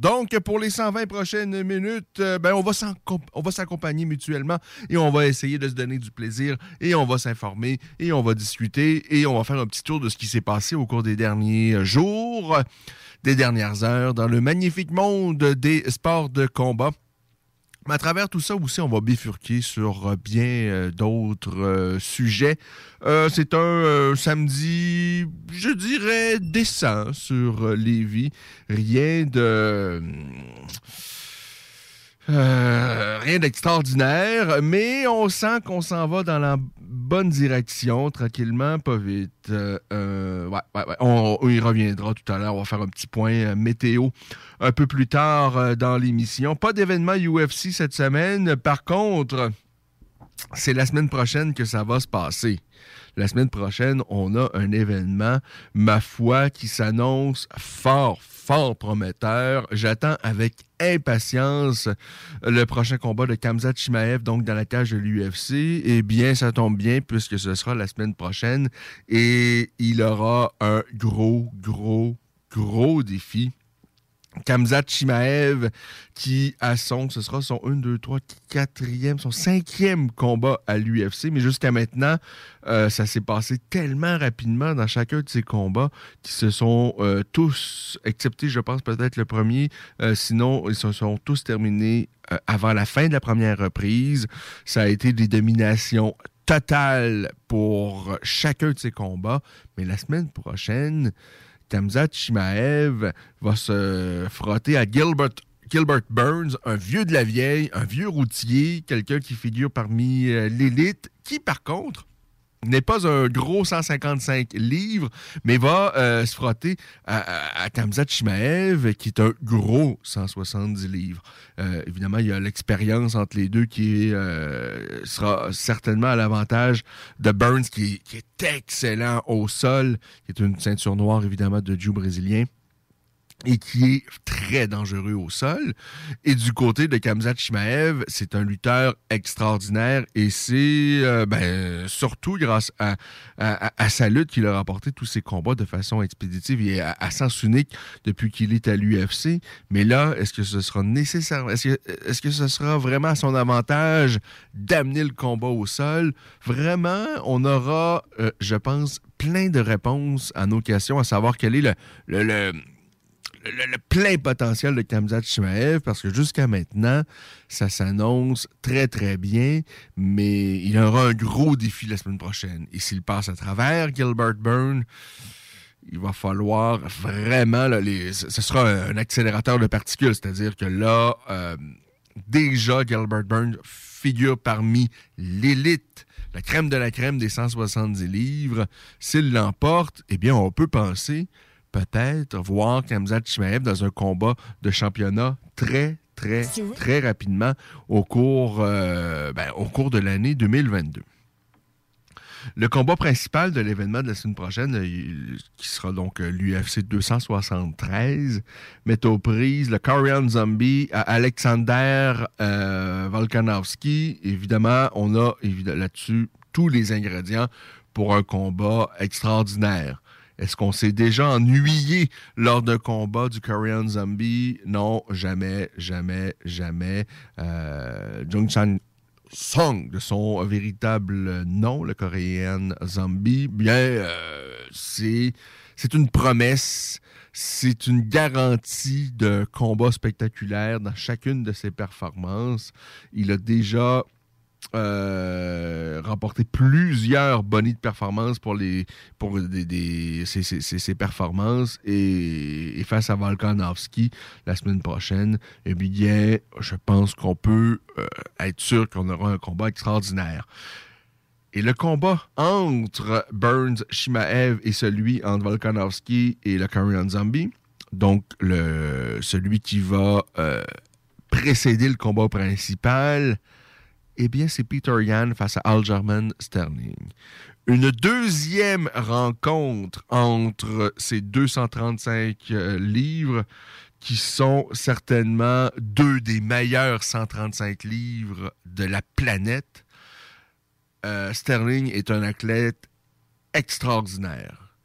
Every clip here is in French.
Donc, pour les 120 prochaines minutes, euh, ben, on va s'accompagner mutuellement et on va essayer de se donner du plaisir et on va s'informer et on va discuter et on va faire un petit tour de ce qui s'est passé au cours des derniers jours, des dernières heures dans le magnifique monde des sports de combat. Mais à travers tout ça aussi, on va bifurquer sur euh, bien euh, d'autres euh, sujets. c'est un samedi, je dirais, décent sur Lévis. Rien de... rien d'extraordinaire, mais on sent qu'on s'en va dans la bonne direction, tranquillement, pas vite. Euh, euh, on, y reviendra tout à l'heure. On va faire un petit point euh, météo un peu plus tard dans l'émission. Pas d'événement UFC cette semaine. Par contre, c'est la semaine prochaine que ça va se passer. La semaine prochaine, on a un événement, ma foi, qui s'annonce fort, fort prometteur. J'attends avec impatience le prochain combat de Kamzat Chimaev, donc dans la cage de l'UFC. Eh bien, ça tombe bien puisque ce sera la semaine prochaine et il aura un gros, gros, gros défi Kamzat Chimaev qui a son, ce sera son 1, 2, 3, 4e, son cinquième combat à l'UFC. Mais jusqu'à maintenant, euh, ça s'est passé tellement rapidement dans chacun de ces combats qui se sont euh, tous, excepté je pense peut-être le premier, euh, sinon ils se sont tous terminés avant la fin de la première reprise. Ça a été des dominations totales pour chacun de ces combats. Mais la semaine prochaine, Kamzat Chimaev va se frotter à Gilbert, Gilbert Burns, un vieux de la vieille, un vieux routier, quelqu'un qui figure parmi euh, l'élite, qui par contre n'est pas un gros 155 livres, mais va euh, se frotter à, à, Kamzat Chimaev, qui est un gros 170 livres. Euh, évidemment, il y a l'expérience entre les deux qui euh, sera certainement à l'avantage de Burns, qui, qui, est excellent au sol, qui est une ceinture noire, évidemment, de Jiu brésilien et qui est très dangereux au sol. Et du côté de Kamzat Chimaev, c'est un lutteur extraordinaire et c'est euh, ben, surtout grâce à, sa lutte qu'il a remporté tous ses combats de façon expéditive et à, sens unique depuis qu'il est à l'UFC. Mais là, est-ce que ce sera nécessaire? Est-ce que, ce sera vraiment à son avantage d'amener le combat au sol? Vraiment, on aura, euh, je pense, plein de réponses à nos questions, à savoir quel est le, plein potentiel de Kamzat Chimaev parce que jusqu'à maintenant, ça s'annonce très très bien, mais il aura un gros défi la semaine prochaine. Et s'il passe à travers Gilbert Byrne, il va falloir vraiment, ce sera un accélérateur de particules, c'est-à-dire que là, euh, déjà Gilbert Burns figure parmi l'élite la crème de la crème des 170 livres. S'il l'emporte, eh bien, on peut penser peut-être voir Kamzat Chimaev dans un combat de championnat très, très, très rapidement au cours, euh, ben, au cours de l'année 2022. Le combat principal de l'événement de la semaine prochaine, euh, qui sera donc euh, l'UFC 273, met aux prises le Korean Zombie à Alexander Volkanovski. Évidemment, on a là-dessus tous les ingrédients pour un combat extraordinaire. Est-ce qu'on s'est déjà ennuyé lors d'un combat du Korean Zombie? Non, jamais, jamais, jamais. Euh, Jung Chan Song, de son véritable nom, le Korean Zombie, bien, euh, c'est une promesse, c'est une garantie de combat spectaculaire dans chacune de ses performances. Il a déjà euh, remporté plusieurs bonnies de performance pour les pour des, ses, performances et, face à Volkanovski la semaine prochaine, eh bien, je pense qu'on peut euh, être sûr qu'on aura un combat extraordinaire. Et le combat entre Burns, Shimaev et celui entre Volkanovski et le Korean Zombie, donc le, celui qui va euh, précéder le combat principal, eh bien, c'est Peter Yan face à Algerman Sterling. Une deuxième rencontre entre ces 235 euh, livres qui sont certainement deux des meilleurs 135 livres de la planète euh, Sterling est un athlète extraordinaire.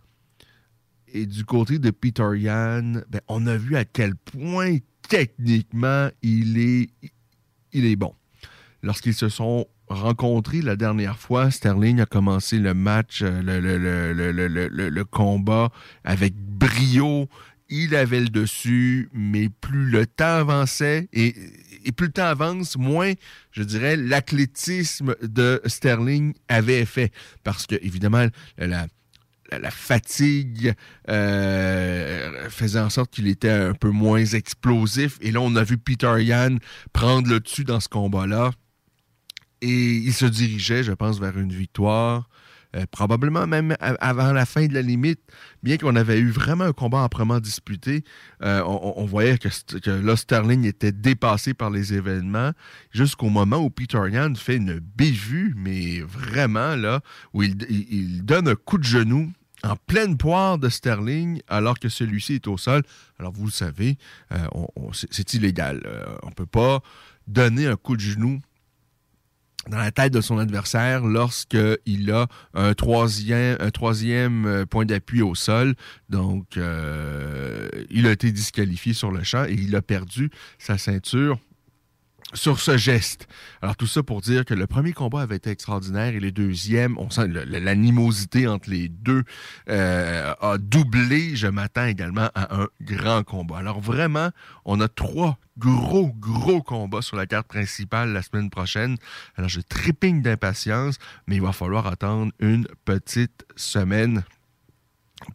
Et du côté de Peter Yan, ben, on a vu à quel point techniquement il est, il est bon. Lorsqu'ils se sont rencontrés la dernière fois, Sterling a commencé le match, euh, le, combat avec brio, il avait le dessus, mais plus le temps avançait et, plus le temps avance, moins, je dirais, l'athlétisme de Sterling avait effet. Parce que, évidemment, la, fatigue euh, faisait en sorte qu'il était un peu moins explosif. Et là, on a vu Peter Yan prendre le dessus dans ce combat-là. Et il se dirigeait, je pense, vers une victoire. Euh, probablement même avant la fin de la limite, bien qu'on avait eu vraiment un combat âprement disputé, euh, on, voyait que, que Sterling était dépassé par les événements jusqu'au moment où Peter Yan fait une bévue, mais vraiment là, où il, donne un coup de genou en pleine poire de Sterling alors que celui-ci est au sol. Alors vous le savez, euh, c'est illégal. on ne peut donner un coup de genou dans la tête de son adversaire lorsqu'il a un troisième, un troisième euh, point d'appui au sol. Donc, euh, il a été disqualifié sur le champ et il a perdu sa ceinture sur ce geste. Alors tout ça pour dire que le premier combat avait été extraordinaire et le deuxième, on sent l'animosité entre les deux euh, a doublé. Je m'attends également à un grand combat. Alors vraiment, on a trois gros, gros combats sur la carte principale la semaine prochaine. Alors je trépigne d'impatience, mais il va falloir attendre une petite semaine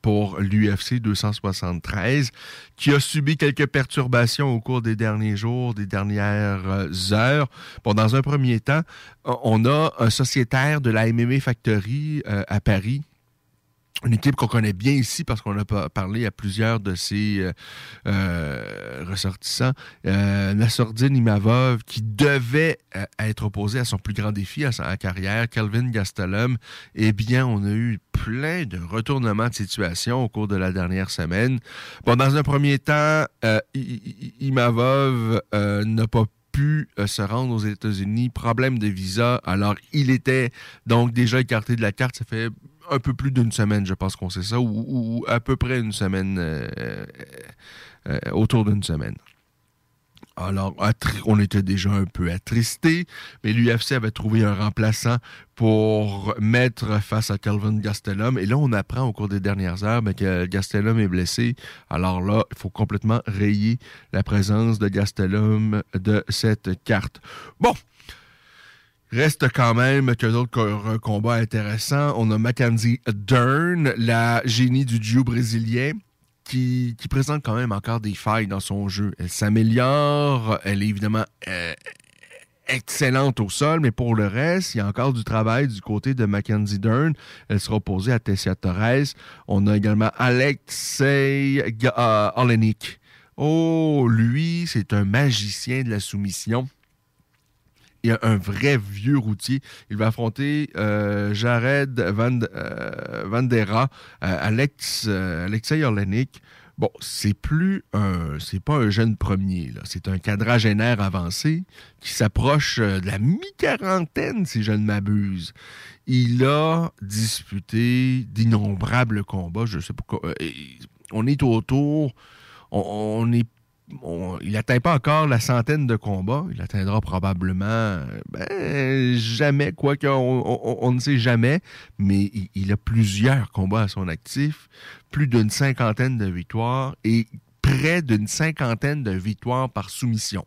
pour l'UFC 273, qui a subi quelques perturbations au cours des derniers jours, des dernières euh, heures. Bon, dans un premier temps, on a un sociétaire de la MMA Factory euh, à Paris une équipe qu'on connaît bien ici parce qu'on a parlé à plusieurs de ses euh, euh, ressortissants. Euh, Imavov, qui devait euh, être opposé à son plus grand défi à sa carrière, Kelvin Gastelum, eh bien, on a eu plein de retournements de situation au cours de la dernière semaine. Bon, dans un premier temps, Imavov n'a pas pu se rendre aux États-Unis, problème de visa. Alors, il était donc déjà écarté de la carte. Ça fait un peu plus d'une semaine, je pense qu'on sait ça, ou, à peu près une semaine, euh, euh, euh, autour d'une semaine. Alors, on était déjà un peu attristés, mais l'UFC avait trouvé un remplaçant pour mettre face à Calvin Gastelum. Et là, on apprend au cours des dernières heures ben, que Gastelum est blessé. Alors là, il faut complètement rayer la présence de Gastelum de cette carte. Bon, Reste quand même que d'autres combats intéressants. On a Mackenzie Dern, la génie du duo brésilien. Qui, présente quand même encore des failles dans son jeu. Elle s'améliore, elle est évidemment euh, excellente au sol, mais pour le reste, il y a encore du travail du côté de Mackenzie Dern. Elle sera opposée à Tessia Torres. On a également Alexei euh, Olenik. Oh, lui, c'est un magicien de la soumission a un vrai vieux routier. Il va affronter euh, Jared Van, euh, Vandera, euh, Alex, Alexei Orlenik. Bon, c'est plus un, c'est pas un jeune premier. C'est un quadragénaire avancé qui s'approche de la mi-quarantaine, si je ne m'abuse. Il a disputé d'innombrables combats. Je sais pas. on est autour. On, on est il n'atteint pas encore la centaine de combats. Il atteindra probablement ben, jamais, quoi qu'on on, ne sait jamais, mais il, a plusieurs combats à son actif, plus d'une cinquantaine de victoires et près d'une cinquantaine de victoires par soumission.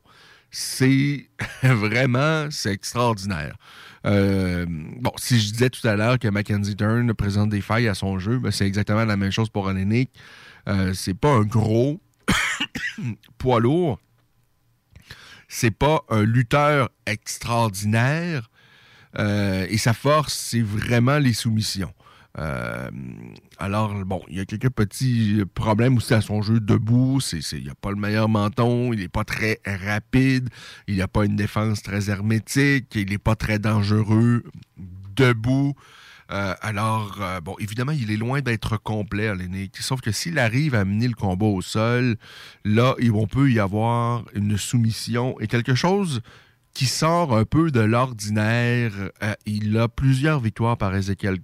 C'est vraiment, c'est extraordinaire. Euh, bon, si je disais tout à l'heure que Mackenzie Dern présente des failles à son jeu, ben, c'est exactement la même chose pour Olenek. Euh, c'est pas un gros poids lourd. C'est pas un lutteur extraordinaire. Euh, et sa force, c'est vraiment les soumissions. Euh, alors, bon, il y a quelques petits problèmes aussi à son jeu debout. C'est, il n'a pas le meilleur menton, il n'est pas très rapide, il n'a pas une défense très hermétique, il n'est pas très dangereux debout. Euh, alors, euh, bon, évidemment, il est loin d'être complet, Olenek. Sauf que s'il arrive à mener le combat au sol, là, on peut y avoir une soumission et quelque chose qui sort un peu de l'ordinaire. Euh, il a plusieurs victoires par Ezekiel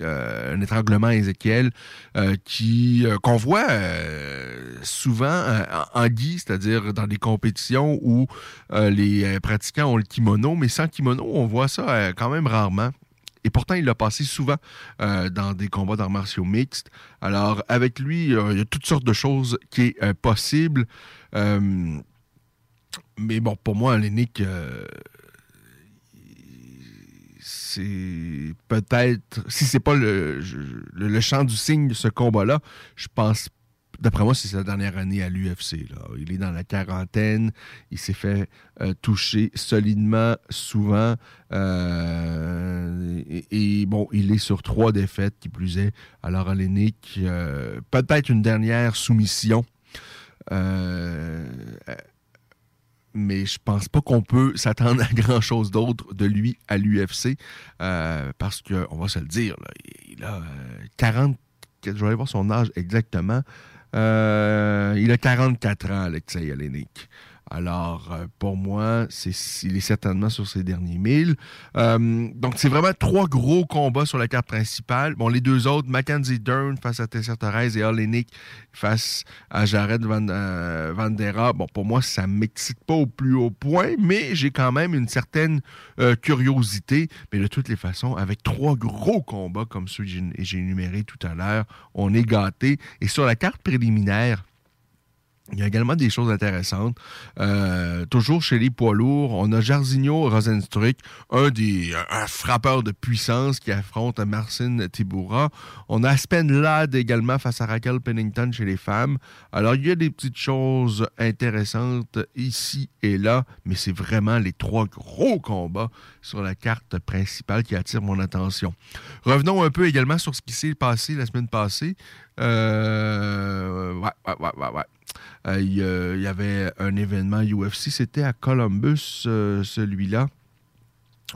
un étranglement à Ézéchiel qui qu'on voit souvent en guise, c'est-à-dire dans des compétitions où les pratiquants ont le kimono, mais sans kimono, on voit ça quand même rarement. Et pourtant, il l'a passé souvent euh, dans des combats d'arts martiaux mixtes. Alors, avec lui, euh, il y a toutes sortes de choses qui est euh, possible. mais bon, pour moi, Lénic, c'est peut-être, si c'est pas le, le, le, champ du signe ce combat-là, je pense D'après moi, c'est sa dernière année à l'UFC. Il est dans la quarantaine. Il s'est fait euh, toucher solidement, souvent. Euh, et, bon, il est sur trois défaites, qui plus est. Alors, Olenek, euh, peut-être une dernière soumission. mais je pense pas qu'on peut s'attendre à grand chose d'autre de lui à l'UFC. parce qu'on va se le dire, il a 40 je vais aller voir son âge exactement. Euh, il a 44 ans, Alexei Olenik. Alors, euh, pour moi, il est certainement sur ses derniers milles. Euh, donc, c'est vraiment trois gros combats sur la carte principale. Bon, les deux autres, Mackenzie Dern face à Tessa Torres et Olenik face à Jared Van, euh, Vandera. Bon, pour moi, ça ne m'excite pas au plus haut point, mais j'ai quand même une certaine curiosité. Mais de toutes les façons, avec trois gros combats comme ceux que j'ai énumérés tout à l'heure, on est gâté. Et sur la carte préliminaire, il y a également des choses intéressantes. Euh, toujours chez les poids lourds, on a Jarzinho Rosenstruck, un des un frappeur de puissance qui affronte Marcin Tibura. On a Aspen Ladd également face à Raquel Pennington chez les femmes. Alors, il y a des petites choses intéressantes ici et là, mais c'est vraiment les trois gros combats sur la carte principale qui attirent mon attention. Revenons un peu également sur ce qui s'est passé la semaine passée. Euh, ouais, ouais, ouais, ouais. Euh, il y, avait un événement UFC, c'était à Columbus, euh, celui-là.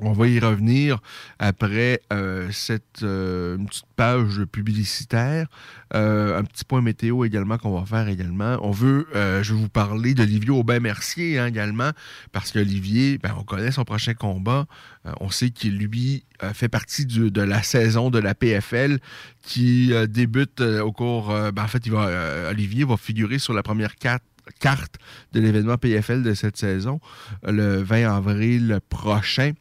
On va y revenir après euh, cette euh, petite page publicitaire. Euh, un petit point météo également qu'on va faire également. On veut, je vais vous parler d'Olivier Aubin-Mercier hein, également, parce qu'Olivier, ben, on connaît son prochain combat. on sait qu'il, lui, fait partie de la saison de la PFL qui débute au cours... Ben, en fait, il va, Olivier va figurer sur la première carte de l'événement PFL de cette saison le 20 avril prochain.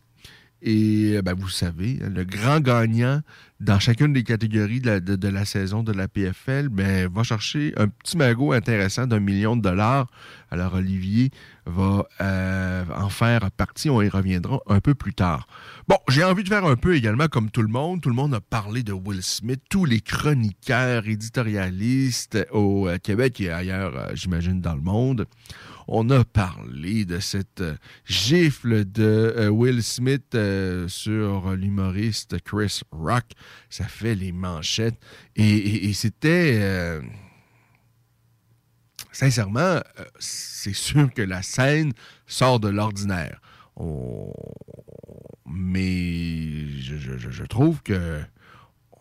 Et ben, vous savez, le grand gagnant dans chacune des catégories de la, saison de la PFL ben, va chercher un petit magot intéressant d'un million de dollars. Alors Olivier va euh, en faire partie, on y reviendra un peu plus tard. Bon, j'ai envie de faire un peu également comme tout le monde. Tout le monde a parlé de Will Smith, tous les chroniqueurs, éditorialistes au euh, Québec et ailleurs, euh, j'imagine, dans le monde on a parlé de cette euh, gifle de euh, Will Smith euh, sur l'humoriste Chris Rock. Ça fait les manchettes. Et, c'était... sincèrement, c'est sûr que la scène sort de l'ordinaire. Mais je, trouve que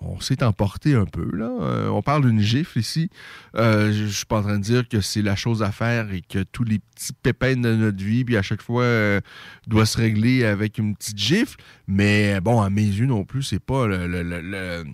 on s'est emporté un peu. Là. Euh, on parle d'une gifle ici. Euh, je ne suis pas en train de dire que c'est la chose à faire et que tous les petits pépins de notre vie, puis à chaque fois, euh, doit se régler avec une petite gifle. Mais bon, à mes yeux non plus, c'est pas le,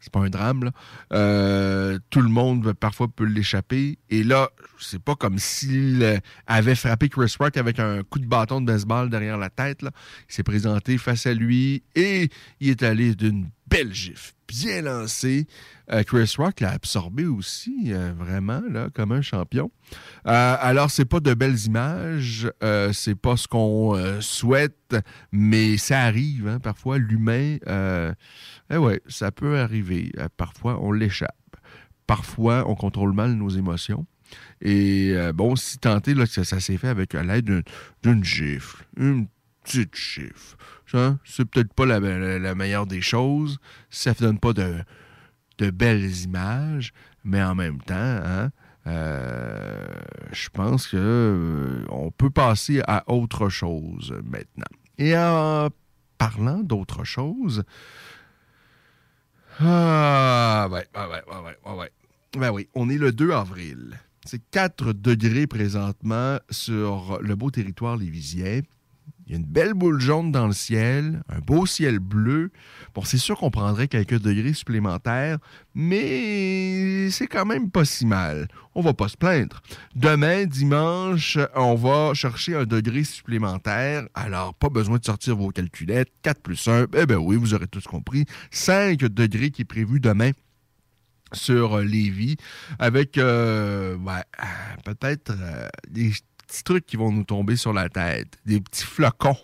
c'est pas un drame. Euh, tout le monde parfois peut l'échapper. Et là, c'est pas comme s'il avait frappé Chris Rock avec un coup de bâton de baseball derrière la tête. Il s'est présenté face à lui et il est allé d'une belle gifle, bien lancée. Euh, Chris Rock l'a absorbé aussi, euh, vraiment, là, comme un champion. Euh, alors, c'est pas de belles images, c'est pas ce qu'on souhaite, mais ça arrive, hein, parfois, l'humain, eh ouais, ça peut arriver. parfois, on l'échappe. Parfois, on contrôle mal nos émotions. Et bon, si tenté là, ça, s'est fait avec l'aide d'une gifle, petite gifle. C'est peut-être pas la, meilleure des choses. Ça ne donne pas de, de belles images, mais en même temps, hein, euh, je pense que euh, on peut passer à autre chose maintenant. Et en parlant d'autre chose, ah, ouais, ouais, ouais, ouais, ouais, Ben oui, on est le 2 avril. C'est 4 degrés présentement sur le beau territoire lévisien. Il y a une belle boule jaune dans le ciel, un beau ciel bleu. Bon, c'est sûr qu'on prendrait quelques degrés supplémentaires, mais c'est quand même pas si mal. On va pas se plaindre. Demain, dimanche, on va chercher un degré supplémentaire. Alors, pas besoin de sortir vos calculettes. 4 plus 1, eh bien oui, vous aurez tous compris. 5 degrés qui est prévu demain sur Lévis, avec euh, peut-être euh, des petits trucs qui vont nous tomber sur la tête, des petits flocons.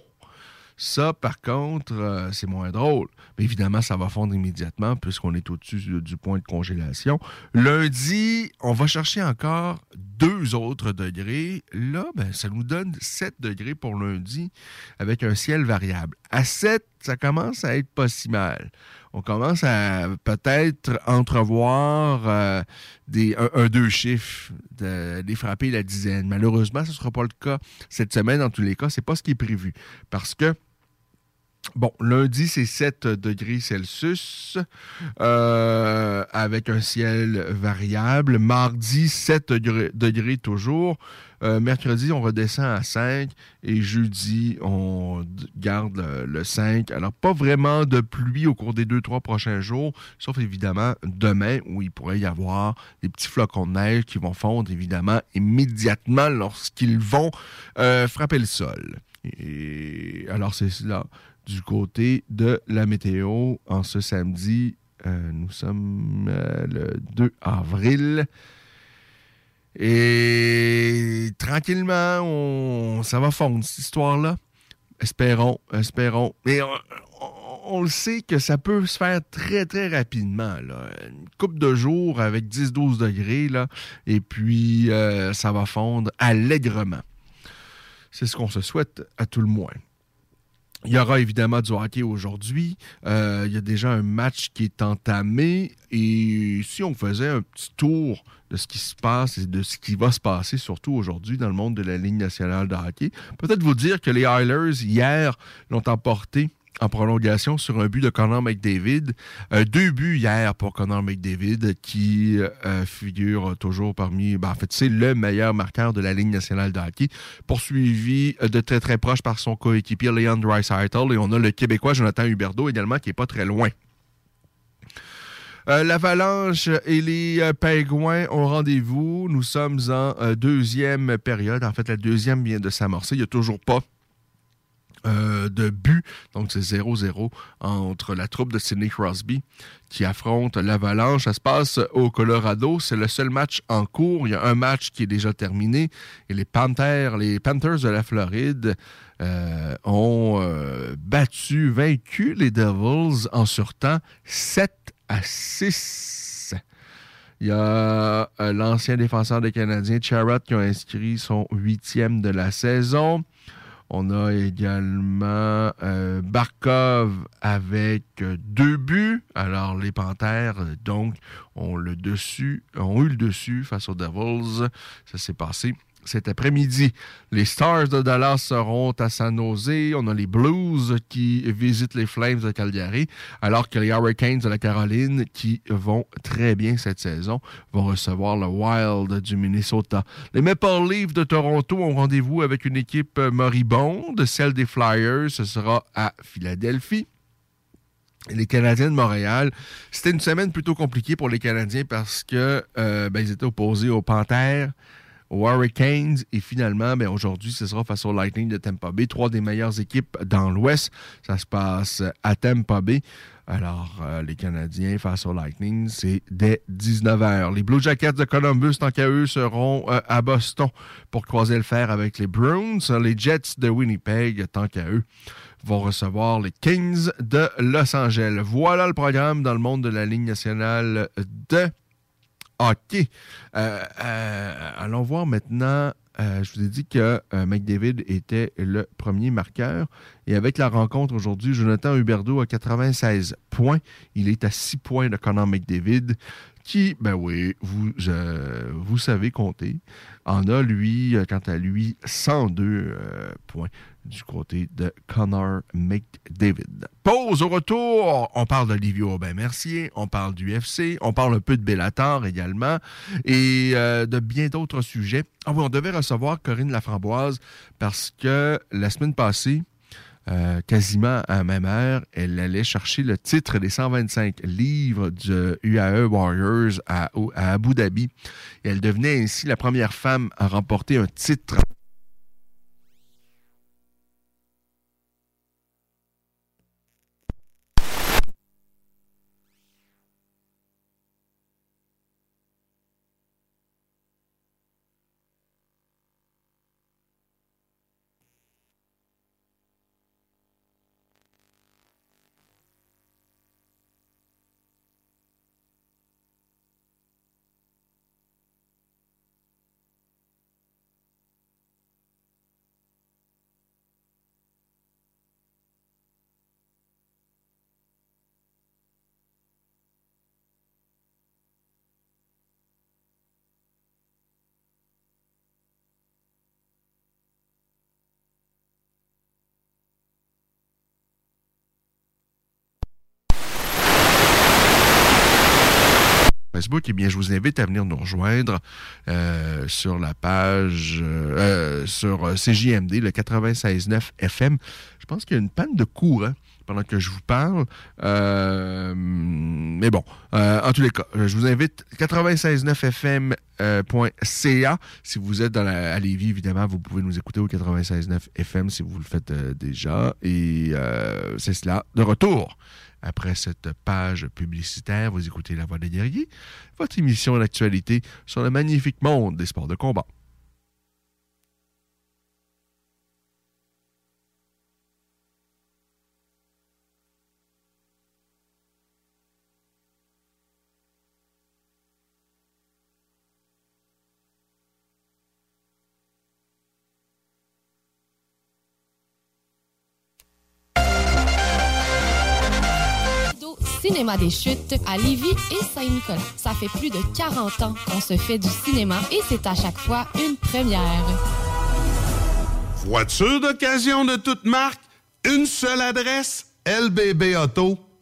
Ça, par contre, euh, c'est moins drôle. Mais évidemment, ça va fondre immédiatement puisqu'on est au-dessus du point de congélation. Lundi, on va chercher encore deux autres degrés. Là, ben, ça nous donne 7 degrés pour lundi avec un ciel variable. À 7, ça commence à être pas si mal on commence à peut-être entrevoir euh, un, deux chiffres, de, frapper la dizaine. Malheureusement, ce ne sera pas le cas cette semaine. Dans tous les cas, c'est pas ce qui est prévu. Parce que Bon, lundi, c'est 7 degrés Celsius euh, avec un ciel variable. Mardi, 7 degrés, toujours. Euh, mercredi, on redescend à 5 et jeudi, on garde le, 5. Alors, pas vraiment de pluie au cours des 2-3 prochains jours, sauf évidemment demain où il pourrait y avoir des petits flocons de neige qui vont fondre évidemment immédiatement lorsqu'ils vont euh, frapper le sol. Et alors, c'est là du côté de la météo en ce samedi. Euh, nous sommes le 2 avril. Et tranquillement, ça va fondre, cette histoire-là. Espérons, espérons. Et on, le sait que ça peut se faire très, très rapidement. Une coupe de jours avec 10-12 degrés, là, et puis euh, ça va fondre allègrement. C'est ce qu'on se souhaite à tout le moins. Il y aura évidemment du hockey aujourd'hui. Euh, il y a déjà un match qui est entamé. Et si on faisait un petit tour de ce qui se passe et de ce qui va se passer, surtout aujourd'hui dans le monde de la Ligue nationale de hockey, peut-être vous dire que les Oilers, hier, l'ont emporté en prolongation sur un but de Connor McDavid. Euh, deux buts hier pour Connor McDavid qui euh, figure toujours parmi, ben, en fait, c'est le meilleur marqueur de la Ligue nationale de hockey, poursuivi euh, de très très proche par son coéquipier Leon Dreisaitl et on a le Québécois Jonathan Huberdeau également qui est pas très loin. L'Avalanche et les Pingouins ont rendez-vous. Nous sommes en deuxième période. En fait, la deuxième vient de s'amorcer. Il n'y a toujours pas euh, de but. Donc, c'est 0-0 entre la troupe de Sidney Crosby qui affronte l'Avalanche. Ça se passe au Colorado. C'est le seul match en cours. Il y a un match qui est déjà terminé. Et les Panthers, les Panthers de la Floride euh, ont euh, battu, vaincu les Devils en surtemps 7 à 6. Il y a l'ancien défenseur des Canadiens, Charrot, qui a inscrit son huitième de la saison. On a également euh, Barkov avec euh, deux buts. Alors, les Panthères, donc, ont, le dessus, ont eu le dessus face aux Devils. Ça s'est passé cet après-midi. Les Stars de Dallas seront à San Jose. On a les Blues qui visitent les Flames de Calgary, alors que les Hurricanes de la Caroline, qui vont très bien cette saison, vont recevoir le Wild du Minnesota. Les Maple Leafs de Toronto ont rendez-vous avec une équipe moribonde, celle des Flyers. Ce sera à Philadelphie. les Canadiens de Montréal. C'était une semaine plutôt compliquée pour les Canadiens parce que euh, ben, ils étaient opposés aux Panthers, aux Hurricanes et finalement, ben, aujourd'hui, ce sera face au Lightning de Tampa Bay, trois des meilleures équipes dans l'Ouest. Ça se passe à Tampa Bay. Alors, euh, les Canadiens face au Lightning, c'est dès 19h. Les Blue Jackets de Columbus, tant qu'à eux, seront euh, à Boston pour croiser le fer avec les Bruins. Les Jets de Winnipeg, tant qu'à eux, vont recevoir les Kings de Los Angeles. Voilà le programme dans le monde de la Ligue nationale de hockey. Euh, euh, allons voir maintenant. Euh, je vous ai dit que McDavid était le premier marqueur. Et avec la rencontre aujourd'hui, Jonathan Huberdeau a 96 points. Il est à 6 points de Conor McDavid, qui, ben oui, vous, vous savez compter, en a, lui, quant à lui, 102 points du côté de Connor McDavid. Pause au retour. On parle d'Olivier Aubin-Mercier, on parle du FC, on parle un peu de Bellator également et euh, de bien d'autres sujets. Ah oui, on devait recevoir Corinne Laframboise parce que la semaine passée, euh, quasiment à même heure, elle allait chercher le titre des 125 livres du UAE Warriors à, Abu Dhabi. Elle devenait ainsi la première femme à remporter un titre Facebook, eh bien, je vous invite à venir nous rejoindre euh, sur la page, euh, euh, sur CJMD, le 96.9 FM. Je pense qu'il y a une panne de courant pendant que je vous parle. mais bon, en tous les cas, je vous invite 96.9fm.ca. si vous êtes dans la, à Lévis, évidemment, vous pouvez nous écouter au 96.9 FM si vous le faites déjà. Et c'est cela. De retour après cette page publicitaire, vous écoutez La Voix des guerriers, votre émission d'actualité sur le magnifique monde des sports de combat. Cinéma des Chutes à Lévis et Saint-Nicolas. Ça fait plus de 40 ans qu'on se fait du cinéma et c'est à chaque fois une première. Voiture d'occasion de toute marque, une seule adresse, LBB Auto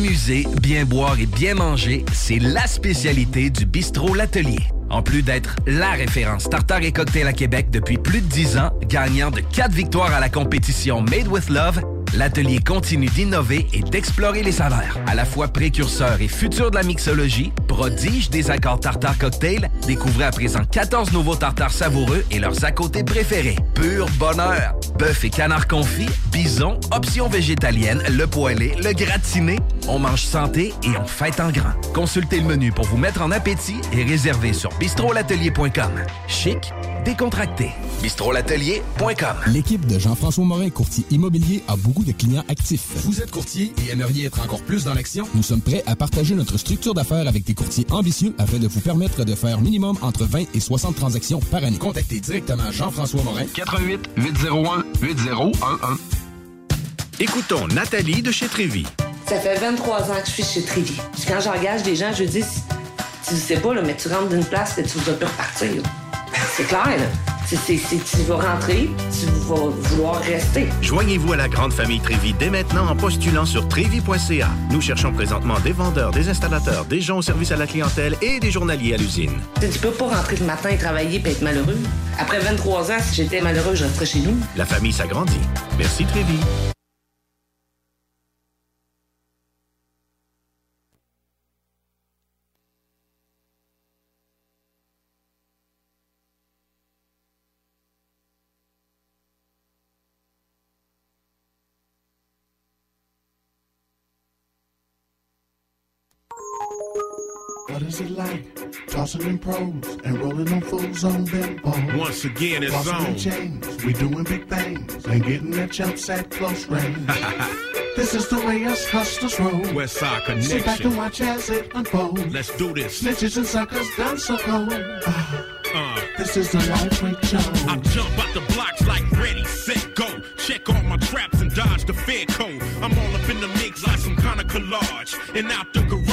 S'amuser, bien boire et bien manger, c'est la spécialité du bistrot L'Atelier. En plus d'être la référence tartare et cocktail à Québec depuis plus de 10 ans, gagnant de 4 victoires à la compétition Made with Love, l'atelier continue d'innover et d'explorer les saveurs. À la fois précurseur et futur de la mixologie, prodige des accords tartare cocktail, Découvrez à présent 14 nouveaux tartares savoureux et leurs à côté préférés. Pur bonheur! Bœuf et canard confit, bison, options végétaliennes, le poêlé, le gratiné. On mange santé et on fête en grand. Consultez le menu pour vous mettre en appétit et réservez sur bistrolatelier.com. Chic, décontracté. bistrolatelier.com. L'équipe de Jean-François Morin, courtier immobilier, a beaucoup de clients actifs. Vous êtes courtier et aimeriez être encore plus dans l'action? Nous sommes prêts à partager notre structure d'affaires avec des courtiers ambitieux afin de vous permettre de faire minimum entre 20 et 60 transactions par année. Contactez directement Jean-François Morin. 88 801 8011. Écoutons Nathalie de chez Trévy. Ça fait 23 ans que je suis chez Trévy. Puis quand j'engage des gens, je dis, tu sais pas, là, mais tu rentres d'une place et tu vas plus repartir. C'est clair, là. C'est- tu vas rentrer, tu vas vouloir rester. Joignez-vous à la grande famille Trévi dès maintenant en postulant sur trévi.ca. Nous cherchons présentement des vendeurs, des installateurs, des gens au service à la clientèle et des journaliers à l'usine. Tu peux pas rentrer le matin et travailler et être malheureux. Après 23 ans, si j'étais malheureux, je resterais chez nous. La famille s'agrandit. Merci Trévi. In pros and rolling on fools on them balls. Once again, it's Tossing in on. chains, we doing big things and getting their jumps at close range. this is the way us hustlers roll. West Side Sit back Connection. and watch as it unfolds. Let's do this. Snitches and suckers done so cold. Uh, This is the life we chose. I jump out the blocks like ready, set, go. Check all my traps and dodge the Fed code. I'm all up in the mix like some kind of collage. And out the garage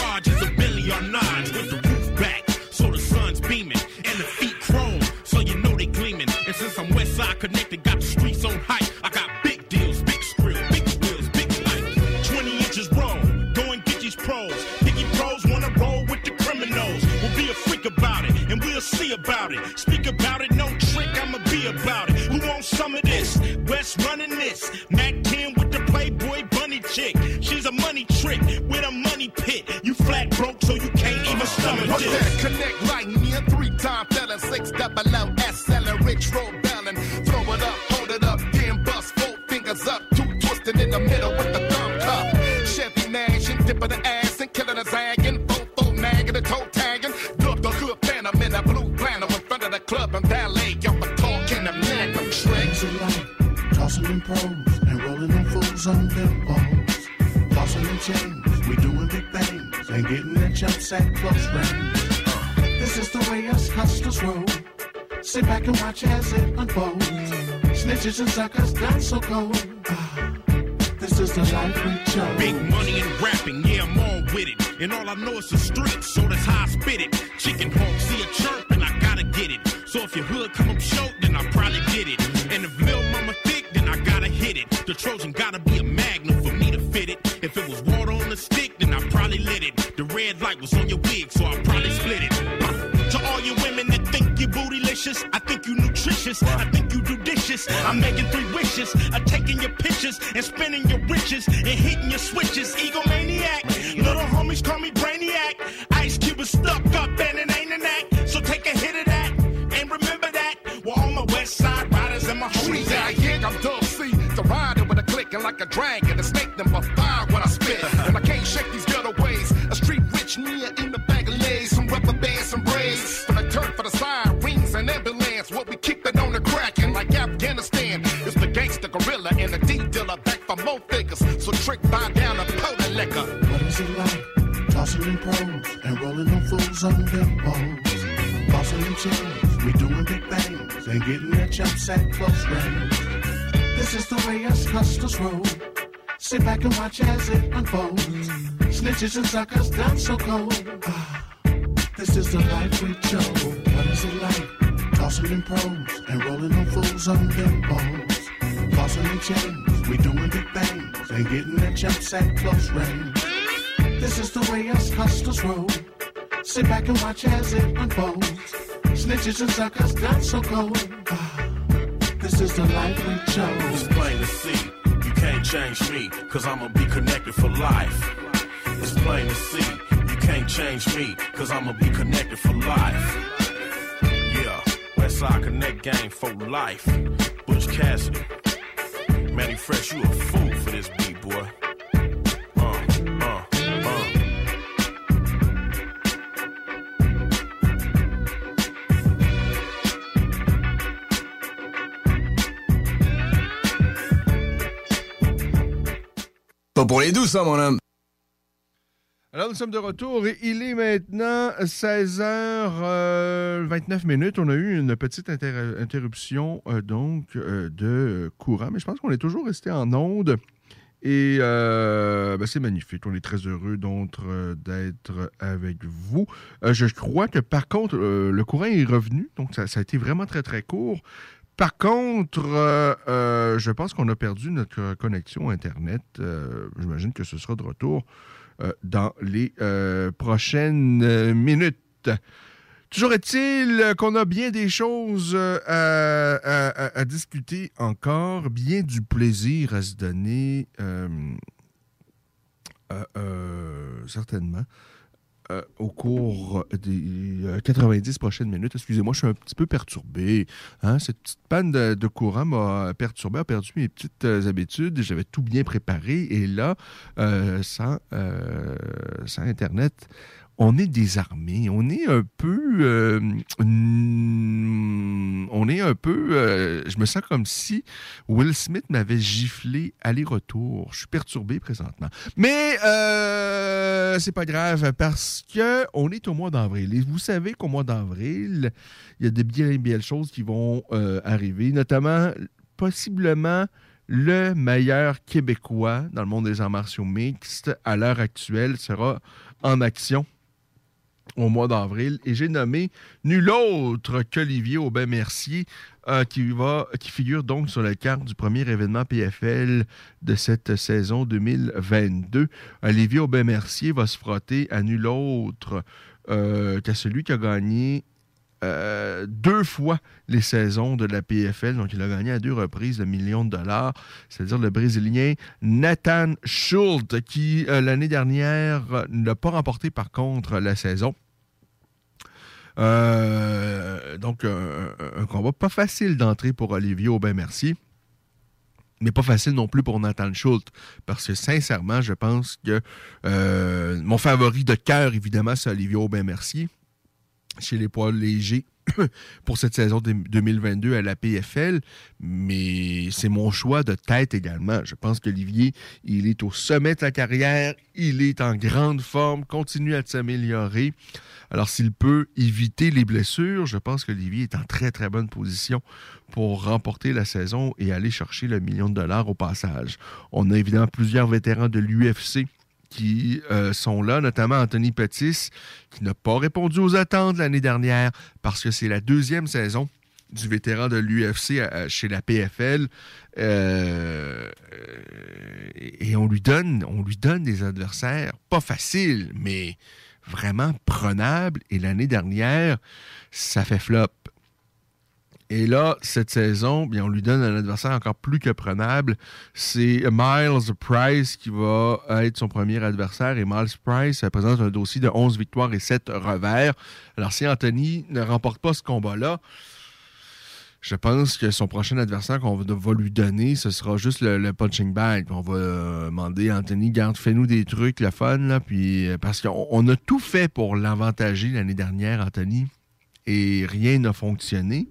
since I'm West Side connected, got the streets on hype. I got big deals, big skrill, big wheels, big light. 20 inches roll. Go and get these pros. Picky pros wanna roll with the criminals. We'll be a freak about it and we'll see about it. Speak about it, no trick, I'ma be about it. Who wants some of this? West running this. Mac 10 with the Playboy bunny chick. She's a money trick with a money pit. You flat broke, so you can't even stomach What's this. that? Connect like jumps at close range. This is the way us hustlers roll. Sit back and watch as it unfolds. Snitches and suckers done so cold. This is the life we chose. Big money in rapping, yeah, I'm on with it. And all I know is the streets, so that's how I spit it. Chicken hawk, see a chirp, and I gotta get it. So if your hood come I'm making three wishes, I'm taking your pictures and spending your riches and hitting your switches. Egomaniac, little homies call me Brainiac. Ice Cube is stuck up and it ain't an act, so take a hit of that and remember that. We're all my West Side riders and my homies yeah, yeah, I'm Dub C. The rider with a click and like a dragon. Chains, we doing big things and getting their jumps at close range. This is the way us hustlers roll. Sit back and watch as it unfolds. Snitches and suckers done so cold. Ah, This is the life we chose. What is it like? Tossing in pros and rolling on fools on them balls. Tossing in chains, we doing big things and getting their jumps at close range. This is the way us hustlers roll. Sit back and watch as it unfolds. Snitches and suckers done so cold. Ah, This is the life we chose. It's plain to see, you can't change me, cause I'ma be connected for life. It's plain to see, you can't change me, cause I'ma be connected for life. soccer net game for life. Butch Cassidy. Manny Fresh, you a fool for this beat, boy. Pas pour les douces, ça, mon homme. Alors, nous sommes de retour et il est maintenant 16h29 minutes. On a eu une petite inter- interruption, euh, donc, euh, de courant, mais je pense qu'on est toujours resté en onde. Et euh, ben, c'est magnifique. On est très heureux euh, d'être avec vous. Euh, je crois que par contre, euh, le courant est revenu. Donc, ça a été vraiment très, très court. Par contre, euh, euh, je pense qu'on a perdu notre connexion Internet. Euh, J'imagine que ce sera de retour dans les prochaines minutes. Toujours est-il qu'on a bien des choses à, discuter encore, bien du plaisir à se donner, certainement, euh, au cours des euh, 90 prochaines minutes. Excusez-moi, je suis un petit peu perturbé. hein. Cette petite panne de, courant m'a perturbé, a perdu mes petites euh, habitudes. J'avais tout bien préparé et là, euh, euh, sans Internet, on est désarmé. On est un peu. euh, on est un peu. euh, je me sens comme si Will Smith m'avait giflé aller-retour. Je suis perturbé présentement. Mais euh, c'est pas grave parce que on est au mois d'avril. Et vous savez qu'au mois d'avril, il y a de bien belles choses qui vont arriver, notamment possiblement le meilleur Québécois dans le monde des arts martiaux mixtes à l'heure actuelle sera en action au mois d'avril et j'ai nommé nul autre qu'Olivier Aubin-Mercier euh, qui, qui figure donc sur la carte du premier événement PFL de cette saison 2022. Olivier Aubin-Mercier va se frotter à nul autre euh, qu'à celui qui a gagné euh, deux fois les saisons de la PFL. Donc, il a gagné à deux reprises le million de dollars, c'est-à-dire le Brésilien Nathan Schultz, qui, euh, l'année dernière, n'a pas remporté, par contre, la saison. Euh, donc, un, combat pas facile d'entrer pour Olivier Aubin-Mercier mais pas facile non plus pour Nathan Schultz, parce que sincèrement, je pense que mon favori de cœur, évidemment, c'est Olivier Aubin-Mercier chez les poids légers pour cette saison de 2022 à la PFL, mais c'est mon choix de tête également. Je pense qu'Olivier, il est au sommet de sa carrière, il est en grande forme, continue à s'améliorer. Alors, s'il peut éviter les blessures, je pense qu'Olivier est en très, très bonne position pour remporter la saison et aller chercher le million de dollars au passage. On a évidemment plusieurs vétérans de l'UFC qui euh, sont là, notamment Anthony Pettis, qui n'a pas répondu aux attentes l'année dernière parce que c'est la deuxième saison du vétéran de l'UFC chez la PFL. Euh, euh, et on lui, donne, on lui donne des adversaires pas faciles, mais vraiment prenables. Et l'année dernière, ça fait flop. Et là, cette saison, bien, on lui donne un adversaire encore plus que prenable. C'est Miles Price qui va être son premier adversaire. Et Miles Price présente un dossier de 11 victoires et 7 revers. Alors, si Anthony ne remporte pas ce combat-là, je pense que son prochain adversaire qu'on va, lui donner, ce sera juste le, punching bag. On va euh, demander à Anthony, garde, fais-nous des trucs, le fun, là, puis, euh, parce qu'on on a tout fait pour l'avantager l'année dernière, Anthony et rien n'a fonctionné.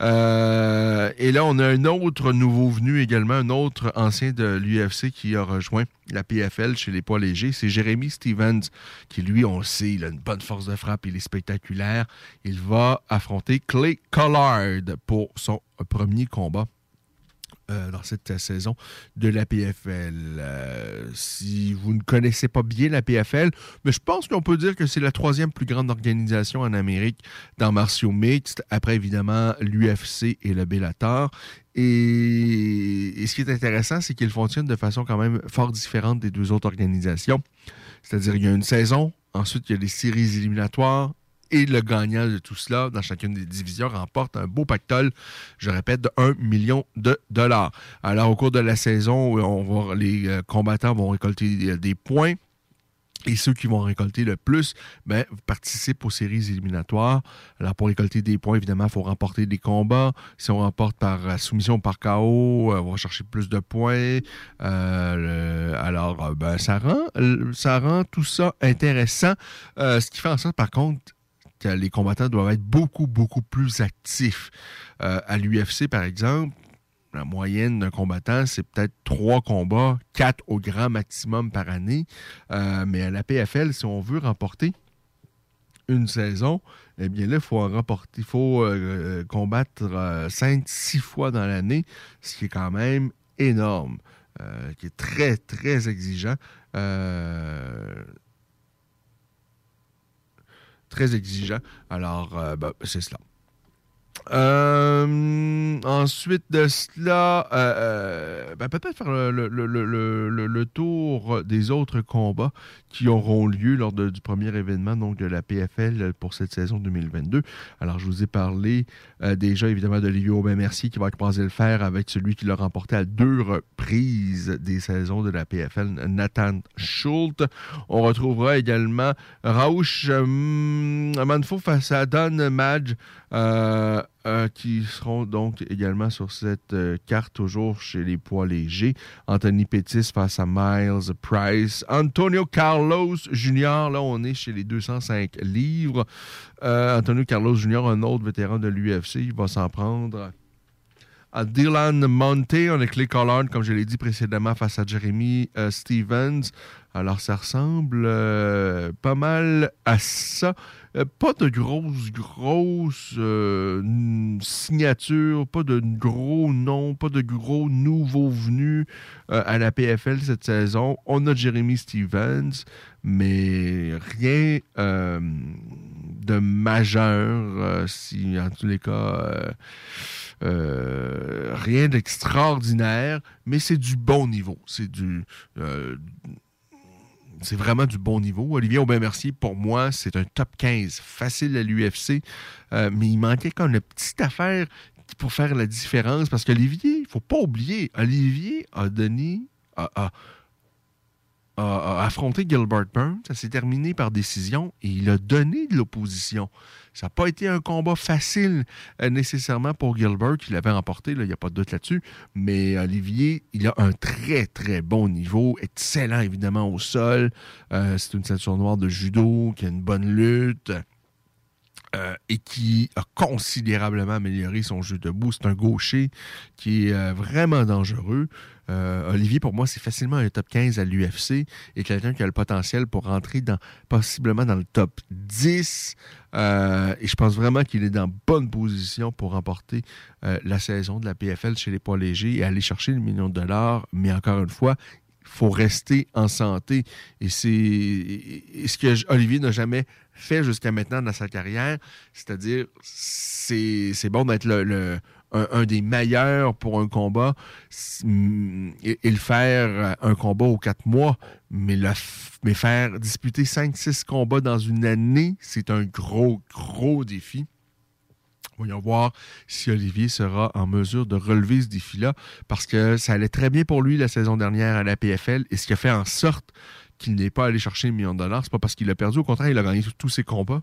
Euh, et là, on a un autre nouveau venu également, un autre ancien de l'UFC qui a rejoint la PFL chez les poids légers. C'est Jérémy Stevens, qui lui, on le sait, il a une bonne force de frappe, il est spectaculaire. Il va affronter Clay Collard pour son premier combat euh, dans cette saison de la PFL. Euh, si vous ne connaissez pas bien la PFL, mais je pense qu'on peut dire que c'est la troisième plus grande organisation en Amérique dans martiaux mixtes, après évidemment l'UFC et le Bellator. Et, ce qui est intéressant, c'est qu'ils fonctionnent de façon quand même fort différente des deux autres organisations. C'est-à-dire il y a une saison, ensuite il y a les séries éliminatoires, et le gagnant de tout cela dans chacune des divisions remporte un beau pactole, je répète, de 1 million de dollars. Alors, au cours de la saison, on les euh, combattants vont récolter des, des points. Et ceux qui vont récolter le plus ben, participent aux séries éliminatoires. Alors, pour récolter des points, évidemment, il faut remporter des combats. Si on remporte par euh, soumission ou par KO, euh, on va chercher plus de points. Euh, alors, euh, ben, ça, rend, ça rend tout ça intéressant. Euh, ce qui fait en sorte, par contre, les combattants doivent être beaucoup, beaucoup plus actifs. Euh, à l'UFC, par exemple, la moyenne d'un combattant, c'est peut-être trois combats, quatre au grand maximum par année. Euh, mais à la PFL, si on veut remporter une saison, eh bien là, il faut remporter, il faut euh, combattre cinq, six fois dans l'année, ce qui est quand même énorme, qui est très, très exigeant. Très exigeant. Alors, euh, ben, c'est cela. Euh, ensuite de cela, euh, euh, ben, peut-être faire le, tour des autres combats qui auront lieu lors de- du premier événement donc de la PFL pour cette saison 2022. Alors, je vous ai parlé déjà évidemment d'Olivier Aubin-Mercier qui va croiser le fer avec celui qui l'a remporté à deux reprises des saisons de la PFL, Nathan Schultz. On retrouvera également Rauch euh, Manfo face à Don Madge. Euh, euh, qui seront donc également sur cette euh, carte, toujours chez les poids légers. Anthony Pettis face à Miles Price. Antonio Carlos Jr., là, on est chez les 205 livres. Antonio Carlos Jr., un autre vétéran de l'UFC, il va s'en prendre à Dylan Monte. On a Clay Collard, comme je l'ai dit précédemment, face à Jeremy euh, Stevens. Alors, ça ressemble euh, pas mal à ça. Euh, pas de euh, n- signatures, pas de gros noms, pas de gros nouveaux venus à la PFL cette saison. On a Jeremy Stevens, mais rien de majeur, si en tous les cas. Euh, rien d'extraordinaire, mais c'est du bon niveau. C'est du. euh, c'est vraiment du bon niveau. Olivier Aubin-Mercier, pour moi, c'est un top 15 facile à l'UFC, euh, mais il manquait comme une petite affaire pour faire la différence parce qu'Olivier, il faut pas oublier, Olivier a donné. A- affronté Gilbert Burns. Ça s'est terminé par décision et il a donné de l'opposition. Ça n'a pas été un combat facile euh, nécessairement pour Gilbert, qui l'avait remporté, là, il n'y a pas de doute là-dessus. Mais Olivier, il a un très, très bon niveau, excellent évidemment au sol. Euh, c'est une ceinture noire de judo, qui a une bonne lutte. Euh, et qui a considérablement amélioré son jeu debout. C'est un gaucher qui est euh, vraiment dangereux. Euh, Olivier, pour moi, c'est facilement un top 15 à l'UFC et quelqu'un qui a le potentiel pour rentrer dans, possiblement dans le top 10. Euh, et je pense vraiment qu'il est dans bonne position pour remporter la saison de la PFL chez les poids légers et aller chercher le million de dollars. Mais encore une fois, il faut rester en santé. Et c'est ce que Olivier n'a jamais fait jusqu'à maintenant dans sa carrière. C'est-à-dire, c'est bon d'être un, des meilleurs pour un combat mm, et, le faire euh, un combat aux quatre mois, mais, mais faire disputer 5-6 combats dans une année, c'est un gros, gros défi. Voyons voir si Olivier sera en mesure de relever ce défi-là, parce que ça allait très bien pour lui la saison dernière à la PFL, et ce qui a fait en sorte qu'il n'est pas allé chercher un million de dollars, c'est pas parce qu'il a perdu, au contraire, il a gagné tous ses combats,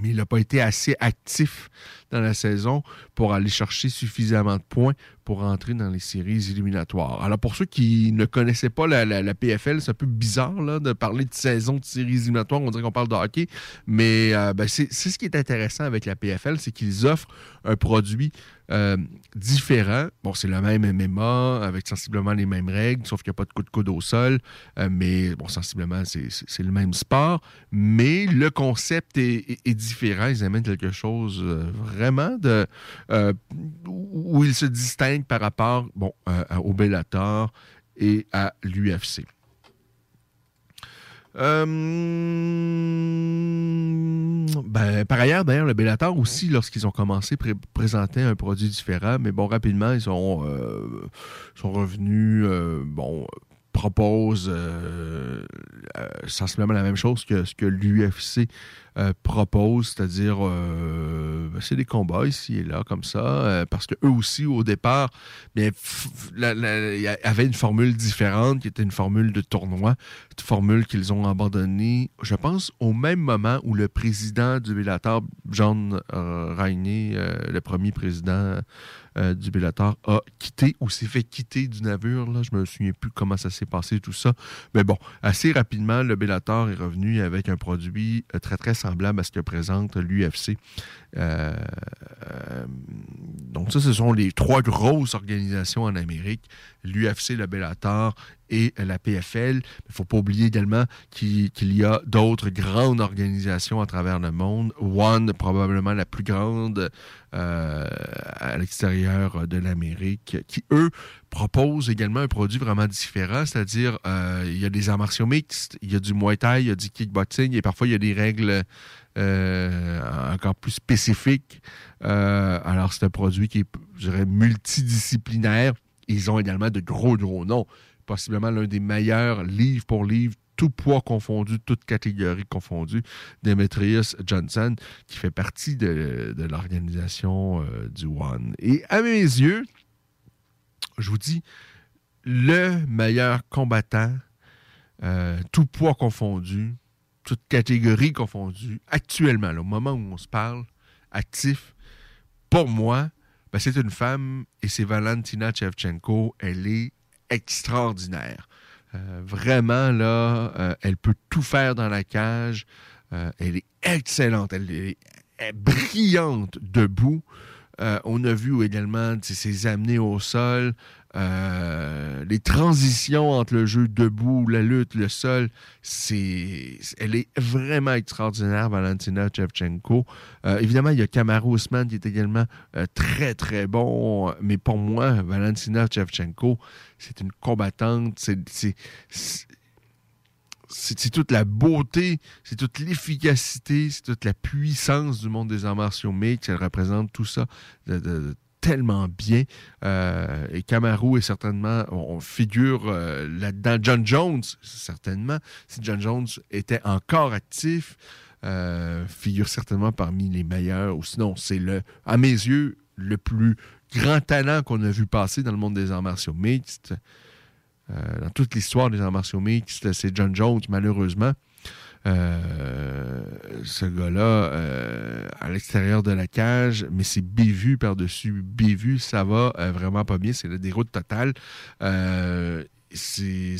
mais il n'a pas été assez actif dans la saison pour aller chercher suffisamment de points pour entrer dans les séries éliminatoires. Alors, pour ceux qui ne connaissaient pas la, PFL, c'est un peu bizarre de parler de saison de séries éliminatoires. On dirait qu'on parle de hockey, mais euh, ben, c'est ce qui est intéressant avec la PFL, c'est qu'ils offrent un produit euh, différent. Bon, c'est le même MMA avec sensiblement les mêmes règles, sauf qu'il n'y a pas de coup de coude au sol, euh, mais bon, sensiblement, c'est le même sport, mais le concept est, différent. Ils amènent quelque chose vraiment de où ils se distinguent par rapport bon, euh, au Bellator et à l'UFC. Euh, ben, par ailleurs, d'ailleurs, le Bellator aussi, lorsqu'ils ont commencé, pré- présentaient un produit différent, mais bon, rapidement, ils sont, euh, revenus, bon, proposent euh, euh, sensiblement la même chose que ce que l'UFC euh, proposent, c'est-à-dire ben, c'est des combats ici et là comme ça, parce que eux aussi au départ, bien, avait une formule différente qui était une formule de tournoi, une formule qu'ils ont abandonnée, je pense, au même moment où le président du Bellator, John Rainey, le premier président euh, du Bellator, a quitté ou s'est fait quitter du navire. Là. Je me souviens plus comment ça s'est passé, tout ça. Mais bon, assez rapidement, le Bellator est revenu avec un produit euh, très, très semblable à ce que présente l'UFC. Euh, donc ça, ce sont les trois grosses organisations en Amérique, l'UFC, le Bellator et la PFL. Il ne faut pas oublier également qu'il y a d'autres grandes organisations à travers le monde. One, probablement la plus grande euh, à l'extérieur de l'Amérique, qui, eux, proposent également un produit vraiment différent, c'est-à-dire euh, il y a des arts martiaux mixtes, il y a du Muay Thai, il y a du kickboxing, et parfois il y a des règles euh, encore plus spécifiques. Alors, c'est un produit qui est, je dirais, multidisciplinaire. Ils ont également de gros, gros noms. Possiblement l'un des meilleurs livre pour livre, tout poids confondu, toute catégorie confondue, Demetrius Johnson, qui fait partie de, de l'organisation euh, du One. Et à mes yeux, je vous dis, le meilleur combattant, euh, tout poids confondu, toute catégorie confondue, actuellement, au moment où on se parle, actif, pour moi, ben, c'est une femme et c'est Valentina Shevchenko. Elle est extraordinaire. Euh, vraiment, là, euh, elle peut tout faire dans la cage. Euh, elle est excellente. Elle est, brillante debout. On a vu également ses amenés au sol, euh, les transitions entre le jeu debout, la lutte, le sol. C'est, elle est vraiment extraordinaire, Valentina Shevchenko. Euh, évidemment, il y a Kamaru Usman qui est également euh, très, très bon. Mais pour moi, Valentina Shevchenko, c'est une combattante. C'est, c'est, toute la beauté, c'est toute l'efficacité, c'est toute la puissance du monde des arts martiaux mixtes. Elle représente tout ça tellement bien. Euh, et Kamaru est certainement, on, figure euh, là-dedans. John Jones, certainement, si John Jones était encore actif, euh, figure certainement parmi les meilleurs. Ou sinon, c'est le, à mes yeux, le plus grand talent qu'on a vu passer dans le monde des arts martiaux mixtes. Dans toute l'histoire des arts martiaux mixtes, c'est John Jones, malheureusement. Ce gars-là, à l'extérieur de la cage, mais c'est bévu par-dessus bévu, ça va euh, vraiment pas bien, c'est la déroute totale. Euh, c'est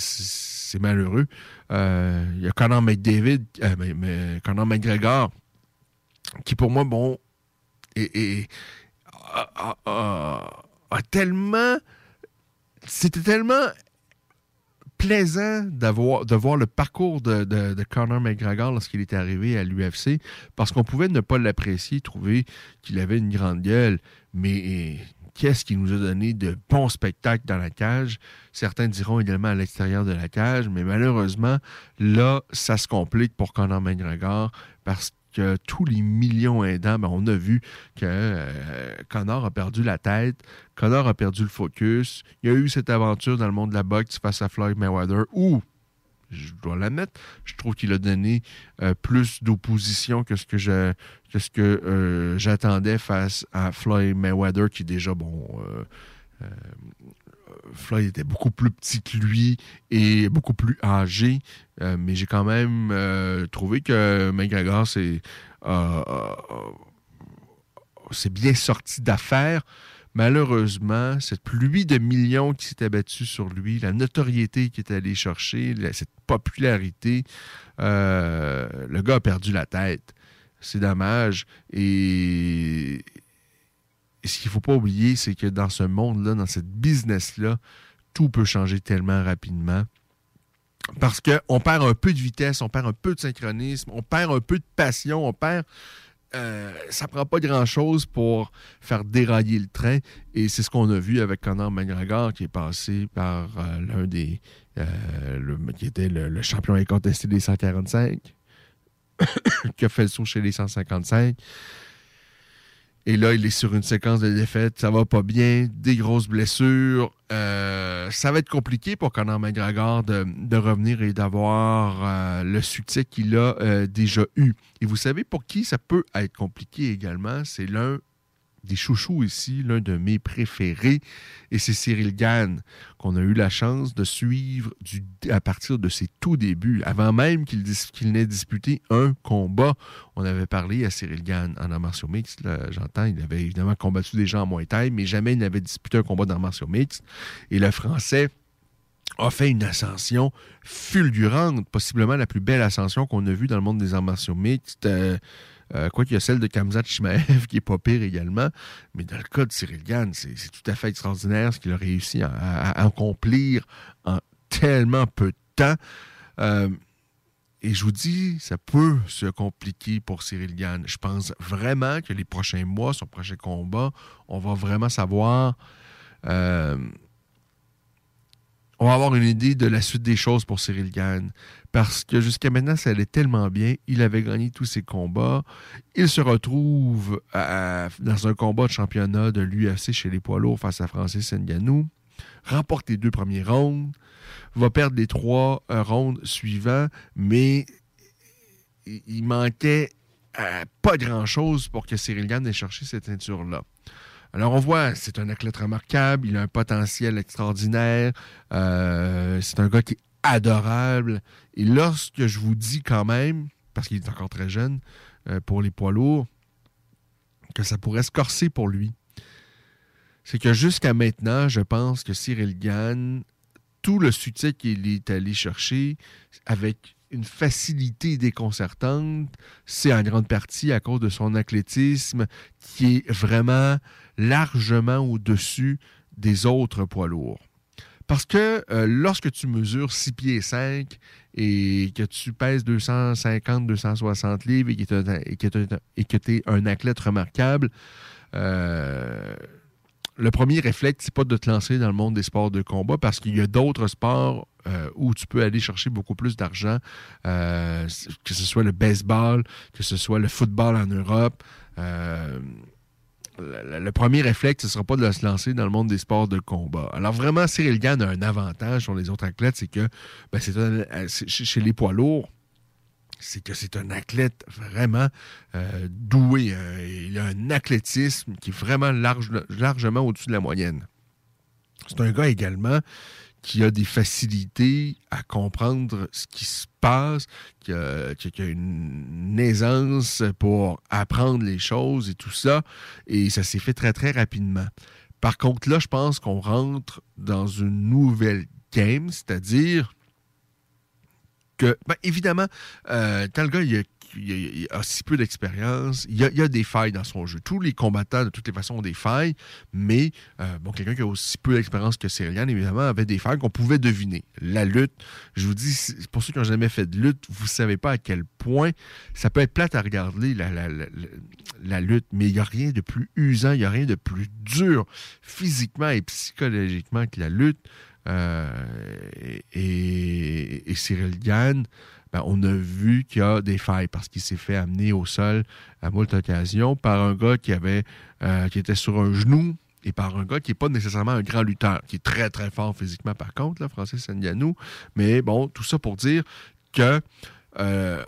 malheureux. Euh, Il y a Conor McDavid, euh, mais, Conor McGregor, qui pour moi, bon, a- a- a tellement. C'était tellement plaisant d'avoir, de voir le parcours de, Conor McGregor lorsqu'il était arrivé à l'UFC, parce qu'on pouvait ne pas l'apprécier, trouver qu'il avait une grande gueule, mais qu'est-ce qu'il nous a donné de bons spectacles dans la cage? Certains diront également à l'extérieur de la cage, mais malheureusement, là, ça se complique pour Conor McGregor parce que tous les millions aidants, ben, on a vu que euh, Connor a perdu la tête, Connor a perdu le focus. Il y a eu cette aventure dans le monde de la boxe face à Floyd Mayweather où, je dois l'admettre, je trouve qu'il a donné euh, plus d'opposition que ce que euh, j'attendais face à Floyd Mayweather qui déjà bon euh, Floyd était beaucoup plus petit que lui et beaucoup plus âgé, mais j'ai quand même trouvé que McGregor c'est bien sorti d'affaires. Malheureusement, cette pluie de millions qui s'est abattue sur lui, la notoriété qu'il est allé chercher, cette popularité, euh, le gars a perdu la tête. C'est dommage. Et, et ce qu'il ne faut pas oublier, c'est que dans ce monde-là, dans cette business-là, tout peut changer tellement rapidement. Parce qu'on perd un peu de vitesse, on perd un peu de synchronisme, on perd un peu de passion, on perd. Euh, ça prend pas grand-chose pour faire dérailler le train. Et c'est ce qu'on a vu avec Conor McGregor, qui est passé par euh, l'un des. euh, qui était le, le champion incontesté des 145, qui a fait le saut chez les 155. Et là, il est sur une séquence de défaites. Ça va pas bien. Des grosses blessures. Euh, ça va être compliqué pour Conor McGregor de, revenir et d'avoir euh, le succès qu'il a euh, déjà eu. Et vous savez pour qui ça peut être compliqué également? C'est l'un des chouchous ici, l'un de mes préférés, et c'est Cyril Gann, qu'on a eu la chance de suivre à partir de ses tout débuts, avant même qu'il n'ait disputé un combat. On avait parlé à Cyril Gann en arts martiaux mixtes, j'entends, il avait évidemment combattu des gens en Muay Thai, mais jamais il n'avait disputé un combat d'arts martiaux mixtes. Et le Français a fait une ascension fulgurante, possiblement la plus belle ascension qu'on a vue dans le monde des arts martiaux mixtes. Euh, euh, quoi qu'il y a celle de Kamzat Chimaev qui est pas pire également. Mais dans le cas de Cyril Gann, c'est tout à fait extraordinaire ce qu'il a réussi à, accomplir en tellement peu de temps. Euh, et je vous dis, ça peut se compliquer pour Cyril Gann. Je pense vraiment que les prochains mois, son prochain combat, on va vraiment savoir. Euh, on va avoir une idée de la suite des choses pour Cyril Gann. Parce que jusqu'à maintenant, ça allait tellement bien. Il avait gagné tous ses combats. Il se retrouve dans un combat de championnat de l'UFC chez les poids lourds face à Francis Ngannou. Remporte les deux premiers rounds. Va perdre les trois euh, rounds suivants. Mais il manquait euh, pas grand-chose pour que Cyril Gann ait cherché cette ceinture-là. Alors on voit, c'est un athlète remarquable, il a un potentiel extraordinaire, euh, c'est un gars qui est adorable. Et lorsque je vous dis quand même, parce qu'il est encore très jeune, euh, pour les poids lourds, que ça pourrait se corser pour lui, c'est que jusqu'à maintenant, je pense que Cyril Gann, tout le succès qu'il est allé chercher avec une facilité déconcertante, c'est en grande partie à cause de son athlétisme qui est vraiment largement au-dessus des autres poids lourds. Parce que euh, lorsque tu mesures 6 pieds 5 et que tu pèses 250, 260 livres et que tu es un athlète remarquable, euh, le premier réflexe, c'est pas de te lancer dans le monde des sports de combat parce qu'il y a d'autres sports euh, où tu peux aller chercher beaucoup plus d'argent, que ce soit le baseball, que ce soit le football en Europe le, premier réflexe, ce ne sera pas de se lancer dans le monde des sports de combat. Alors vraiment, Cyril Gann a un avantage sur les autres athlètes, c'est que ben, c'est euh, chez les poids lourds, c'est que c'est un athlète vraiment euh, doué. Hein. il a un athlétisme qui est vraiment large, largement au-dessus de la moyenne. C'est un gars également qui a des facilités à comprendre ce qui se passe, qui a, une aisance pour apprendre les choses et tout ça. Et ça s'est fait très, très rapidement. Par contre, là, je pense qu'on rentre dans une nouvelle game, c'est-à-dire que, ben, évidemment, euh, gars, il a il, si peu d'expérience. Il, y a des failles dans son jeu. Tous les combattants, de toutes les façons, ont des failles, mais euh, bon, quelqu'un qui a aussi peu d'expérience que Cyrilian, évidemment, avait des failles qu'on pouvait deviner. La lutte, je vous dis, pour ceux qui n'ont jamais fait de lutte, vous ne savez pas à quel point ça peut être plate à regarder, la, la, lutte, mais il n'y a rien de plus usant, il n'y a rien de plus dur physiquement et psychologiquement que la lutte. Euh, et, Cyril Gann, ben, on a vu qu'il y a des failles parce qu'il s'est fait amener au sol à moult occasions par un gars qui avait euh, qui était sur un genou et par un gars qui n'est pas nécessairement un grand lutteur, qui est très très fort physiquement par contre, là, Francis Ngannou. Mais bon, tout ça pour dire que euh,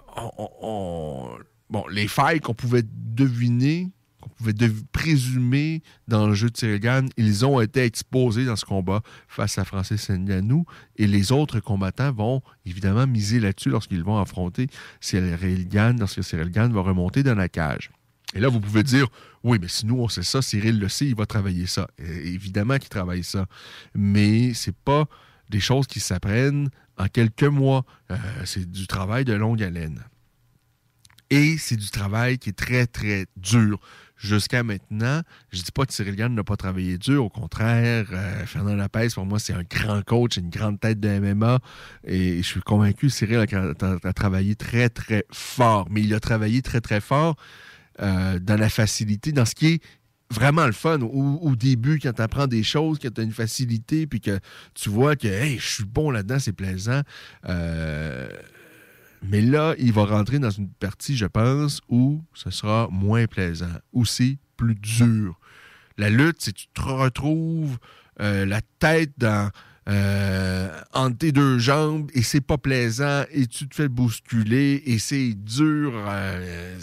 les failles qu'on pouvait deviner qu'on pouvait présumer dans le jeu de Cyril ils ont été exposés dans ce combat face à Francis Ngannou et les autres combattants vont évidemment miser là-dessus lorsqu'ils vont affronter Cyril Gann, lorsque Cyril Gann va remonter dans la cage. Et là, vous pouvez dire, oui, mais si nous, on sait ça, Cyril le sait, il va travailler ça. évidemment qu'il travaille ça. Mais c'est pas des choses qui s'apprennent en quelques mois. Euh, c'est du travail de longue haleine. Et c'est du travail qui est très, très dur jusqu'à maintenant. Je dis pas que Cyril Gann n'a pas travaillé dur. Au contraire, euh, Fernand Lapès, pour moi, c'est un grand coach, une grande tête de MMA. Et je suis convaincu que Cyril a, travaillé très, très fort. Mais il a travaillé très, très fort euh, dans la facilité, dans ce qui est vraiment le fun au, début quand tu apprends des choses, quand tu as une facilité, puis que tu vois que hey, je suis bon là-dedans, c'est plaisant. Euh, mais là, il va rentrer dans une partie, je pense, où ce sera moins plaisant, où c'est plus dur. La lutte, c'est tu te retrouves euh, la tête dans, euh, entre tes deux jambes et c'est pas plaisant et tu te fais bousculer et c'est dur. euh,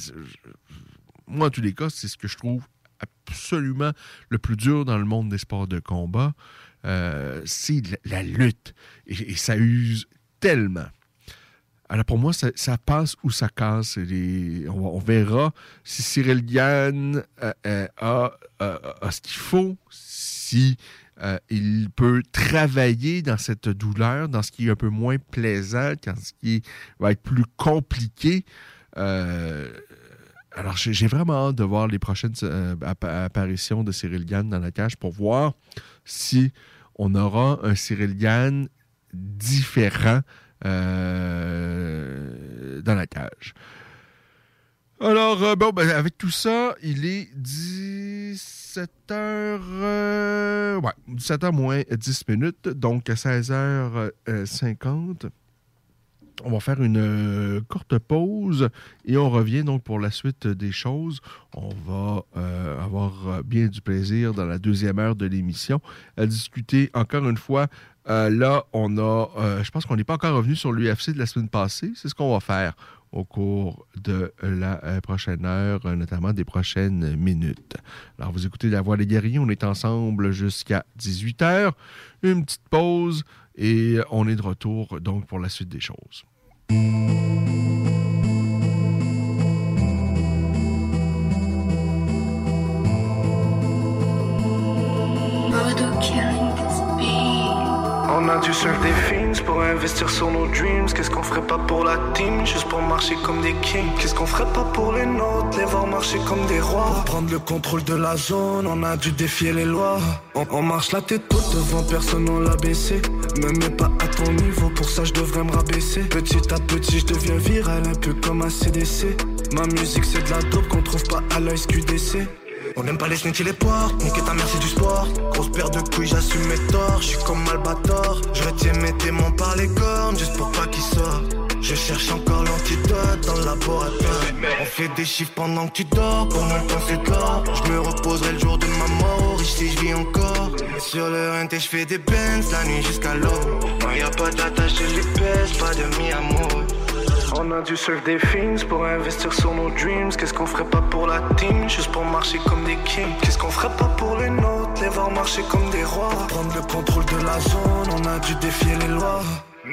moi, en tous les cas, c'est ce que je trouve absolument le plus dur dans le monde des sports de combat. C'est la, lutte. Et ça use tellement. Alors pour moi, ça, passe ou ça casse. On, verra si Cyril Gann euh, euh, a, a- ce qu'il faut, si euh, il peut travailler dans cette douleur, dans ce qui est un peu moins plaisant, dans ce qui va être plus compliqué. Euh, alors, j'ai vraiment hâte de voir les prochaines euh, appa- apparitions de Cyril Gann dans la cage pour voir si on aura un Cyril Gann différent euh, dans la cage. Alors, euh, bon, ben, avec tout ça, il est 17h... ouais, 17h moins 10 minutes, donc à 16h50. On va faire une euh, courte pause et on revient donc pour la suite des choses. On va euh, avoir euh, bien du plaisir dans la deuxième heure de l'émission à discuter encore une fois. Euh, là, on a, euh, je pense qu'on n'est pas encore revenu sur l'UFC de la semaine passée. C'est ce qu'on va faire au cours de la euh, prochaine heure, notamment des prochaines minutes. Alors, vous écoutez La Voix des guerriers. On est ensemble jusqu'à 18h. Une petite pause et on est de retour donc pour la suite des choses. A dû seul des pour investir sur nos dreams. Qu'est-ce qu'on ferait pas pour la team, juste pour marcher comme des kings. Qu'est-ce qu'on ferait pas pour les nôtres, les voir marcher comme des rois. Pour prendre le contrôle de la zone, on a dû défier les lois. On, marche la tête haute devant personne, on l'a baissé. Me mets pas à ton niveau, pour ça je devrais me rabaisser. Petit à petit, je deviens viral, un peu comme un CDC. Ma musique c'est de la dope qu'on trouve pas à la SQDC. On n'aime pas les snitch et les portes, niquer ta mère c'est du sport. Grosse paire de couilles, j'assume mes torts, je suis comme Albator. Je retiens mes démons par les cornes, juste pour pas qu'ils sortent. Je cherche encore l'antidote dans le laboratoire. On fait des chiffres pendant que tu dors, pour mon temps c'est l'or. Je me reposerai le jour de ma mort, riche si je vis encore. Sur le RNT je fais des bands, la nuit jusqu'à l'aube. Non y a pas d'attache, je les pèse, pas de mi-amour on a dû surf des films pour investir sur nos dreams. Qu'est-ce qu'on ferait pas pour la team, juste pour marcher comme des kings. Qu'est-ce qu'on ferait pas pour les nôtres, les voir marcher comme des rois. Prendre le contrôle de la zone, on a dû défier les lois.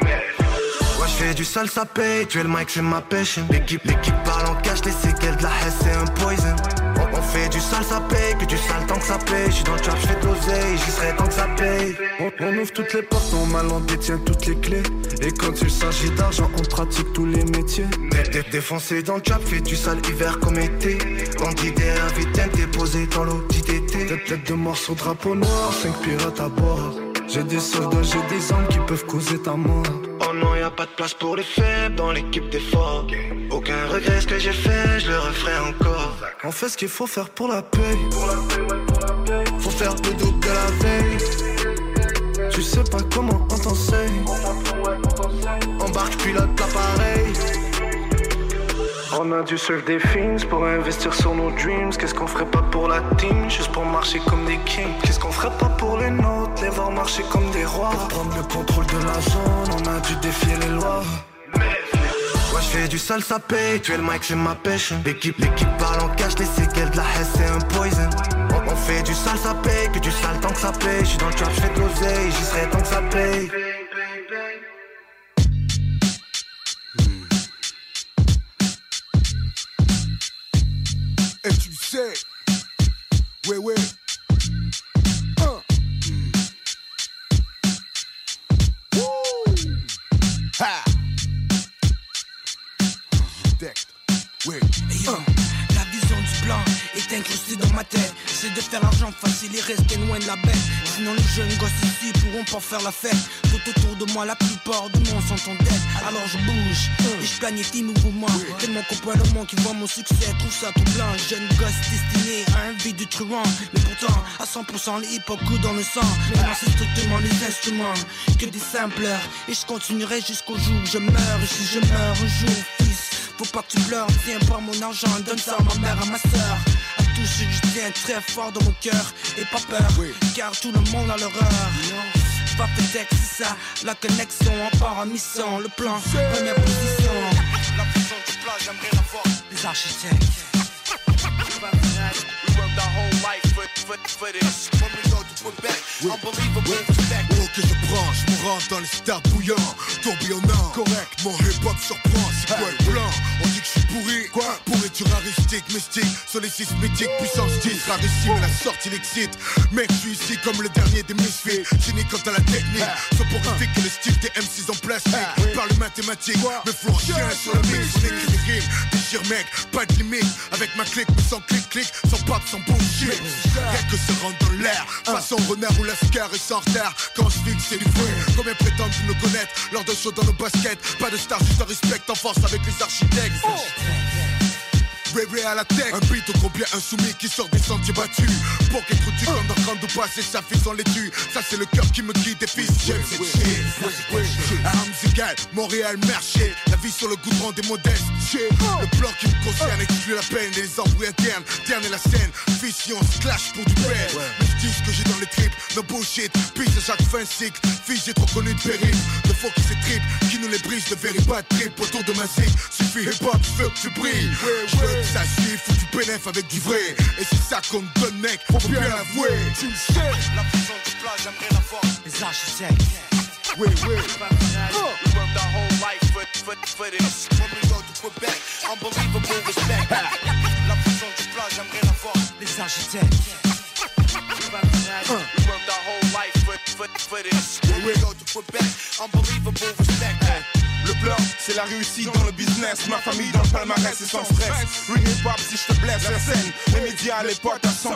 Ouais, je fais du sale, ça paye, tu es le mic, c'est ma pêche. L'équipe, l'équipe parle en cash, les séquelles de la haine, c'est un poison. On, on du sale, ça paye, que du sale tant que ça paye. Je suis dans le trap, je fais de l'oseille, j'y serai tant que ça paye. On, on ouvre toutes les portes, normalement on détient toutes les clés. Et quand il s'agit d'argent, on pratique tous les métiers. Dé- dé- Défoncé dans le trap, fait du sale hiver comme été. Bandit derrière, vite t'es posé dans l'eau d'été. Tête, tête de mort sur drapeau noir, 5 pirates à bord. J'ai des soldats, j'ai des armes qui peuvent causer ta mort. Y pas de place pour les faibles dans l'équipe des forts. Aucun regret ce que j'ai fait, je le referai encore. On fait ce qu'il faut faire pour la paix. Faut faire le double de la veille. Tu sais pas comment on t'enseigne. Embarque, pilote l'appareil. On a dû surf des films pour investir sur nos dreams. Qu'est-ce qu'on ferait pas pour la team, juste pour marcher comme des kings. Qu'est-ce qu'on ferait pas pour les nôtres, les voir marcher comme des rois. Pour prendre le contrôle de la zone, on a dû défier les lois. Ouais, je fais du sale, ça paye, tu es le mic, c'est ma pêche. L'équipe, l'équipe parle en cash, les séquelles de la haine, c'est un poison. On, fait du sale, ça paye, que du sale tant que ça paye. Je suis dans le trap, je fais de l'oseille, j'y serai tant que ça paye. Et tu sais, ouais, ouais. Hein. Wouh. Ha. Architecte, ouais. Hey yo, la du blanc est incrustée dans ma tête. J'essaie de faire l'argent facile et rester loin de la bête. Sinon, les jeunes gosses ici pourront pas faire la fête. Tout autour de moi, la plupart du monde sont en tête. Alors je bouge et je planifie mouvement. Tellement comprend le monde qui voit mon succès, trouve ça tout blanc. Jeune gosse destiné à un vide de truand. Mais pourtant, à 100% les hip dans le sang. Maintenant, c'est strictement les instruments que des sampleurs. Et je continuerai jusqu'au jour où je meurs. Et si je meurs un jour, faut pas que tu pleures. Tiens pas mon argent, donne ça à ma mère, à ma soeur. À tout ce que je tiens très fort dans mon cœur. Et pas peur, car tout le monde a l'horreur. Pas fait c'est ça, la connexion, on part en mission, le plan, première position. La puissance du plat, j'aimerais la voir. Les architectes. We worked our whole life for, for, for this. When we go to Quebec, unbelievable respect. Que je branche, me rentre dans les stars bouillants, tourbillonnant. Correct, mon hip-hop surprend, c'est quoi le plan? Pourri, quoi? Pourriture aristique, mystique, solécisme mythique, puissance 10, rarissime, la sortie l'excite. Mec, je suis ici comme le dernier des misfits, cynique quant à la technique. Soporifique que le style des M6 en plastique. Par le mathématique, me flow chien sur le mix, on écrit des rimes. Déchire mec, pas de limite. Avec ma clique, mais sans clic-clic, sans pape, sans bullshit. Rien que se rendre dans l'air, façon renard ou lascar et sans retard. Quand je fixe, c'est du fruit. Combien prétendent nous connaître? Lors de show dans nos baskets Pas de star, juste un respect en force avec les architectes. Effect. À la tech, un beat au combien insoumis qui sort des sentiers battus. Pour qu'être comme dans train de passer sa fille sans l'étu. Ça c'est le cœur qui me guide des fils. J'aime cette shit. Armes égales, Montréal marché. La vie sur le goudron des modestes. Le plan qui me concerne exclut la peine et les embrouilles internes. Dernier la scène, fission, clash pour du bread. Mais je dis ce que j'ai dans les tripes, no bullshit. Pisse à chaque fin de cycle. Fils, j'ai trop connu de péril. Le faux qui s'étripe, qui nous les brise, ne verrait pas de trip autour de ma zig. Suffit hip hop, je veux que tu brilles. Ça faut du bénéf avec du vrai. Et c'est ça qu'on me donne, mec, faut bien l'avouer. Tu le sais. La puissance du plat, j'aimerais la voir. Les architectes. Oui, oui. We worked our whole life for, for, for this. When we go to Quebec, unbelievable respect. La puissance du plat, j'aimerais la voir. Les architectes. We worked our whole life for, for, for this. When we go to Quebec, unbelievable respect. C'est la réussite dans le business. Ma famille dans le palmarès et sans stress. Real hip hop, si je te blesse, la scène. Les médias, les potes à 100%.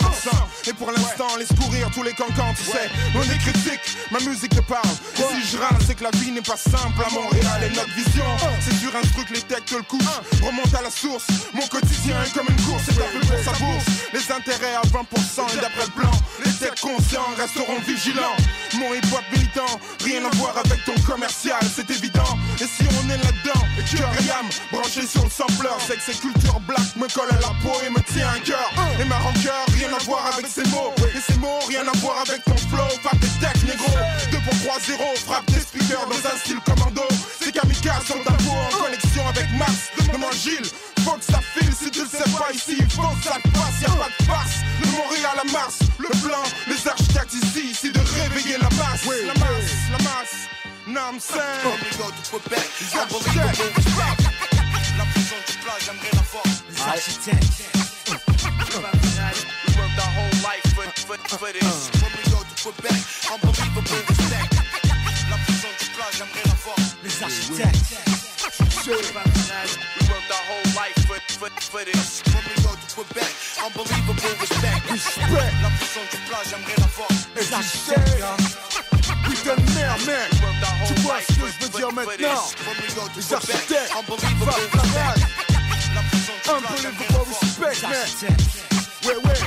Et pour l'instant, laisse courir tous les cancans, tu sais. On est critique, ma musique te parle. Et si je râle, c'est que la vie n'est pas simple à Montréal et notre vision. C'est sur un truc, les techs te le couchent. Remonte à la source. Mon quotidien est comme une course, c'est fait pour sa bourse. Les intérêts à 20% et d'après le plan. Les techs conscients resteront vigilants. Mon hip hop militant, rien à voir avec ton commercial, c'est évident. Et si on est là-dedans, cœur et âme, branché sur le sampler, c'est que ces cultures black me collent à la peau et me tient un cœur. Et ma rancœur, rien à voir avec ces mots. Et ces mots, rien à voir avec ton flow, pas tes decks, négro. 2 pour 3 0, frappe tes speakers dans un style commando. Ces kamikazes sont à peau en connexion avec Max. Demande Gilles, faut que ça file si tu le sais pas ici. Faut que ça passe, y'a pas de farce. De Montréal à Mars, le plan, les architectes ici, c'est de réveiller la masse. La masse, la masse. Know what I'm saying? When we go to Quebec, unbelievable respect. La puissance du plat, j'aimerais la voir. Les architectes. We worked our whole life for, for, for this. When we go to Quebec, unbelievable respect. La puissance du plat, j'aimerais la voir. Les architectes. We worked our whole life for, for, for this. When we go to Quebec, unbelievable respect. Respect. La puissance du plat, j'aimerais la voir. Et tu Tu vois ce que je veux dire maintenant? Unbelievable. Ouais, ouais.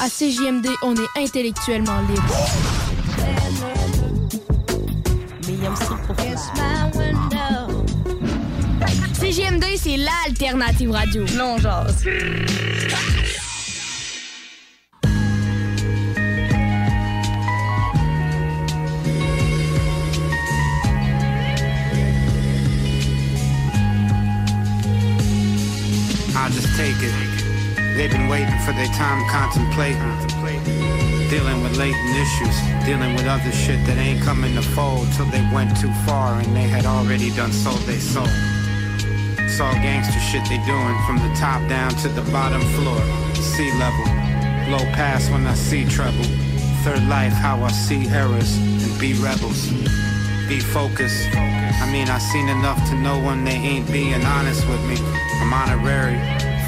À CJMD, on est intellectuellement libre. C'est l'alternative radio. Non, genre. I'll just take it. They've been waiting for their time contemplating. Dealing with latent issues, dealing with other shit that ain't coming to fold till they went too far and they had already done sold they soul. It's all gangster shit they doing from the top down to the bottom floor, sea level. blow past when I see trouble. Third life, how I see errors and be rebels. Be focused. I mean, I seen enough to know when they ain't being honest with me. I'm honorary,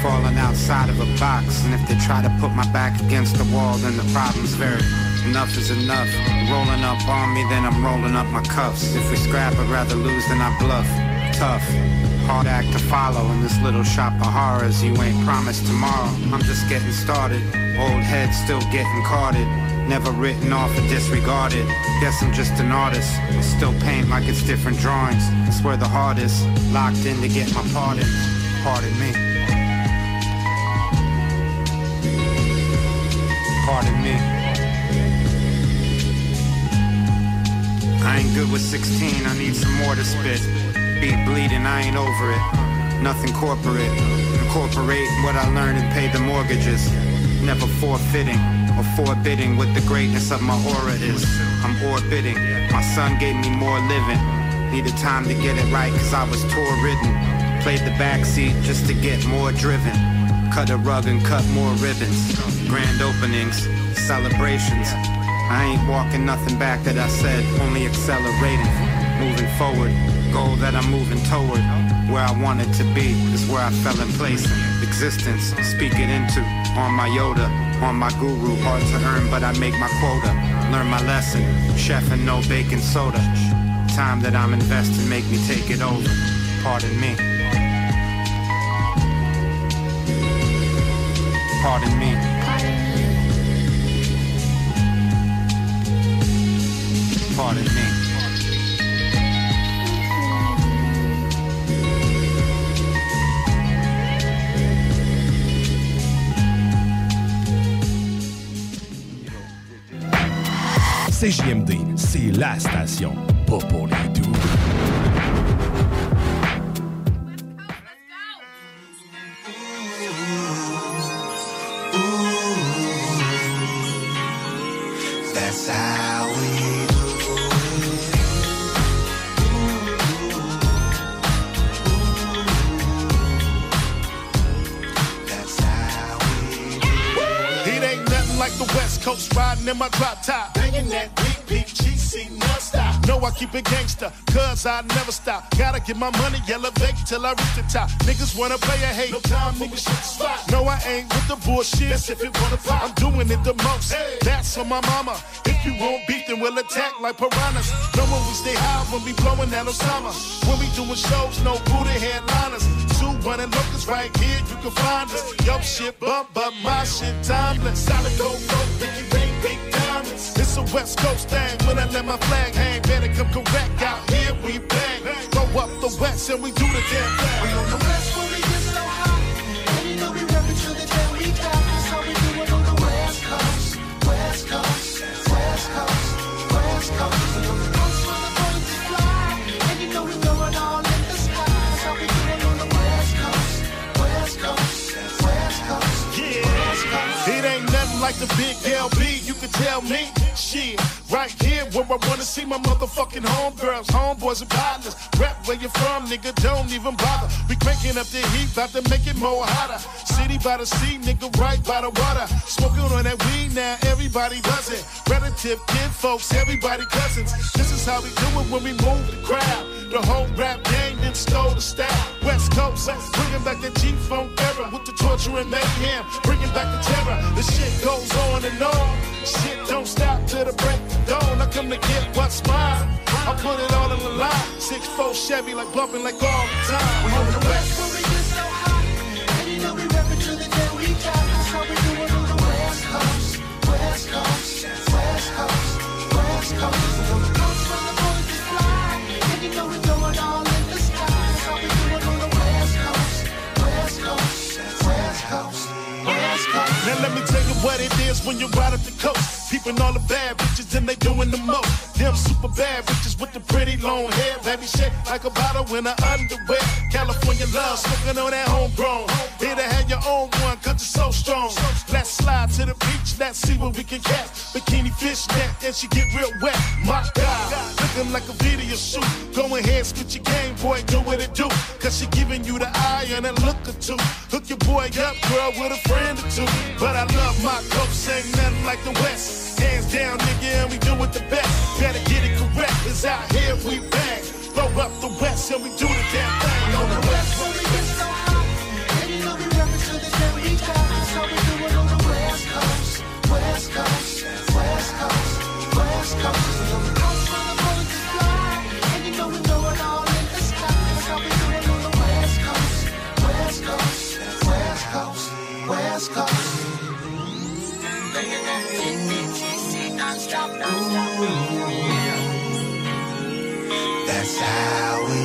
falling outside of a box. And if they try to put my back against the wall, then the problem's very. Enough is enough. Rolling up on me, then I'm rolling up my cuffs. If we scrap, I'd rather lose than I bluff. Tough. Hard act to follow in this little shop of horrors. You ain't promised tomorrow. I'm just getting started. Old head still getting carded. Never written off or disregarded. Guess I'm just an artist. I still paint like it's different drawings. That's where the is. Locked in to get my pardon. Pardon me. Pardon me. I ain't good with 16, I need some more to spit. Bleeding, I ain't over it. Nothing corporate. Incorporate what I learned and pay the mortgages. Never forfeiting or forbidding what the greatness of my aura is. I'm orbiting. My son gave me more living. Needed time to get it right cause I was tour ridden. Played the backseat just to get more driven. Cut a rug and cut more ribbons. Grand openings, celebrations. I ain't walking nothing back that I said, only accelerating. Moving forward, goal that I'm moving toward. Where I wanted to be is where I fell in place. Existence, speak it into. On my Yoda, on my guru. Hard to earn, but I make my quota. Learn my lesson. Chef and no baking soda. Time that I'm investing, make me take it over. Pardon me. Pardon me. Pardon me. CJMD, c'est la station, pas pour les doux. Drop top. Banging that big big GC non-stop. No, I keep it gangster, cause I never stop. Gotta get my money, elevate till I reach the top. Niggas wanna play a hate. No time, niggas shit spot. No, I ain't with the bullshit. That's if it wanna pop. I'm doing it the most. That's on my mama. If you want beef, then we'll attack like piranhas. Know when we stay high, when we blowing that Osama. When we doing shows, no booty headliners. Two running locals right here, you can find us. Yo, shit bump, but my shit timeless. Solid gold, gold, Ricky Ray, big. It's a West Coast thing. When I let my flag hang, better come correct out here. We bang, go up the west and we do the damn thing. We on the west where we get so high, and you know we to the day we die. That's how we do it on the West Coast, West Coast, West Coast, West Coast. We on the coast where the birds fly, and you know we throw it all in the sky. That's how we do it on the West Coast, West Coast, West Coast. Yeah, it ain't nothing like the big LB. Tell me, shit, right here where I wanna see my motherfucking homegirls, homeboys and partners. Rap where you from, nigga, don't even bother. We cranking up the heat, about to make it more hotter. City by the sea, nigga, right by the water. Smoking on that weed now, everybody does it. Relative, kid folks, everybody cousins. This is how we do it when we move the crowd. The whole rap game stole the style. West Coast, bringing back the G-Funk era with the torture and mayhem. Bringing back the terror. The shit goes on and on. Shit don't stop till the break of dawn. I come to get what's mine. I put it all in the line. Six four Chevy like bumping like all the time. We on the west. where what it is when you ride up the coast. Keeping all the bad bitches and they doing the most. Them super bad bitches with the pretty long hair, baby shit like a bottle in her underwear. California love, smoking on that homegrown. Here to have your own one, cause it's so strong. Let's slide to the beach, let's see what we can catch. Bikini fish net, and she get real wet. My God, looking like a video shoot. Go ahead, spit your game, boy, do what it do. Cause she giving you the eye and a look or two. Hook your boy up, girl, with a friend or two. But I love my coast, ain't nothing like the West. Hands down, nigga, and we do it the best. Better get it correct, it's out here we bang. Throw up the West, and we do the damn thing That's how we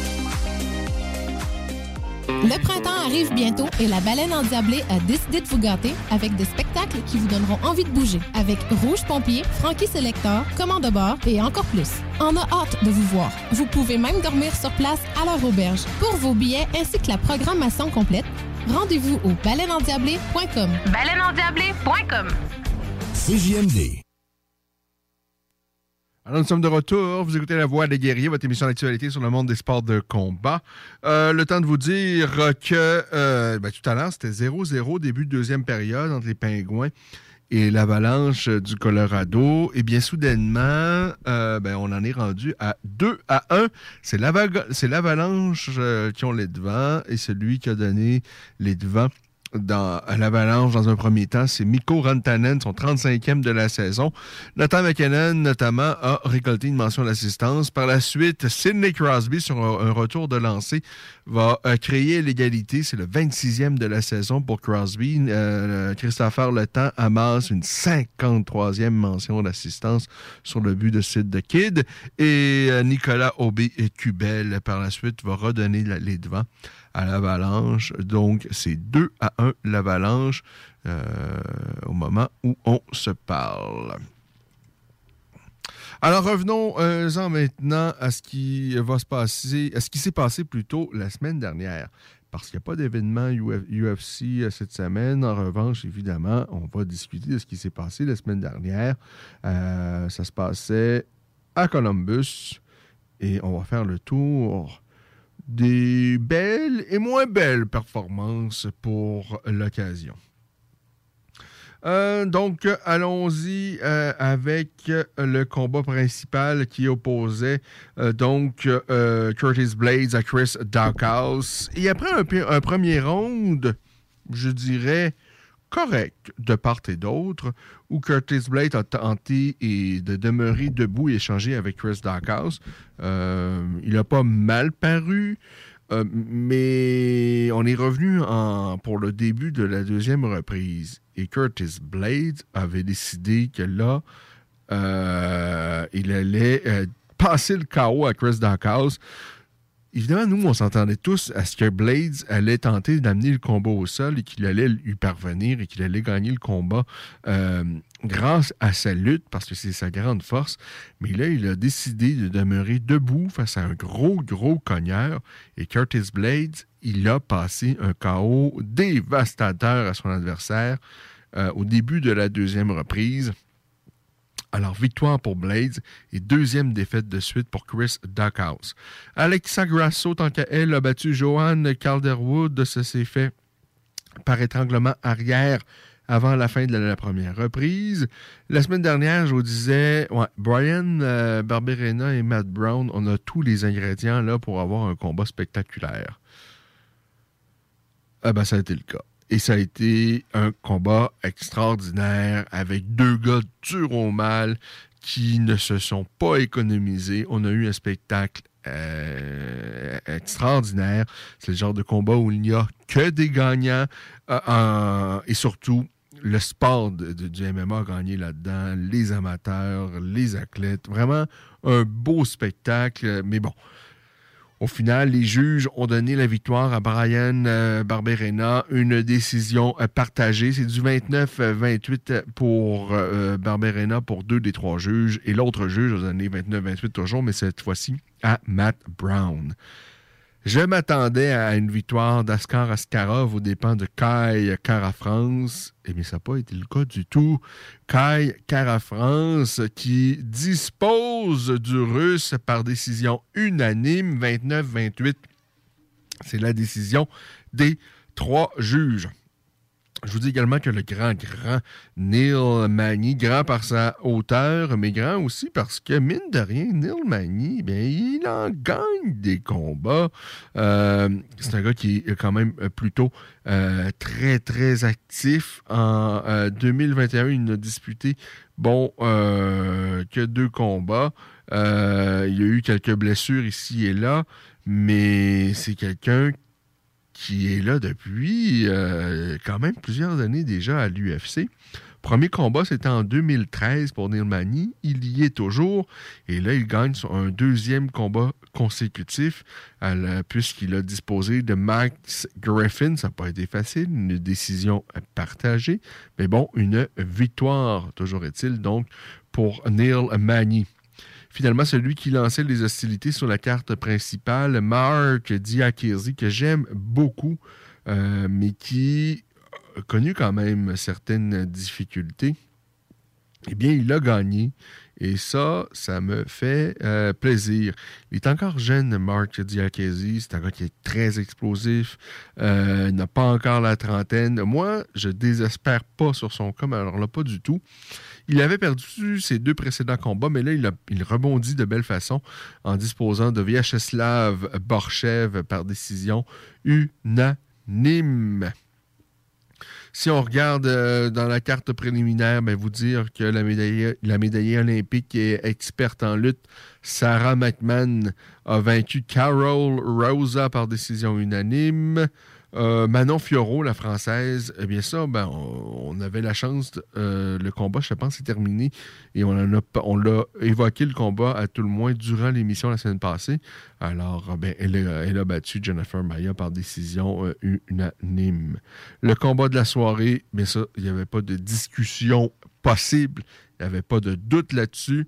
Le printemps arrive bientôt et la baleine endiablée a décidé de vous gâter avec des spectacles qui vous donneront envie de bouger. Avec Rouge Pompier, Frankie Selector, Commande de bord et encore plus. On a hâte de vous voir. Vous pouvez même dormir sur place à leur auberge. Pour vos billets ainsi que la programmation complète, rendez-vous au baleineendiablée.com. Baleineendiablée.com CJMD. Alors, nous sommes de retour. Vous écoutez La Voix des guerriers, votre émission d'actualité sur le monde des sports de combat. Euh, le temps de vous dire que euh, ben, tout à l'heure, c'était 0-0, début de deuxième période entre les Pingouins et l'Avalanche du Colorado. Et bien, soudainement, euh, ben, on en est rendu à 2 à 1. C'est l'Ava- c'est l'Avalanche qui ont les devants et celui qui a donné les devants dans l'Avalanche dans un premier temps, c'est Mikko Rantanen, son 35e de la saison. Nathan McKinnon, notamment, a récolté une mention d'assistance. Par la suite, Sidney Crosby, sur un, retour de lancer, va euh, créer l'égalité. C'est le 26e de la saison pour Crosby. Euh, Christopher Le Temps amasse une 53e mention d'assistance sur le but de Sid Kid. Et euh, Nicolas Aubé-Cubel, par la suite, va redonner les devants à l'Avalanche. Donc, c'est 2 à 1 l'Avalanche euh, au moment où on se parle. Alors revenons-en maintenant à ce qui va se passer, à ce qui s'est passé plutôt la semaine dernière. Parce qu'il n'y a pas d'événement Uf- UFC euh, cette semaine. En revanche, évidemment, on va discuter de ce qui s'est passé la semaine dernière. Euh, ça se passait à Columbus et on va faire le tour des belles et moins belles performances pour l'occasion. Euh, donc, allons-y euh, avec le combat principal qui opposait euh, donc Curtis Blades à Chris Dawkhouse. Et après un, un premier round, je dirais correct de part et d'autre, où Curtis Blade a tenté et de demeurer debout et échanger avec Chris Dawkhouse. Euh, il n'a pas mal paru. Euh, mais on est revenu en- pour le début de la deuxième reprise. Et Curtis Blades avait décidé que là, euh, il allait passer le chaos à Chris Dawkhouse. Évidemment, nous, on s'entendait tous à ce que Blades allait tenter d'amener le combat au sol et qu'il allait lui parvenir et qu'il allait gagner le combat euh, grâce à sa lutte, parce que c'est sa grande force. Mais là, il a décidé de demeurer debout face à un gros, gros cogneur. Et Curtis Blades il a passé un chaos dévastateur à son adversaire euh, au début de la deuxième reprise. Alors, victoire pour Blades et deuxième défaite de suite pour Chris Duckhouse. Alexa Grasso, tant qu'elle, a battu Johan Calderwood. Ça s'est fait par étranglement arrière avant la fin de la, première reprise. La semaine dernière, je vous disais, Brian euh, Barberena et Matt Brown, on a tous les ingrédients là pour avoir un combat spectaculaire. Ah ben, ça a été le cas. Et ça a été un combat extraordinaire avec deux gars durs au mal qui ne se sont pas économisés. On a eu un spectacle euh, extraordinaire. C'est le genre de combat où il n'y a que des gagnants euh, et surtout le sport de, du MMA a gagné là-dedans, les amateurs, les athlètes. Vraiment un beau spectacle. Mais bon, au final, les juges ont donné la victoire à Brian euh, Barberena, une décision euh, partagée. C'est du 29-28 pour euh, Barberena pour deux des trois juges et l'autre juge a donné 29-28 toujours, mais cette fois-ci à Matt Brown. Je m'attendais à une victoire d'Askar Askarov aux dépens de Kai Kara-France. Eh bien, ça n'a pas été le cas du tout. Kai Kara-France qui dispose du russe par décision unanime, 29-28. C'est la décision des trois juges. Je vous dis également que le grand, grand Neil Magny, grand par sa hauteur, mais grand aussi parce que, mine de rien, Neil Magny, bien, il en gagne des combats. Euh, c'est un gars qui est quand même plutôt euh, très, très actif. En 2021, euh, il n'a disputé, bon, que deux combats. il y a eu quelques blessures ici et là, mais c'est quelqu'un qui est là depuis euh, quand même plusieurs années déjà à l'UFC. Premier combat, c'était en 2013 pour Neil Magny. Il y est toujours. Et là, il gagne un deuxième combat consécutif puisqu'il a disposé de Max Griffin. Ça n'a pas été facile, une décision partagée. Mais bon, une victoire, toujours est-il, donc, pour Neil Magny. Finalement, celui qui lançait les hostilités sur la carte principale, Mark Diakesi, que j'aime beaucoup, euh, mais qui a connu quand même certaines difficultés, eh bien, il a gagné. Et ça, ça me fait euh, plaisir. Il est encore jeune, Mark Diakesi. C'est un gars qui est très explosif. Euh, n'a pas encore la trentaine. Moi, je désespère pas sur son com. Alors là, pas du tout. Il avait perdu ses deux précédents combats, mais là, il, rebondit de belle façon en disposant de Vyacheslav Borchev par décision unanime. Si on regarde euh, dans la carte préliminaire, ben, vous dire que la médaillée, la médaillée olympique et experte en lutte, Sarah McMahon, a vaincu Carol Rosa par décision unanime. Euh, Manon Fiorot, la française, eh bien ça, ben, on, avait la chance, euh, le combat, je pense, est terminé et on, a, on l'a évoqué le combat à tout le moins durant l'émission la semaine passée. Alors, ben, elle, a battu Jennifer Maya par décision euh, unanime. Le combat de la soirée, bien ça, il n'y avait pas de discussion possible, il n'y avait pas de doute là-dessus.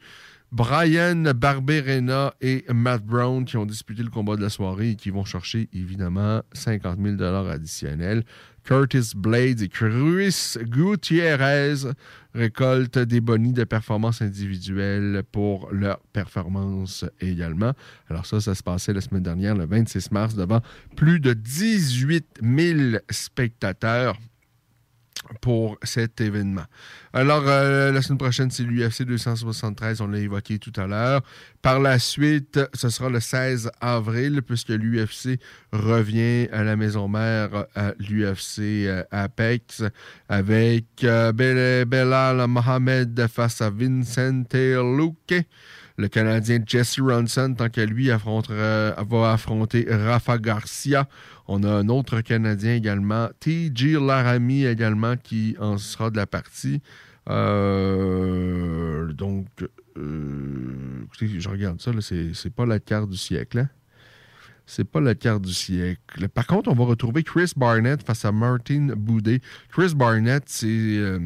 Brian Barberena et Matt Brown qui ont disputé le combat de la soirée et qui vont chercher évidemment 50 000 additionnels. Curtis Blades et Chris Gutierrez récoltent des bonnies de performance individuelle pour leur performance également. Alors ça, ça se passait la semaine dernière, le 26 mars, devant plus de 18 000 spectateurs pour cet événement. Alors, euh, la semaine prochaine, c'est l'UFC 273, on l'a évoqué tout à l'heure. Par la suite, ce sera le 16 avril, puisque l'UFC revient à la maison mère à l'UFC euh, Apex avec euh, Belal Mohamed face à Vincent Luque. Le Canadien Jesse Ronson, tant qu'à lui, va affronter Rafa Garcia. On a un autre Canadien également, T.J. Laramie également, qui en sera de la partie. Euh, donc, euh, écoutez, je regarde ça, c'est pas la carte du siècle. Hein? C'est pas la carte du siècle. Par contre, on va retrouver Chris Barnett face à Martin Boudet. Chris Barnett, c'est. Euh,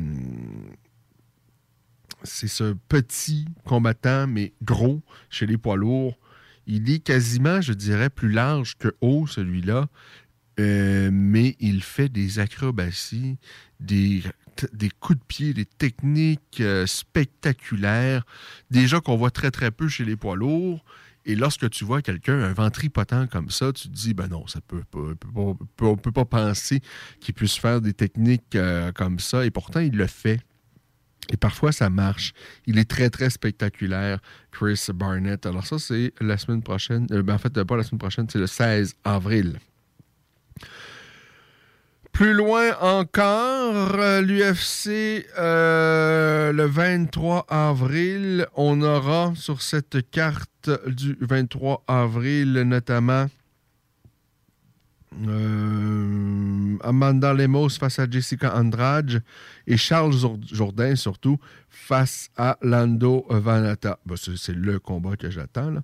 c'est ce petit combattant, mais gros, chez les poids lourds. Il est quasiment, je dirais, plus large que haut, celui-là. euh, mais il fait des acrobaties, des, coups de pied, des techniques euh, spectaculaires, déjà qu'on voit très très peu chez les poids lourds. Et lorsque tu vois quelqu'un, un ventripotent comme ça, tu te dis, ben non, ça peut, pas- peut pas- peut- on peut pas penser qu'il puisse faire des techniques euh, comme ça. Et pourtant, il le fait. Et parfois, ça marche. Il est très, très spectaculaire, Chris Barnett. Alors ça, c'est la semaine prochaine. Euh, ben, en fait, pas la semaine prochaine, c'est le 16 avril. Plus loin encore, euh, l'UFC, euh, le 23 avril, on aura sur cette carte du 23 avril notamment euh, Amanda Lemos face à Jessica Andrade et Charles Jourd- Jourdain surtout face à Lando Vanata. Ben, c'est le combat que j'attends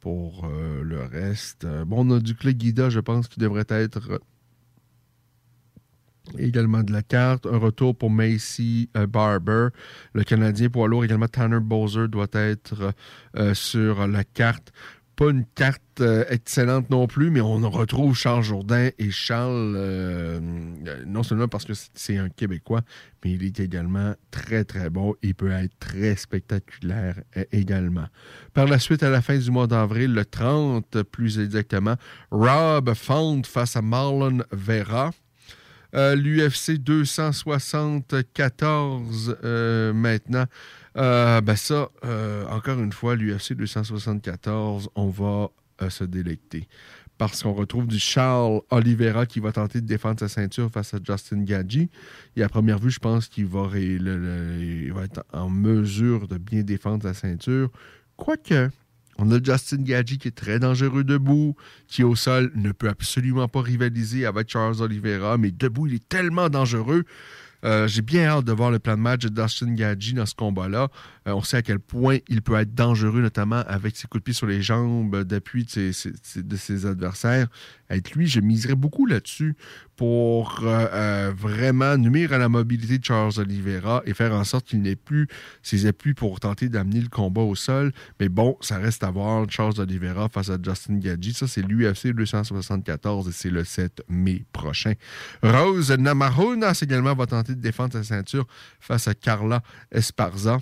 pour euh, le reste. euh, bon, on a du Clay Guida, je pense, qui devrait être également de la carte. Un retour pour Macy Barber. Le Canadien poids lourd, également Tanner Bowser doit être sur la carte. Pas une carte euh, excellente non plus, mais on retrouve Charles Jourdain et Charles, euh, euh, non seulement parce que c'est- un Québécois, mais il est également très très bon. Il peut être très spectaculaire également. Par la suite, à la fin du mois d'avril, le 30 plus exactement, Rob Font face à Marlon Vera. L'UFC 274 euh, maintenant. Euh, ben ça, euh, encore une fois, l'UFC 274, on va euh, se délecter. Parce qu'on retrouve du Charles Oliveira qui va tenter de défendre sa ceinture face à Justin Gaggi. Et à première vue, je pense qu'il va, être en mesure de bien défendre sa ceinture. Quoique, on a Justin Gaggi qui est très dangereux debout, qui au sol ne peut absolument pas rivaliser avec Charles Oliveira, mais debout, il est tellement dangereux. Euh, J'ai bien hâte de voir le plan de match de Justin Gaggi dans ce combat-là. Euh, on sait à quel point il peut être dangereux, notamment avec ses coups de pied sur les jambes d'appui de ses, adversaires. Avec lui, je miserais beaucoup là-dessus pour euh, euh, vraiment nuire à la mobilité de Charles Oliveira et faire en sorte qu'il n'ait plus ses appuis pour tenter d'amener le combat au sol. Mais bon, ça reste à voir. Charles Oliveira face à Justin Gaggi. Ça, c'est l'UFC 274 et c'est le 7 mai prochain. Rose Namajunas également va tenter de défendre sa ceinture face à Carla Esparza.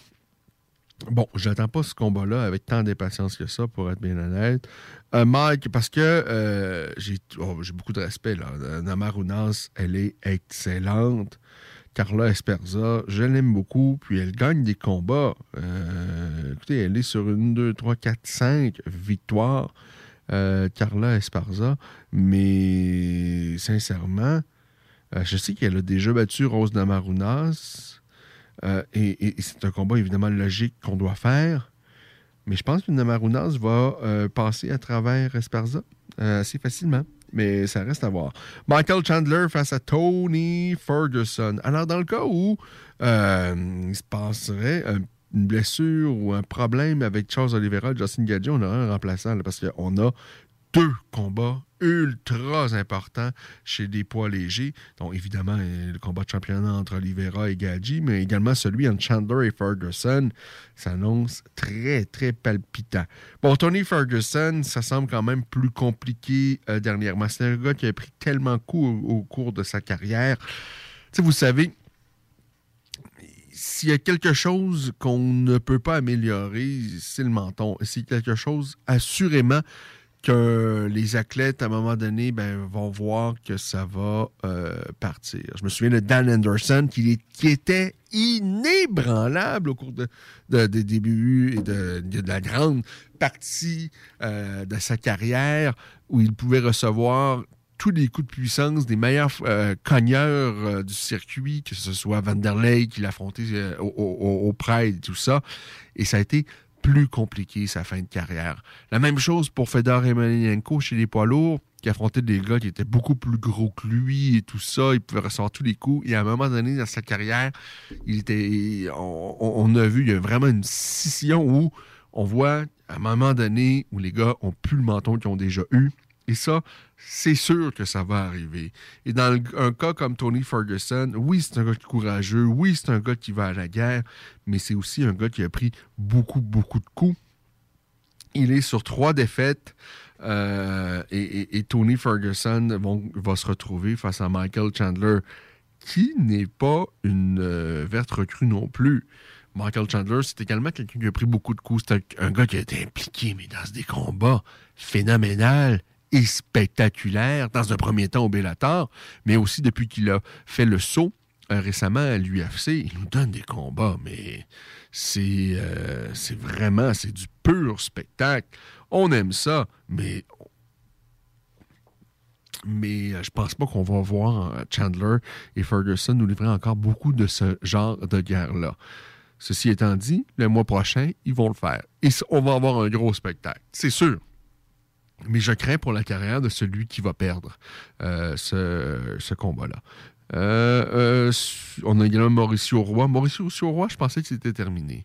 Bon, j'attends pas ce combat-là avec tant d'impatience que ça, pour être bien honnête. Euh, Mike, parce que euh, j'ai oh, j'ai beaucoup de respect. Là. Euh, Namarunas, elle est excellente. Carla Esperza, je l'aime beaucoup. Puis elle gagne des combats. Écoutez, elle est sur une, deux, trois, quatre, cinq victoires. Carla Esparza. Mais sincèrement, je sais qu'elle a déjà battu Rose Namarunas. Euh, et, c'est un combat évidemment logique qu'on doit faire. Mais je pense que Namarunas va euh, passer à travers Esparza euh, assez facilement. Mais ça reste à voir. Michael Chandler face à Tony Ferguson. Alors, dans le cas où il se passerait un- une blessure ou un problème avec Charles Oliveira Justin Gaggi, on aurait un remplaçant parce qu'on a deux combats ultra importants chez des poids légers. Donc, évidemment, euh, le combat de championnat entre Oliveira et Gaggi, mais également celui entre Chandler et Ferguson s'annonce très, très palpitant. Bon, Tony Ferguson, ça semble quand même plus compliqué euh, dernièrement. C'est un gars qui a pris tellement de coups au, au cours de sa carrière. Tu sais, vous savez, s'il y a quelque chose qu'on ne peut pas améliorer, c'est le menton. C'est quelque chose, assurément, les athlètes, à un moment donné, ben, vont voir que ça va euh, partir. Je me souviens de Dan Anderson, qui, était inébranlable au cours de, de- des débuts et de, la grande partie euh, de sa carrière, où il pouvait recevoir tous les coups de puissance des meilleurs euh, cogneurs du circuit, que ce soit Vanderlei qui l'affrontait euh, au, au, au tout ça. Et ça a été plus compliqué sa fin de carrière. La même chose pour Fedor Emelianenko chez les poids lourds, qui affrontait des gars qui étaient beaucoup plus gros que lui et tout ça. Il pouvait recevoir tous les coups. Et à un moment donné dans sa carrière, il était, on- on a vu, il y a vraiment une scission où on voit à un moment donné où les gars ont plus le menton qu'ils ont déjà eu. Et ça, c'est sûr que ça va arriver. Et dans un cas comme Tony Ferguson, oui, c'est un gars courageux, oui, c'est un gars qui va à la guerre, mais c'est aussi un gars qui a pris beaucoup, beaucoup de coups. Il est sur trois défaites Euh, et, Tony Ferguson va se retrouver face à Michael Chandler, qui n'est pas une euh, verte recrue non plus. Michael Chandler, c'est également quelqu'un qui a pris beaucoup de coups. C'est un, un gars qui a été impliqué, mais dans des combats phénoménal et spectaculaires, dans un premier temps au Bellator, mais aussi depuis qu'il a fait le saut euh, récemment à l'UFC, il nous donne des combats, mais c'est euh, c'est vraiment, c'est du pur spectacle. On aime ça, mais mais euh, je pense pas qu'on va voir Chandler et Ferguson nous livrer encore beaucoup de ce genre de guerre-là. Ceci étant dit, le mois prochain, ils vont le faire. Et on va avoir un gros spectacle, c'est sûr. Mais je crains pour la carrière de celui qui va perdre euh, ce, ce combat-là. Euh, euh, on a également Mauricio Roy. Mauricio Roy, je pensais que c'était terminé.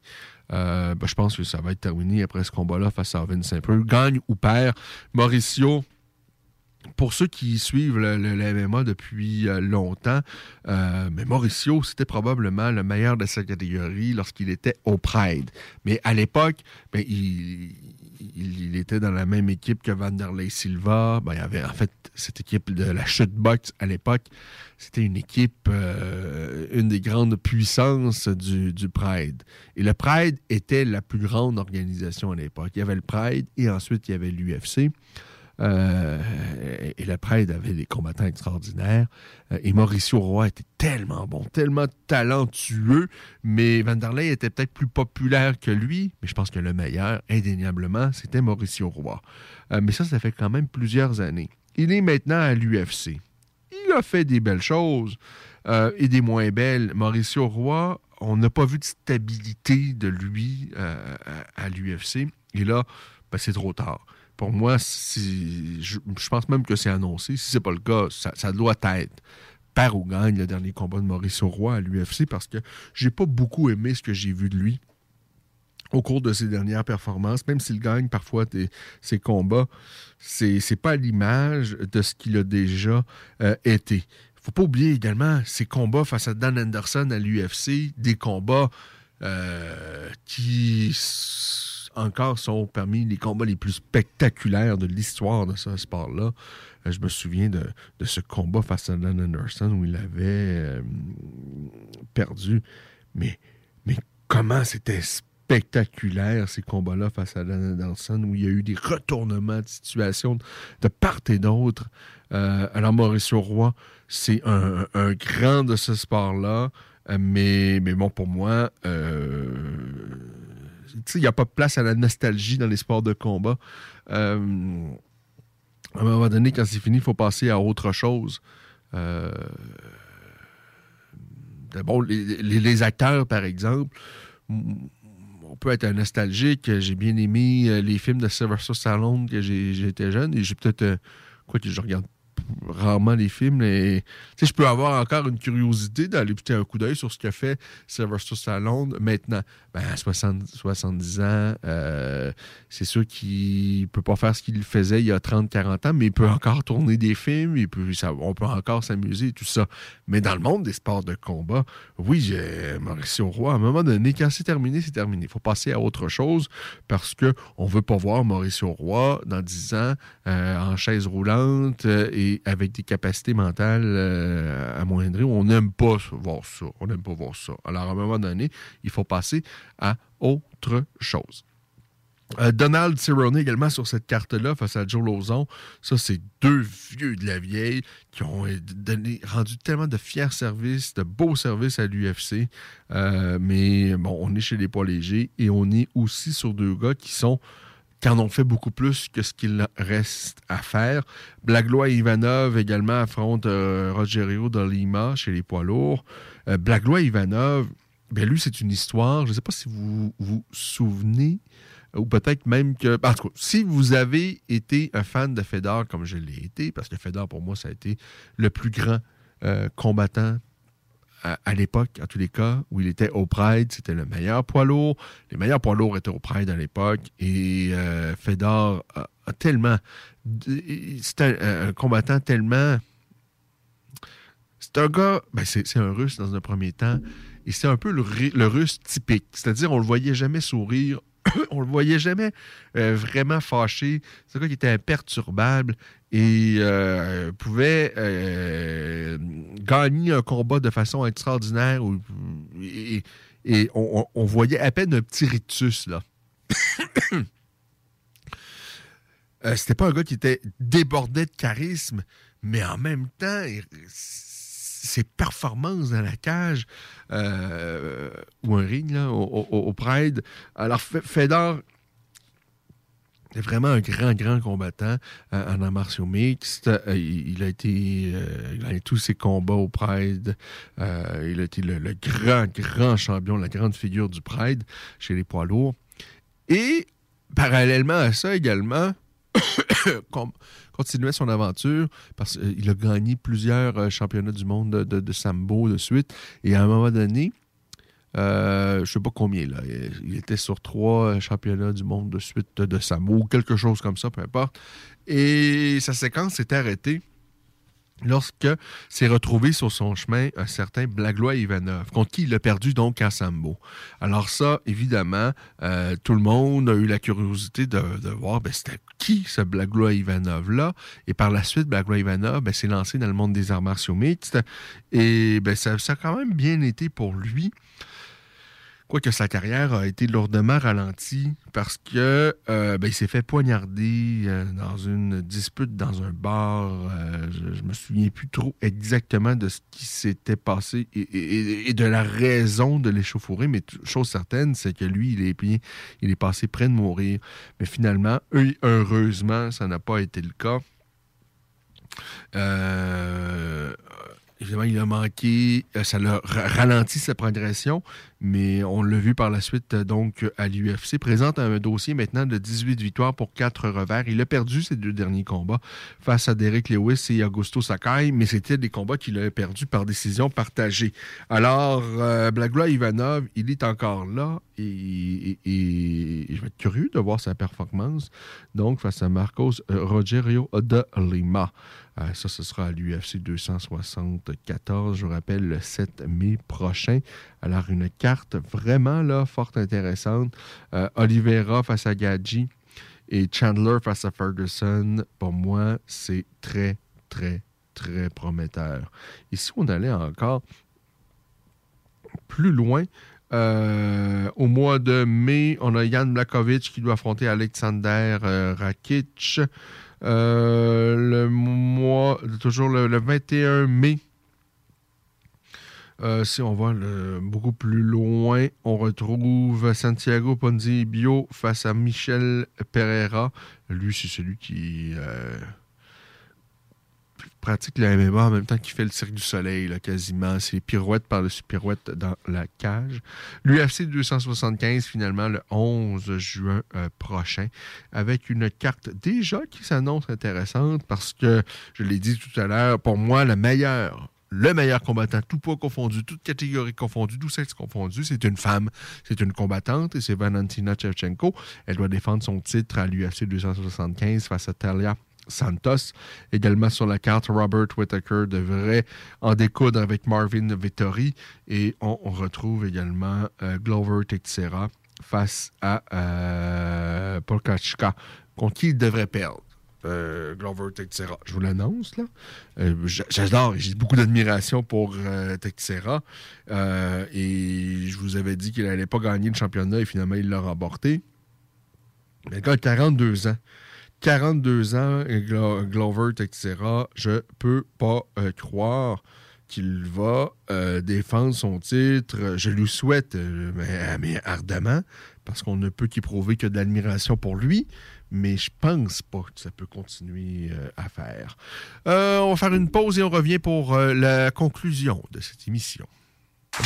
Ben, je pense que ça va être terminé après ce combat-là face à Vince Saint-Preux. Gagne ou perd. Mauricio, pour ceux qui suivent le, MMA depuis longtemps, mais Mauricio, c'était probablement le meilleur de sa catégorie lorsqu'il était au Pride. Mais à l'époque, ben, il, il- était dans la même équipe que Vanderlei Silva. Ben, il y avait en fait cette équipe de la chute box à l'époque. C'était une équipe, euh, une des grandes puissances du, du Pride. Et le Pride était la plus grande organisation à l'époque. Il y avait le Pride et ensuite il y avait l'UFC. Euh, et le Pride avait des combattants extraordinaires. Euh, et Mauricio Roy était tellement bon, tellement talentueux, mais Vanderlei était peut-être plus populaire que lui. Mais je pense que le meilleur, indéniablement, c'était Mauricio Roy. Euh, mais ça, ça fait quand même plusieurs années. Il est maintenant à l'UFC. Il a fait des belles choses et des moins belles. Mauricio Roy, on n'a pas vu de stabilité de lui à, à l'UFC. Et là, ben, c'est trop tard. Pour moi, je, pense même que c'est annoncé. Si c'est pas le cas, ça, doit être perd ou gagne le dernier combat de Mauricio Roy à l'UFC parce que j'ai pas beaucoup aimé ce que j'ai vu de lui au cours de ses dernières performances, même s'il gagne parfois ses combats, c'est c'est pas l'image de ce qu'il a déjà euh, été. Faut pas oublier également ses combats face à Dan Anderson à l'UFC, des combats euh, qui encore sont parmi les combats les plus spectaculaires de l'histoire de ce sport-là. Euh, je me souviens de, ce combat face à Dan Anderson où il avait euh, perdu. Mais, mais comment c'était spectaculaire ces combats-là face à Dan Anderson où il y a eu des retournements de situation de part et d'autre. Euh, alors Mauricio Roy, c'est un, grand de ce sport-là. Mais, mais bon, pour moi, il n'y a pas de place à la nostalgie dans les sports de combat. Euh, à un moment donné, quand c'est fini, il faut passer à autre chose. Euh, Bon, les, acteurs, par exemple, on peut être nostalgique. J'ai bien aimé euh, les films de Sylvester Stallone que j'étais jeune et j'ai peut-être. quoi que je regarde rarement les films. Et, je peux avoir encore une curiosité d'aller jeter un coup d'œil sur ce que fait Sylvester Stallone maintenant. Ben, à 60, 70 ans, euh, c'est sûr qu'il ne peut pas faire ce qu'il faisait il y a 30-40 ans, mais il peut encore tourner des films, il peut, on peut encore s'amuser et tout ça. Mais dans le monde des sports de combat, oui, Mauricio Roy, à un moment donné, quand c'est terminé, c'est terminé. Il faut passer à autre chose parce qu'on ne veut pas voir Mauricio Roy dans 10 ans euh, en chaise roulante euh, et avec des capacités mentales euh, amoindries. On n'aime pas voir ça. On n'aime pas voir ça. Alors, à un moment donné, il faut passer à autre chose. Euh, Donald Cerrone également sur cette carte-là face à Joe Lozon. Ça, c'est deux vieux de la vieille qui ont rendu tellement de fiers services, de beaux services à l'UFC. Euh, mais bon, on est chez les poids légers et on est aussi sur deux gars qui sont qui en ont fait beaucoup plus que ce qu'il reste à faire. Blaglois et Ivanov également affrontent euh, Rogerio de Lima chez les poids lourds. Euh, Blaglois et Ivanov, ben lui, c'est une histoire. Je ne sais pas si vous vous souvenez, ou peut-être même que. En tout cas, si vous avez été un fan de Fedor comme je l'ai été, parce que Fedor, pour moi, ça a été le plus grand euh, combattant à, l'époque, en tous les cas, où il était au Pride, c'était le meilleur poids lourd. Les meilleurs poids lourds étaient au Pride à l'époque. Et euh, Fedor a, tellement. C'était un, combattant tellement. C'est un gars. Ben c'est c'est un russe dans un premier temps. Et c'est un peu le russe typique. C'est-à-dire, on le voyait jamais sourire on le voyait jamais euh, vraiment fâché. C'est un gars qui était imperturbable et euh, pouvait euh, gagner un combat de façon extraordinaire. et on, voyait à peine un petit rictus, là. Euh, C'était pas un gars qui était débordé de charisme, mais en même temps, ses performances dans la cage ou un ring là, au, au- Pride. Alors, Fe- Fedor est vraiment un grand, grand combattant euh, en arts martiaux mixtes. Euh, il, a été, euh, il a eu tous ses combats au Pride. Euh, il a été le, grand, grand champion, la grande figure du Pride chez les poids lourds. Et parallèlement à ça également, continuait son aventure parce qu'il a gagné plusieurs championnats du monde de, de- de sambo de suite. Et à un moment donné, euh, je ne sais pas combien, là, il était sur trois championnats du monde de suite de, sambo, ou quelque chose comme ça, peu importe. Et sa séquence s'est arrêtée lorsque s'est retrouvé sur son chemin un certain Blaglois Ivanov, contre qui il a perdu donc en sambo. Alors ça, évidemment, euh, tout le monde a eu la curiosité de, de voir ben, c'était qui ce Blaglois Ivanov-là? Et par la suite, Blaglois Ivanov ben, s'est lancé dans le monde des arts martiaux mixtes. Et ben, ça, ça a quand même bien été pour lui. Quoique sa carrière a été lourdement ralentie parce que euh, ben, il s'est fait poignarder euh, dans une dispute dans un bar. Euh, je, je me souviens plus trop exactement de ce qui s'était passé et, de la raison de l'échauffourée, mais chose certaine, c'est que lui, il est, il est passé près de mourir. Mais finalement, heu- heureusement, ça n'a pas été le cas. Euh, évidemment, il a manqué, euh, ça l'a ra- ralenti sa progression, mais on l'a vu par la suite euh, donc à l'UFC. Présente un dossier maintenant de 18 victoires pour 4 revers. Il a perdu ses deux derniers combats face à Derek Lewis et Augusto Sakai, mais c'était des combats qu'il a perdus par décision partagée. Alors, euh, Blaglois Ivanov, il est encore là et je vais être curieux de voir sa performance. Donc, face à Marcos euh, Rogerio de Lima. Euh, ça, ce sera à l'UFC 274, je vous rappelle, le 7 mai prochain. Alors, une carte vraiment là, fort intéressante. Euh, Oliveira face à Gadji et Chandler face à Ferguson. Pour moi, c'est très, très, très prometteur. Et si on allait encore plus loin, euh, au mois de mai, on a Jan Blakovic qui doit affronter Alexander Rakic. Euh, le mois, toujours le, le 21 mai, euh, si on va beaucoup plus loin, on retrouve Santiago Ponzibio face à Michel Pereira. Lui, c'est celui qui euh, pratique la MMA en même temps qu'il fait le cirque du soleil, là, quasiment. C'est pirouette par-dessus pirouette dans la cage. L'UFC 275, finalement, le 11 juin euh, prochain, avec une carte déjà qui s'annonce intéressante parce que, je l'ai dit tout à l'heure, pour moi, le meilleur le meilleur combattant, tout poids confondu, toute catégorie confondue, tout sexe confondu, c'est une femme, c'est une combattante et c'est Valentina Shevchenko. Elle doit défendre son titre à l'UFC 275 face à Talia Santos. Également sur la carte, Robert Whittaker devrait en découdre avec Marvin Vittori. Et on, retrouve également euh, Glover Teixeira face à euh, Polkachka, contre qui il devrait perdre. Euh, Glover Teixeira. Je vous l'annonce, là. Euh, j'a- J'adore, j'ai beaucoup d'admiration pour. Euh, et je vous avais dit qu'il n'allait pas gagner le championnat et finalement, il l'a remporté. Mais le gars a 42 ans. 42 ans, Glo- Glover Teixeira, je peux pas euh, croire qu'il va euh, défendre son titre. Je lui souhaite, euh, mais, ardemment, parce qu'on ne peut qu'éprouver que de l'admiration pour lui, mais je pense pas que ça peut continuer euh, à faire. Euh, on va faire une pause et on revient pour euh, la conclusion de cette émission.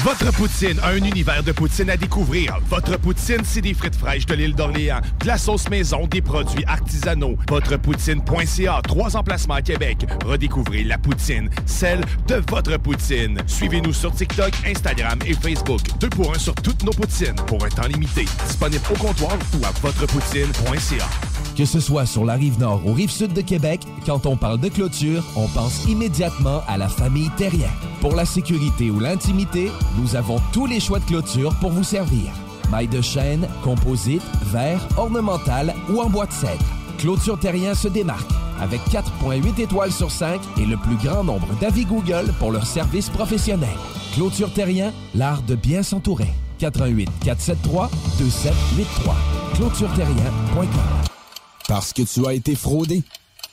Votre poutine, un univers de poutine à découvrir. Votre poutine, c'est des frites fraîches de l'île d'Orléans, de la sauce maison, des produits artisanaux. Votrepoutine.ca, trois emplacements à Québec. Redécouvrez la poutine, celle de votre poutine. Suivez-nous sur TikTok, Instagram et Facebook. Deux pour un sur toutes nos poutines, pour un temps limité. Disponible au comptoir ou à votrepoutine.ca. Que ce soit sur la rive nord ou rive sud de Québec, quand on parle de clôture, on pense immédiatement à la famille Terrien. Pour la sécurité ou l'intimité, nous avons tous les choix de clôture pour vous servir. maille de chêne, composite, verre, ornemental ou en bois de cèdre. Clôture Terrien se démarque avec 4.8 étoiles sur 5 et le plus grand nombre d'avis Google pour leur service professionnel. Clôture Terrien, l'art de bien s'entourer. 88 473 2783. ClôtureTerrien.com Parce que tu as été fraudé.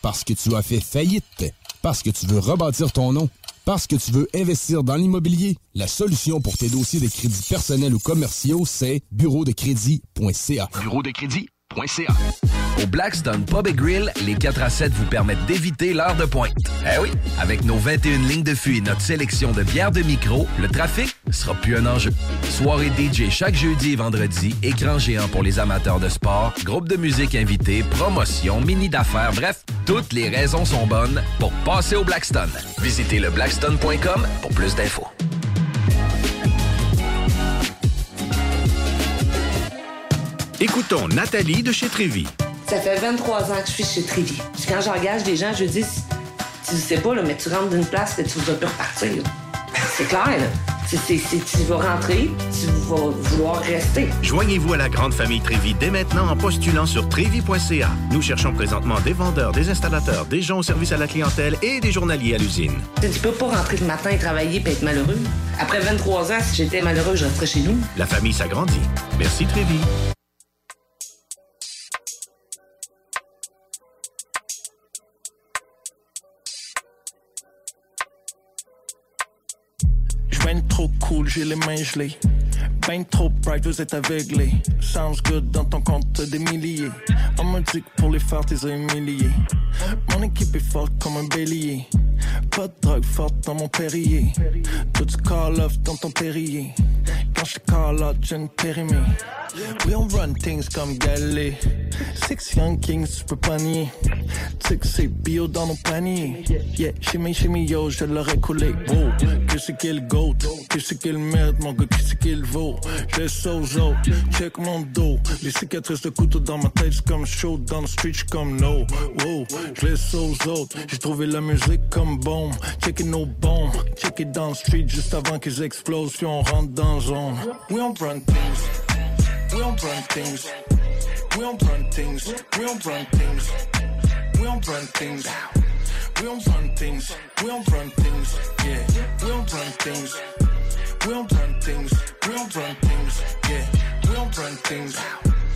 Parce que tu as fait faillite. Parce que tu veux rebâtir ton nom. Parce que tu veux investir dans l'immobilier. La solution pour tes dossiers de crédits personnels ou commerciaux, c'est bureau de. Au Blackstone Pub et Grill, les 4 à 7 vous permettent d'éviter l'heure de pointe. Eh oui, avec nos 21 lignes de fût et notre sélection de bières de micro, le trafic sera plus un enjeu. Soirée DJ chaque jeudi et vendredi, écran géant pour les amateurs de sport, groupe de musique invité, promotion, mini d'affaires, bref, toutes les raisons sont bonnes pour passer au Blackstone. Visitez le blackstone.com pour plus d'infos. Écoutons Nathalie de chez Trévy. Ça fait 23 ans que je suis chez Trévy. Puis quand j'engage des gens, je dis, tu sais pas, là, mais tu rentres d'une place et tu vas plus repartir. C'est clair, là. C'est- tu vas rentrer, tu vas vouloir rester. Joignez-vous à la grande famille Trévi dès maintenant en postulant sur trévi.ca. Nous cherchons présentement des vendeurs, des installateurs, des gens au service à la clientèle et des journaliers à l'usine. Tu peux pas rentrer le matin et travailler et être malheureux. Après 23 ans, si j'étais malheureux, je resterais chez nous. La famille s'agrandit. Merci Trévi. Trop cool, j'ai les mains gelées. Ben trop bright, vous êtes aveuglés. Sounds good dans ton compte des milliers. On me dit que pour les faire, t'es humilié. Mon équipe est forte comme un bélier. Pas de drogue forte dans mon périer. Tout du call off dans ton terrier. Quand je call out, j'ai une périmée. We on run things comme Galé. Six young kings, tu peux pas nier. Tu que c'est bio dans nos paniers. Yeah, shimmy, shimmy, yo, je l'aurais coulé. Wow, que c'est qu'il goat, que c'est qu'il merde, mon gars, que c'est qu'il vaut. Laisse aux autres, check mon dos. Les cicatrices de couteau dans ma tête, c'est comme chaud dans le street, comme no. Wow, aux autres. J'ai trouvé la musique comme bombe. Check it nos bombes, check it dans le street juste avant qu'ils explosent, puis on rentre dans zone. We on run things. We don't run things. We don't run things. We don't run things. We don't run things. We don't run things. We don't run things. Yeah. We don't run things. We don't run things. We don't run things. Yeah. We don't run things.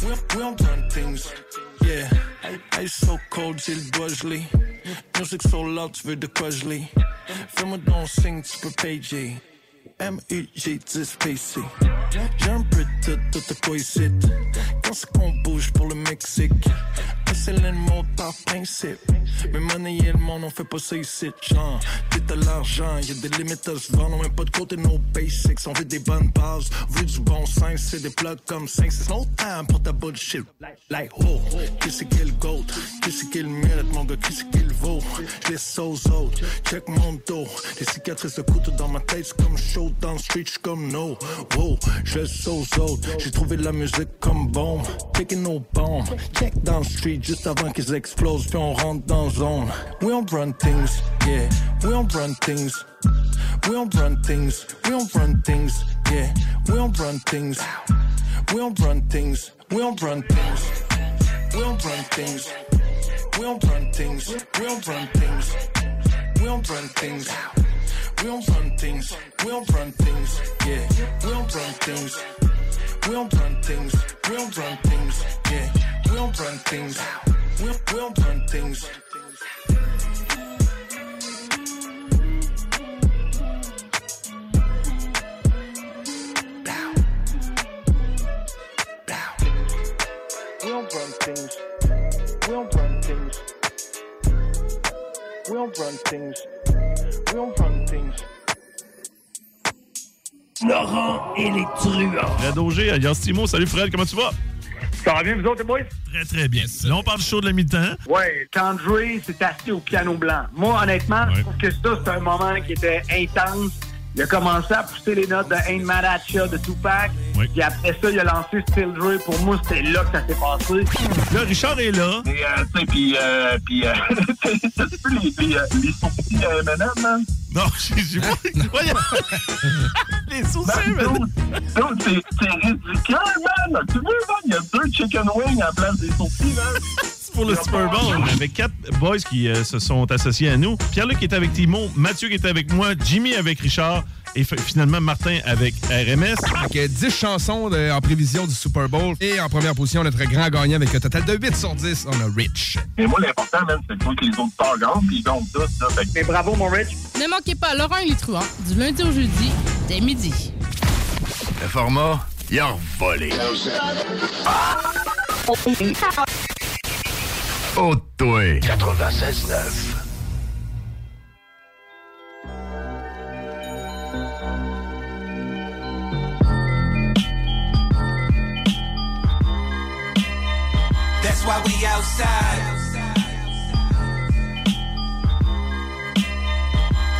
We don't, we don't run things. Yeah. I I'm zo cold, till Bursley. Music so loud, weer de Quasley. Film het dan zingt, per PJ. M-U-G-10-PC. J'ai un peu de tout est ici. Quand c'est qu'on bouge pour le Mexique, c'est le mot par principe. Mais monnaie et le monde, on fait pas ça ici, genre. T'es à l'argent, y'a des limites à se vendre. On met pas de côté nos basics, on veut des bonnes bases. Vu du bon sens, c'est des plugs comme 5. C'est no time pour ta bullshit. Like, oh, qui c'est qui le goat? Qui c'est qui le mérite, mon gars? Qui c'est qui le vaut? Je laisse aux autres, check mon dos. Les cicatrices de couteau dans ma tête, c'est comme chaud saute dans le street, j'suis comme no. Wow, je sauce autres, j'ai trouvé la musique comme bombe. Taking nos bombes, check dans street juste avant qu'ils explosent, puis on rentre dans zone. We don't run things, yeah, we don't run things. We don't run things, we don't run things, yeah, we don't run things. We don't run things, we don't run things. We don't run things. We don't run things. We don't run things. We don't run things. We don't run things. We don't run things. We don't run things. Yeah. We don't run things. We don't run things. We don't run things. Yeah. We don't run things. We don't, we don't run things. We don't run things. We don't run things. We don't run things. We don't run. Laurent et les truands. Fred Auger, alias Timo. Salut Fred, comment tu vas? Ça va bien, vous autres, les boys? Très, très bien. Là, on parle du show de la mi-temps. Ouais, quand Dre s'est assis au piano blanc. Moi, honnêtement, je trouve que ça, c'est un moment qui était intense. Il a commencé à pousser les notes de Ain't Mad At Ya de Tupac. Puis après ça, il a lancé Still Dre. Pour moi, c'était là que ça s'est passé. Là, Richard est là. Et, euh, tu sais, puis, euh, puis, euh, vu les, les, les sourcils à M&M, man? Non, j'ai pas. Les sourcils, man. dude, C'est ridicule, man. Tu vois, man, il y a deux chicken wings à la place des sourcils, man. Pour le Super Bowl. On avait quatre boys qui euh, se sont associés à nous. Pierre-Luc est avec Timon, Mathieu qui est avec moi, Jimmy avec Richard et finalement Martin avec RMS. Avec 10 chansons de- en prévision du Super Bowl. Et en première position, notre grand gagnant avec un total de 8 sur 10, on a Rich. Mais moi, l'important, man, c'est de voir que les autres stars gagnent, puis ils gagnent tous, là. Fait que- Mais bravo, mon Rich. Ne manquez pas Laurent et les truands du lundi au jeudi dès midi. Le format, il a volé. Oh, toi. 96.9. That's why we outside.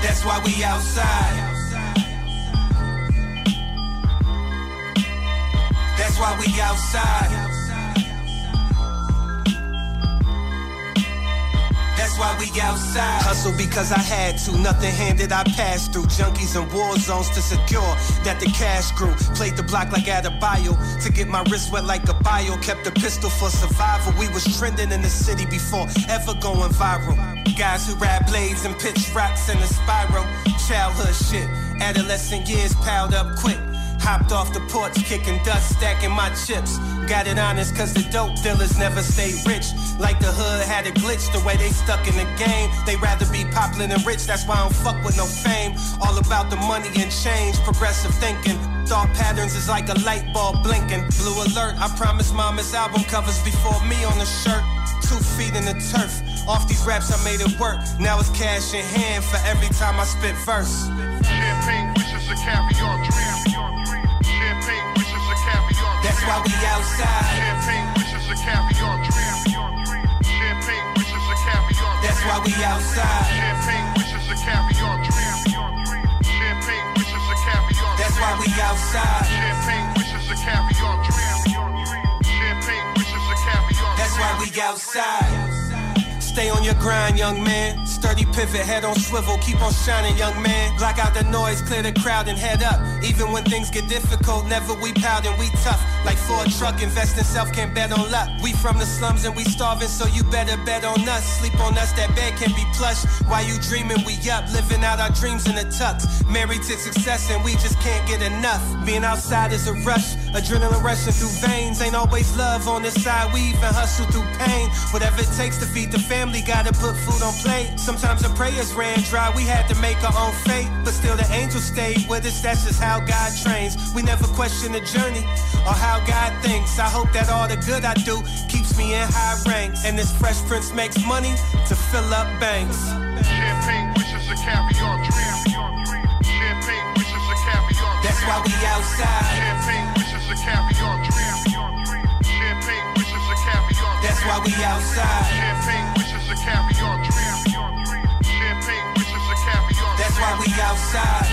That's why we outside. That's why we outside. That's why we outside. Hustle because I had to. Nothing handed I passed through. Junkies and war zones to secure that the cash grew. Played the block like at a bio to get my wrist wet like a bio. Kept a pistol for survival. We was trending in the city before ever going viral. Guys who ride blades and pitch rocks in a spiral. Childhood shit. Adolescent years piled up quick. Hopped off the porch, kicking dust, stacking my chips. Got it honest, cause the dope dealers never stay rich. Like the hood had a glitch, the way they stuck in the game. They rather be popular than rich, that's why I don't fuck with no fame. All about the money and change, progressive thinking. Thought patterns is like a light bulb blinking. Blue alert, I promised mama's album covers before me on the shirt. Two feet in the turf. Off these raps, I made it work. Now it's cash in hand for every time I spit verse. Champagne wishes a caviar dream. Champagne why we outside. Champagne wishes a caviar dream. Champagne wishes a caviar dream. That's why we outside. Champagne wishes a caviar dream. Champagne wishes a caviar That's why we outside. Champagne wishes a caviar dream. Champagne wishes a caviar That's why we outside. Stay on your grind, young man. Sturdy pivot, head on swivel, keep on shining, young man. Block out the noise, clear the crowd, and head up. Even when things get difficult, never we pout and we tough. Like Ford truck, invest in self, can't bet on luck. We from the slums and we starving, so you better bet on us. Sleep on us, that bed can be plush. While you dreaming, we up, living out our dreams in the tux. Married to success, and we just can't get enough. Being outside is a rush, adrenaline rushing through veins. Ain't always love on this side, we even hustle through pain. Whatever it takes to feed the family, gotta put food on plate. Sometimes the prayers ran dry, we had to make our own fate. But still, the angels stayed with us, that's just how God trains. We never question the journey or how God thinks. I hope that all the good I do keeps me in high ranks. And this Fresh Prince makes money to fill up banks. Champagne wishes a caviar dream. Champagne wishes a caviar dream. That's why we outside. We outside. Champagne wishes a caviar dream. Champagne wishes a caviar That's why we outside.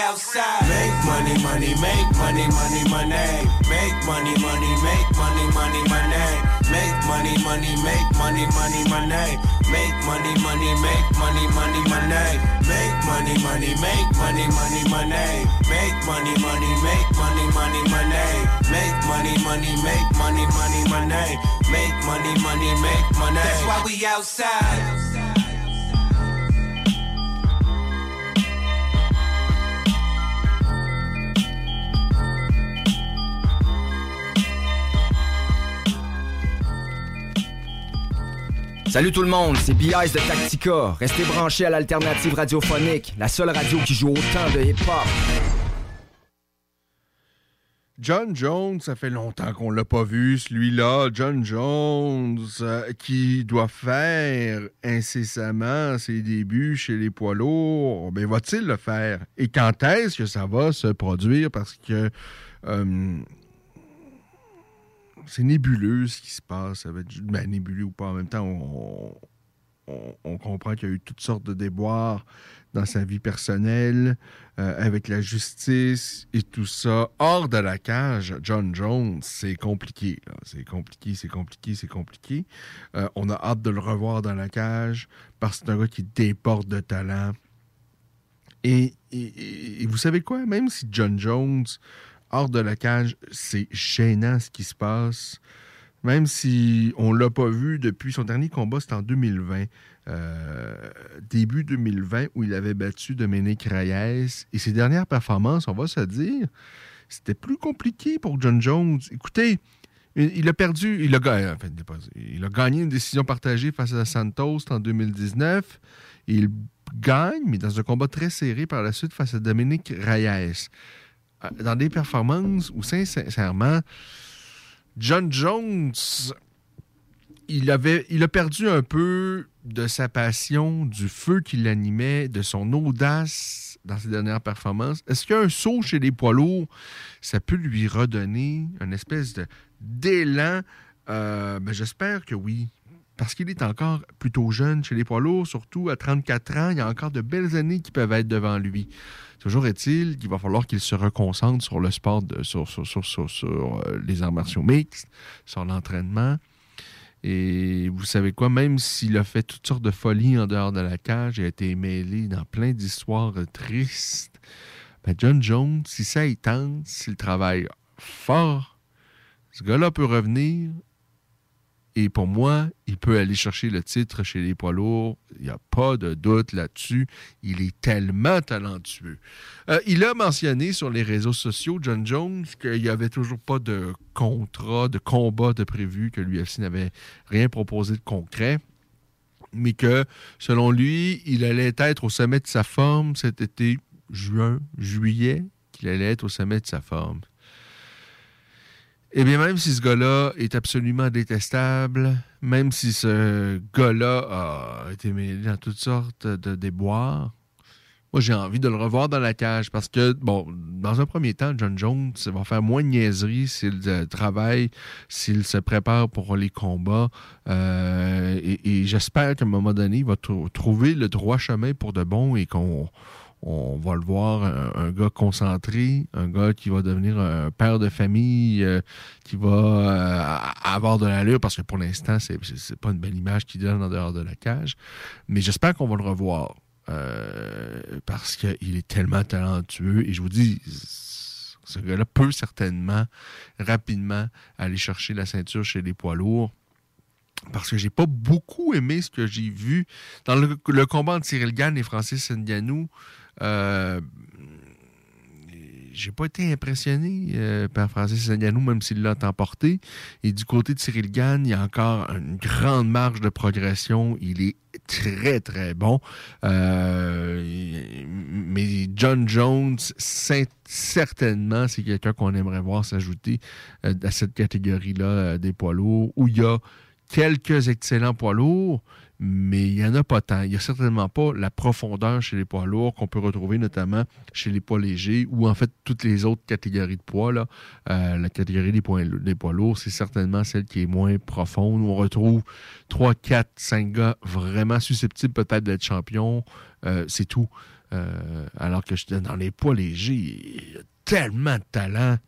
Outside. Make money, money, make money, money, money. Make money, money, make money, money, money. Make money, money, make money, money, money. Make money, money, make money, money, money. Make money, money, make money, money, money. Make money, money, make money, money, money. Make money, money, make money, money, money. Make money, money, make money. That's why we outside. Salut tout le monde, c'est B.I.S. de Tactica. Restez branchés à l'alternative radiophonique, la seule radio qui joue autant de hip-hop. John Jones, ça fait longtemps qu'on l'a pas vu, celui-là. John Jones, euh, qui doit faire incessamment ses débuts chez les poids lourds, ben va-t-il le faire? Et quand est-ce que ça va se produire? Parce que euh, c'est nébuleux ce qui se passe avec ben, nébuleux ou pas en même temps on, comprend qu'il y a eu toutes sortes de déboires dans sa vie personnelle, euh, avec la justice et tout ça. Hors de la cage, John Jones, c'est compliqué. C'est compliqué, c'est compliqué, c'est compliqué. Euh, on a hâte de le revoir dans la cage parce que c'est un gars qui déporte de talent. Et vous savez quoi? Même si John Jones, hors de la cage, c'est gênant ce qui se passe. Même si on l'a pas vu depuis son dernier combat, c'était en 2020. euh, début 2020, où il avait battu Dominique Reyes. Et ses dernières performances, on va se dire, c'était plus compliqué pour John Jones. Écoutez, il, a perdu, il a, pas- il a gagné une décision partagée face à Santos en 2019. Il gagne, mais dans un combat très serré par la suite face à Dominique Reyes. Euh, Dans des performances où, sin- sincèrement, John Jones, il, avait, il a perdu un peu de sa passion, du feu qui l'animait, de son audace dans ses dernières performances. Est-ce qu'un saut chez les poids lourds, ça peut lui redonner une espèce de- d'élan? Euh, ben, J'espère que oui. Parce qu'il est encore plutôt jeune chez les poids lourds, surtout à 34 ans. Il y a encore de belles années qui peuvent être devant lui. Toujours est-il qu'il va falloir qu'il se reconcentre sur le sport, sur, euh, les arts martiaux mixtes, sur l'entraînement. Et vous savez quoi, même s'il a fait toutes sortes de folies en dehors de la cage, il a été mêlé dans plein d'histoires tristes. Ben John Jones, si ça il tente, s'il travaille fort, ce gars-là peut revenir. Et pour moi, il peut aller chercher le titre chez les poids lourds. Il n'y a pas de doute là-dessus. Il est tellement talentueux. Euh, il a mentionné sur les réseaux sociaux, John Jones, qu'il n'y avait toujours pas de contrat, de combat de prévu, que l'UFC n'avait rien proposé de concret mais que, selon lui, il allait être au sommet de sa forme cet été, juin, juillet, qu'il allait être au sommet de sa forme. Eh bien, même si ce gars-là est absolument détestable, même si ce gars-là a été mêlé dans toutes sortes de déboires, moi, j'ai envie de le revoir dans la cage parce que, bon, dans un premier temps, John Jones va faire moins de s'il euh, travaille, s'il se prépare pour les combats. Euh, et j'espère qu'à un moment donné, il va trou- trouver le droit chemin pour de bon et qu'on on va le voir, un, gars concentré, un gars qui va devenir un père de famille, euh, qui va euh, avoir de l'allure, parce que pour l'instant, c'est c'est- pas une belle image qu'il donne en dehors de la cage. Mais j'espère qu'on va le revoir. euh, parce qu'il est tellement talentueux. Et je vous dis, ce gars-là peut certainement, rapidement, aller chercher la ceinture chez les poids lourds. Parce que j'ai pas beaucoup aimé ce que j'ai vu dans le, le combat entre Cyril Gann et Francis Ngannou. Euh, j'ai pas été impressionné euh, par Francis Ngannou, même s'il l'a emporté. Et du côté de Cyril Gann, il y a encore une grande marge de progression. Il est très, très bon. Euh, mais John Jones, certainement, c'est quelqu'un qu'on aimerait voir s'ajouter à cette catégorie-là des poids lourds, où il y a quelques excellents poids lourds, mais il n'y en a pas tant. Il n'y a certainement pas la profondeur chez les poids lourds qu'on peut retrouver notamment chez les poids légers ou en fait toutes les autres catégories de poids. Là. Euh, la catégorie des poids, lourds, c'est certainement celle qui est moins profonde, on retrouve 3, 4, 5 gars vraiment susceptibles peut-être d'être champions. Euh, c'est tout. Euh, alors que dans les poids légers, il y a tellement de talent.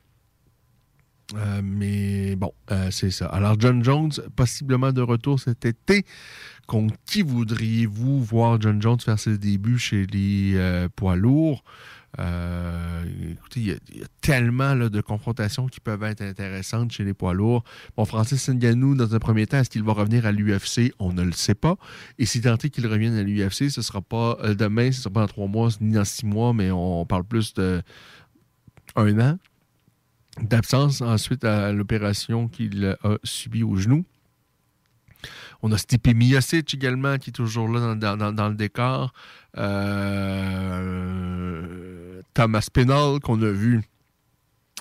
Mais bon, c'est ça. Alors, John Jones, possiblement de retour cet été. Contre qui voudriez-vous voir John Jones faire ses débuts chez les euh, poids lourds? Euh, écoutez, il y, a- tellement de confrontations qui peuvent être intéressantes chez les poids lourds. Bon, Francis Ngannou, dans un premier temps, est-ce qu'il va revenir à l'UFC? On ne le sait pas. Et si tant est qu'il revienne à l'UFC, ce ne sera pas euh, demain, ce ne sera pas dans trois mois, ni dans six mois, mais on parle plus de un an d'absence ensuite à l'opération qu'il a subie au genou. On a Stipe Miocic également qui est toujours là dans, le décor. Euh, Thomas Penal qu'on a vu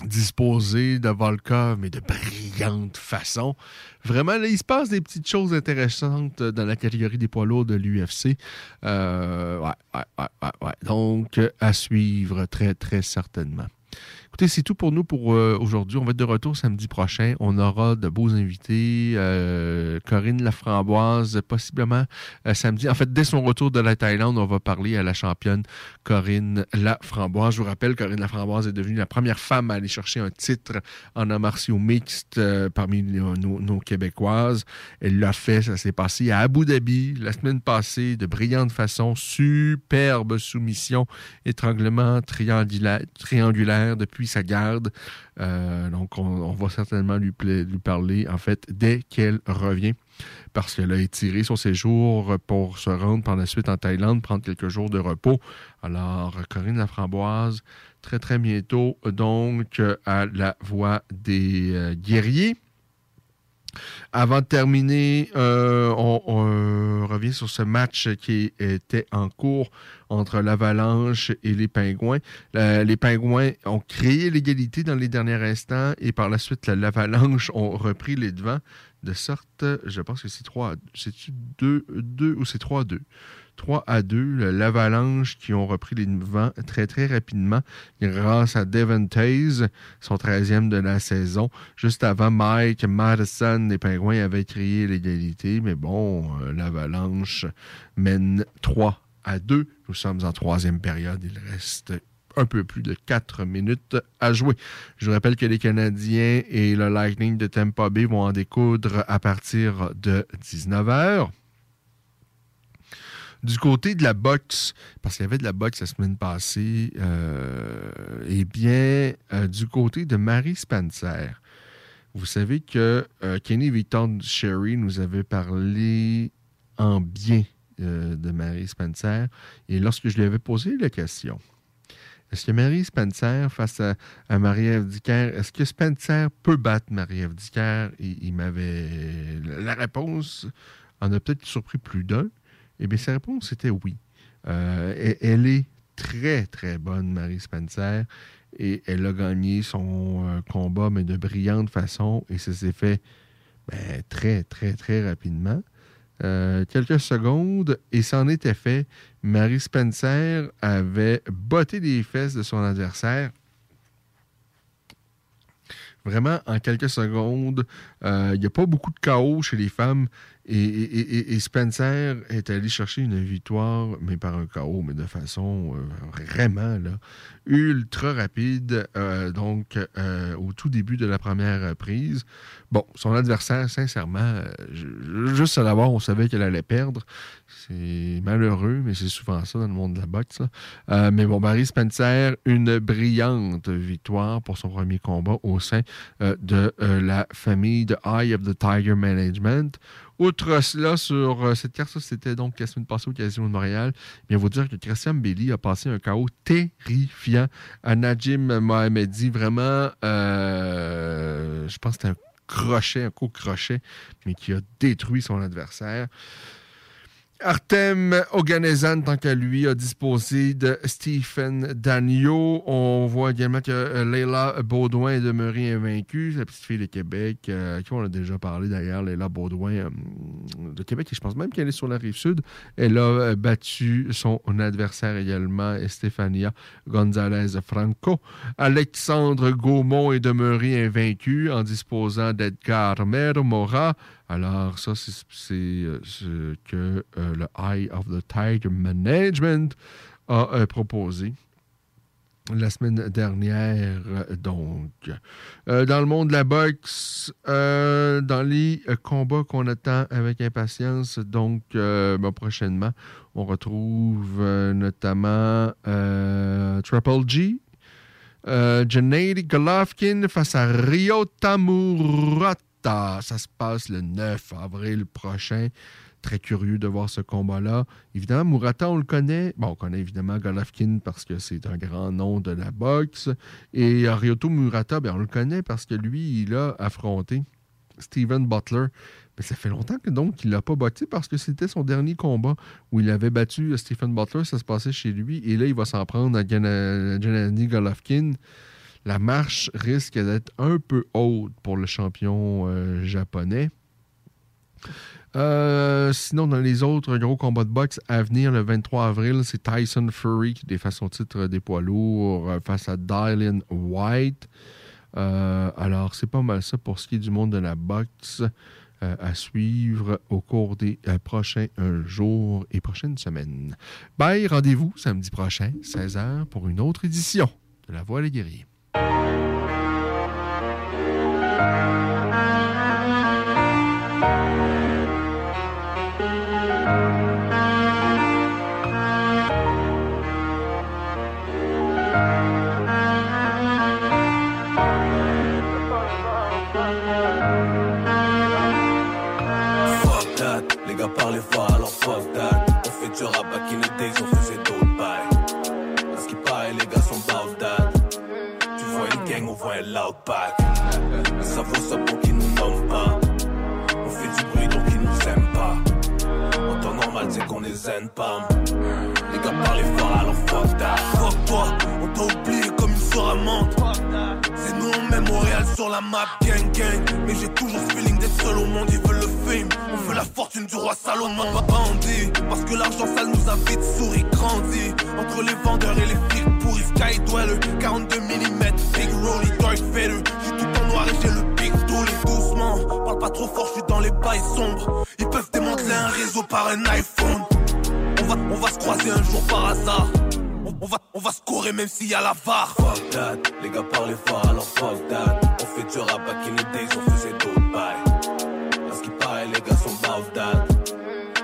disposer de Volkov, mais de brillante façon. Vraiment, là, il se passe des petites choses intéressantes dans la catégorie des poids lourds de l'UFC. Euh, ouais, ouais, ouais. Donc, à suivre très, très certainement. Écoutez, c'est tout pour nous pour euh, aujourd'hui. On va être de retour samedi prochain. On aura de beaux invités. Euh, Corinne Laframboise, possiblement euh, samedi. En fait, dès son retour de la Thaïlande, on va parler à la championne Corinne Laframboise. Je vous rappelle, Corinne Laframboise est devenue la première femme à aller chercher un titre en arts martiaux parmi nos, Québécoises. Elle l'a fait. Ça s'est passé à Abu Dhabi la semaine passée de brillante façon. Superbe soumission, étranglement triangulaire depuis sa garde. Euh, donc, on, va certainement lui, lui parler, en fait, dès qu'elle revient, parce qu'elle a étiré son séjour pour se rendre par la suite en Thaïlande, prendre quelques jours de repos. Alors, Corinne Laframboise, très, très bientôt, donc, à la voix des euh, guerriers. Avant de terminer, euh, on, revient sur ce match qui était en cours entre l'Avalanche et les Pingouins. les Pingouins ont créé l'égalité dans les derniers instants et par la suite, l'Avalanche ont repris les devants de sorte, je pense que c'est 3 c'est 2, 2 ou c'est 3 2. 3 à 2, l'Avalanche qui ont repris les devants très très rapidement grâce à Devon Taze, son 13e de la saison. Juste avant, Mike Madison, les Pingouins avaient créé l'égalité, mais bon, euh, l'Avalanche mène 3 à 2. Nous sommes en troisième période, il reste un peu plus de 4 minutes à jouer. Je vous rappelle que les Canadiens et le Lightning de Tampa Bay vont en découdre à partir de 19h. Du côté de la boxe, parce qu'il y avait de la boxe la semaine passée, euh, eh bien, euh, du côté de Marie Spencer, vous savez que euh, Kenny Victor Sherry nous avait parlé en bien de Marie Spencer. Et lorsque je lui avais posé la question, est-ce que Marie Spencer face à, Marie-Ève est-ce que Spencer peut battre Marie-Ève Il, m'avait. La réponse en a peut-être surpris plus d'un. Eh bien, sa réponse était oui. Euh, elle est très, très bonne, Marie Spencer, et elle a gagné son euh, combat, mais de brillante façon, et ça s'est fait ben, très, très, très rapidement. Euh, quelques secondes, et c'en était fait. Marie Spencer avait botté les fesses de son adversaire vraiment en quelques secondes. Il n'y a pas beaucoup de chaos chez les femmes. Et, Spencer est allé chercher une victoire, mais par un chaos, mais de façon euh, vraiment ultra rapide, euh, donc euh, au tout début de la première prise. Bon, son adversaire, sincèrement, juste à l'avoir, on savait qu'elle allait perdre. C'est malheureux, mais c'est souvent ça dans le monde de la boxe. mais bon, Barry Spencer, une brillante victoire pour son premier combat au sein de la famille de Eye of the Tiger Management Outre cela, sur euh, cette carte, c'était donc la semaine passée au Casino de Montréal, bien vous dire que Christian Belli a passé un chaos terrifiant à Najim Mohamedi. Vraiment, euh, je pense que c'était un crochet, un coup crochet, mais qui a détruit son adversaire. Artem Oganezan, tant qu'à lui, a disposé de Stephen Danio. On voit également que euh, Leila Baudouin est demeurée invaincue, la petite fille de Québec, euh, qui on a déjà parlé d'ailleurs, Leila Baudouin euh, de Québec, et je pense même qu'elle est sur la rive sud. Elle a battu son adversaire également, Estefania González Franco. Alexandre Gaumont est demeuré invaincu en disposant d'Edgar Mera. Alors, ça, c'est euh, ce que euh, le Eye of the Tiger Management a euh, proposé la semaine dernière, donc. dans le monde de la boxe, dans les combats qu'on attend avec impatience, donc prochainement, on retrouve notamment Triple G, Gennady Golovkin face à Ryo Ça se passe le 9 avril prochain. Très curieux de voir ce combat-là. Évidemment, Murata, on le connaît. Bon, on connaît évidemment Golovkin parce que c'est un grand nom de la boxe. Et Ryoto Murata, ben, on le connaît parce que lui, il a affronté Steven Butler. Mais ça fait longtemps que donc il l'a pas battu parce que c'était son dernier combat où il avait battu Stephen Butler. Ça se passait chez lui. Et là, il va s'en prendre à Gennady Golovkin la marche risque d'être un peu haute pour le champion euh, japonais. Euh, sinon, dans les autres gros combats de boxe à venir, le 23 avril, c'est Tyson Fury qui défend son titre des poids lourds euh, face à Dylan White. Alors, c'est pas mal ça pour ce qui est du monde de la boxe à suivre au cours des prochains jours et prochaines semaines. Bye, rendez-vous samedi prochain, 16h, pour une autre édition de La Voix des guerriers. Fuck loud pack. Ça vaut ça pour qu'ils nous nomment pas. On fait du bruit donc ils nous aiment pas. En temps normal, c'est qu'on les aime pas. Les gars parlent fort alors fuck that. Fuck toi, on t'a oublié comme une sœur amante. C'est nous, met Montréal sur la map, gang gang. Mais j'ai toujours feeling d'être seul au monde, ils veulent le fame. On veut la fortune du roi Salomon, pas bandit. Parce que l'argent sale nous a vite souri, grandi. Entre les vendeurs et les flics Sky Dweller. 42 mm, Big Rolly, Dark Vader. J'suis tout en noir et j'ai le big tool. Doucement, parle pas trop fort, j'suis dans les bails sombres. Ils peuvent démanteler un réseau par un iPhone. On va, on va se croiser un jour par hasard. On, va, on va même s'il y a la VAR. Fuck that, les gars parlent fort alors fuck that. On fait du rap back in the days, on faisait d'autres bails. À ce qui paraît, les gars sont about that.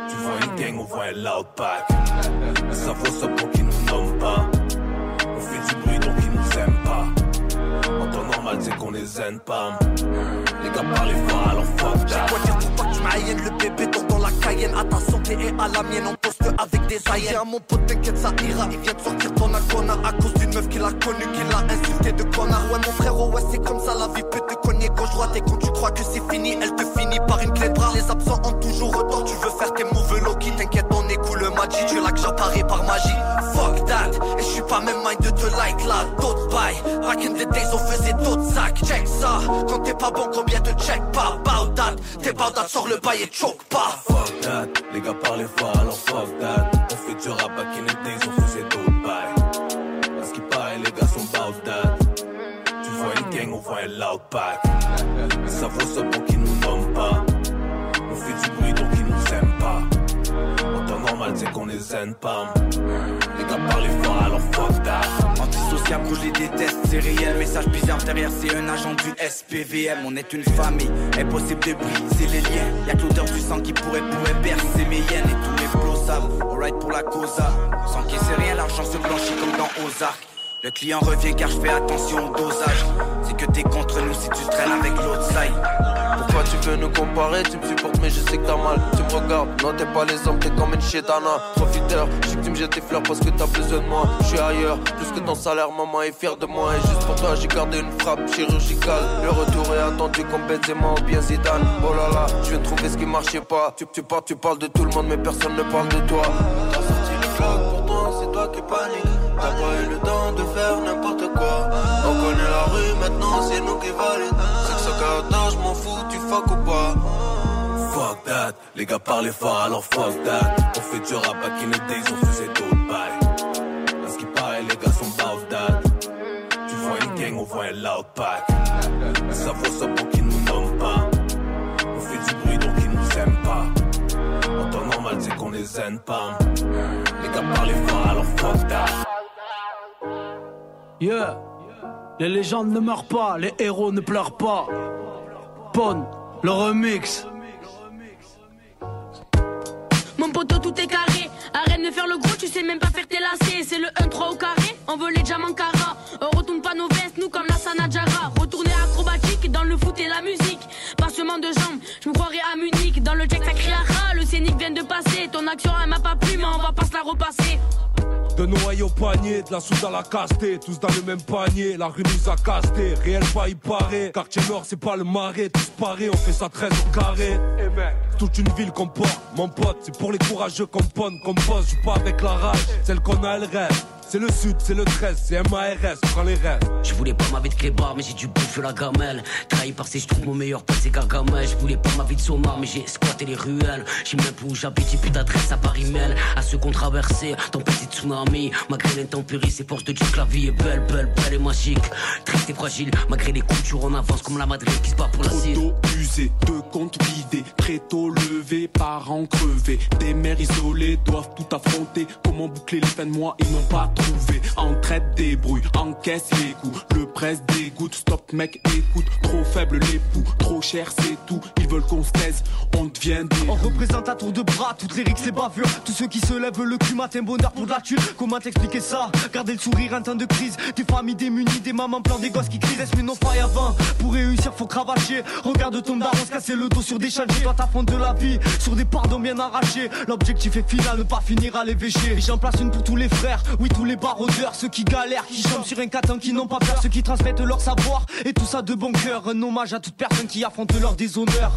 Tu vois une gang, on voit un loud pack. Ça vaut ça pour qu'ils nous nomment pas. C'est qu'on les aime pas. Les gars parlent fort alors fuck pas que le bébé dans la cayenne. À ta santé et à la mienne on poste avec des aïennes Tiens mon pote t'inquiète ça ira. Il vient de sortir ton icône à cause d'une meuf qu'il a connue Qui l'a insulté de connard. Ouais mon frère ouais c'est comme ça la vie peut te cogner gauche droite. Et quand tu crois que c'est fini Elle te finit par une clé de bras. Les absents ont toujours retort Tu veux faire tes moves Loki T'inquiète on cool le Magic Tu là que j'apparais par magie. Fuck that. Et je suis pas même mind de te like là D'autres bails Back in the days on faisait d'autres sacs. Check ça. Quand t'es pas bon combien te check pas Bout that? T'es that sors le bail et choke pas Fuck that, les gars parlent fort alors fuck that. On fait du rap back in the days, on d'autres bails. À ce paraît, les gars sont about that. Tu vois une gang, on voit un loud pack. Ça vaut ça pour qu'ils nous nomment pas. On fait du bruit donc ils nous aiment pas. En temps normal, c'est qu'on les aime pas. Les gars parlent fort alors fuck that. Je les déteste, c'est réel. Message bizarre derrière, c'est un agent du SPVM. On est une famille, impossible de briser les liens. Y'a que l'odeur du sang qui pourrait, pourrait bercer mes hyènes et tous mes. Alright pour la causa. Sans qui c'est rien, l'argent se blanchit comme dans Ozark. Le client revient car je fais attention au dosage. C'est que t'es contre nous si tu traînes avec l'autre side. Pourquoi tu veux nous comparer? Tu me supportes mais je sais que t'as mal. Tu me regardes, non t'es pas les hommes, t'es comme une chétana. Profiteur, je sais que tu me jettes tes fleurs parce que t'as besoin de moi. Je suis ailleurs, plus que ton salaire, maman est fière de moi. Et juste pour toi j'ai gardé une frappe chirurgicale. Le retour est attendu comme Benzema ou bien Zidane. Oh là là, je viens de trouver ce qui marchait pas. Tu, tu parles, tu parles de tout le monde mais personne ne parle de toi. T'as sorti le floc, pourtant c'est toi qui panique T'as pas eu le temps de faire n'importe quoi On connaît la rue, maintenant c'est nous qui ce caractère, je m'en fous, tu fuck ou pas? Fuck that, les gars parlent fort alors fuck that. On fait du rap in the days, on faisait d'autres bails. À ce qui paraît, les gars sont about that. Tu vois une gang, on voit un loud pack. Ça vaut ça pour qu'ils nous nomment pas. On fait du bruit donc ils nous aiment pas. En temps normal, c'est qu'on les aime pas. Les gars parlent fort alors fuck that. Yeah. Les légendes ne meurent pas, les héros ne pleurent pas. Bonne, le remix. Mon poteau, tout est carré. Arrête de faire le gros, tu sais même pas faire tes lacets. C'est le 1-3 au carré. On veut les diamants cara. On retourne pas nos vestes, nous comme la Sanadjara. Retourner acrobatique dans le foot et la musique. Passement de jambes, je me croirais à Munich. Dans le check, ça. Le scénic vient de passer. Ton action, elle m'a pas plu, mais on va pas se la repasser. De noyer au panier, de la soude à la castée, tous dans le même panier, la rue nous a casté, réel pas y paraît, quartier nord c'est pas le marais, tous parés, on fait ça 13 au carré. Toute une ville qu'on porte, mon pote, c'est pour les courageux qu'on ponne, qu'on pose, joue pas avec la rage, celle qu'on a elle rêve. C'est le sud, c'est le 13, c'est MARS, prends les rêves. Je voulais pas ma vie de clébard, mais j'ai dû bouffer la gamelle. Trahi par ces je trouve mon meilleur pote, c'est Gargamel. Je voulais pas ma vie de somar, mais j'ai squatté les ruelles. J'ai même plus où j'habite, j'ai plus d'adresse à Paris Mail. À ceux qu'on traversait, tempête de tsunami. Malgré l'intempérie, c'est force de Dieu que la vie est belle, belle, belle et magique. Triste et fragile, malgré les coutures, on avance comme la Madrid qui se bat pour la cible. d'eau usée, de comptes vidés, très tôt levés, parents crevés. Des mères isolées doivent tout affronter. Comment boucler les fins de mois, ils n'ont pas trouvé. Entraide, débrouille, encaisse les coups. Le presse dégoûte, stop mec, écoute. Trop faible l'époux, trop cher c'est tout. Ils veulent qu'on se taise, on devient des. On représente à tour de bras toutes les rixes et bavures. Tous ceux qui se lèvent le cul matin bonheur pour de la thune. Comment t'expliquer ça? Garder le sourire en temps de crise. Des familles démunies, des mamans plein des gosses qui crient. Mais non faille avant. Pour réussir faut cravacher. Regarde ton daron se casser le dos sur des chantiers. Toi t'affrontes de la vie sur des pardons bien arrachés. L'objectif est final, ne pas finir à l'évêché. Et j'en place une pour tous les frères, oui tous les baroudeurs Ceux qui galèrent, qui chantent sur un caton, qui n'ont pas peur Ceux qui transmettent leur savoir et tout ça de bon cœur Un hommage à toute personne qui affronte leur déshonneur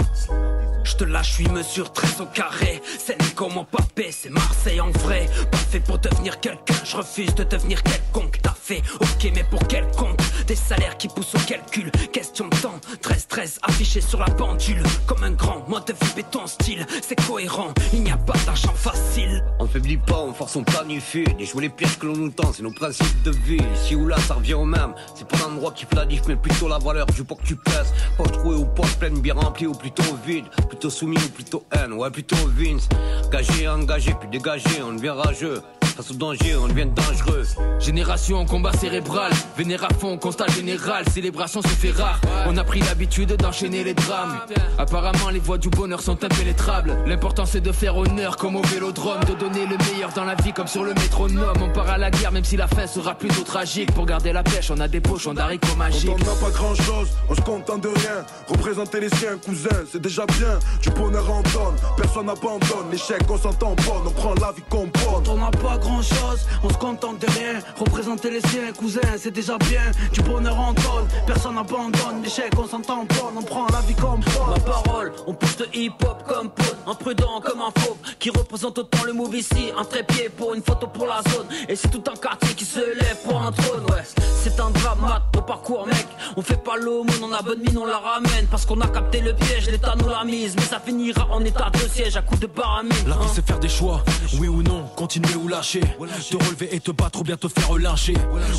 Je te lâche, suis mesure 13 au carré. C'est ni comment papé, c'est Marseille en vrai. Pas fait pour devenir quelqu'un, je refuse de devenir quelconque. T'as fait, ok, mais pour quel compte? Des salaires qui poussent au calcul. Question de temps, 13-13 affiché sur la pendule. Comme un grand mode de vie, béton style. C'est cohérent, il n'y a pas d'argent facile. On ne faiblit pas, on force, on planifie. Des jouer les pièges que l'on c'est nos principes de vie. Ici ou là, ça revient au même. C'est pas l'endroit qui diff, mais plutôt la valeur du pot que tu pèses. Pas troué ou pas pleine, bien remplie ou plutôt vide. Plutôt soumis ou plutôt haine, ouais, plutôt Vince. Engagé, engagé, puis dégagé, on devient rageux. Face au danger, on devient dangereux. Génération en combat cérébral, vénère à fond, constat général, célébration se fait rare. On a pris l'habitude d'enchaîner les drames. Apparemment, les voies du bonheur sont impénétrables. L'important c'est de faire honneur comme au vélodrome, de donner le meilleur dans la vie comme sur le métronome. On part à la guerre, même si la fin sera plutôt tragique. Pour garder la pêche, on a des pochons d'haricots magiques. Quand on n'a pas grand chose, on se contente de rien. Représenter les siens, cousins, c'est déjà bien. Du bonheur en donne, personne n'abandonne. L'échec, on s'entend pas, on prend la vie qu'on prend. Quand on n'a pas grand chose, on se contente de rien. Représenter les siens, cousins, c'est déjà bien. Du bonheur en donne, personne n'abandonne. L'échec, on s'entend pas, on prend la vie comme Ma prod. parole, on pousse le hip-hop comme pote, imprudent comme un fauve, qui représente autant le move ici, un trépied pour une photo pour la zone, et c'est tout un quartier qui se lève pour un trône, ouais. C'est un drama, au parcours, mec. On fait pas l'aumône, on a bonne mine, on la ramène, parce qu'on a capté le piège, l'état nous l'a mise, mais ça finira en état de siège à coup de baramine. La vie hein. c'est faire des choix, oui ou non, continuer ou lâcher. Te relever et te battre ou bien te faire lyncher.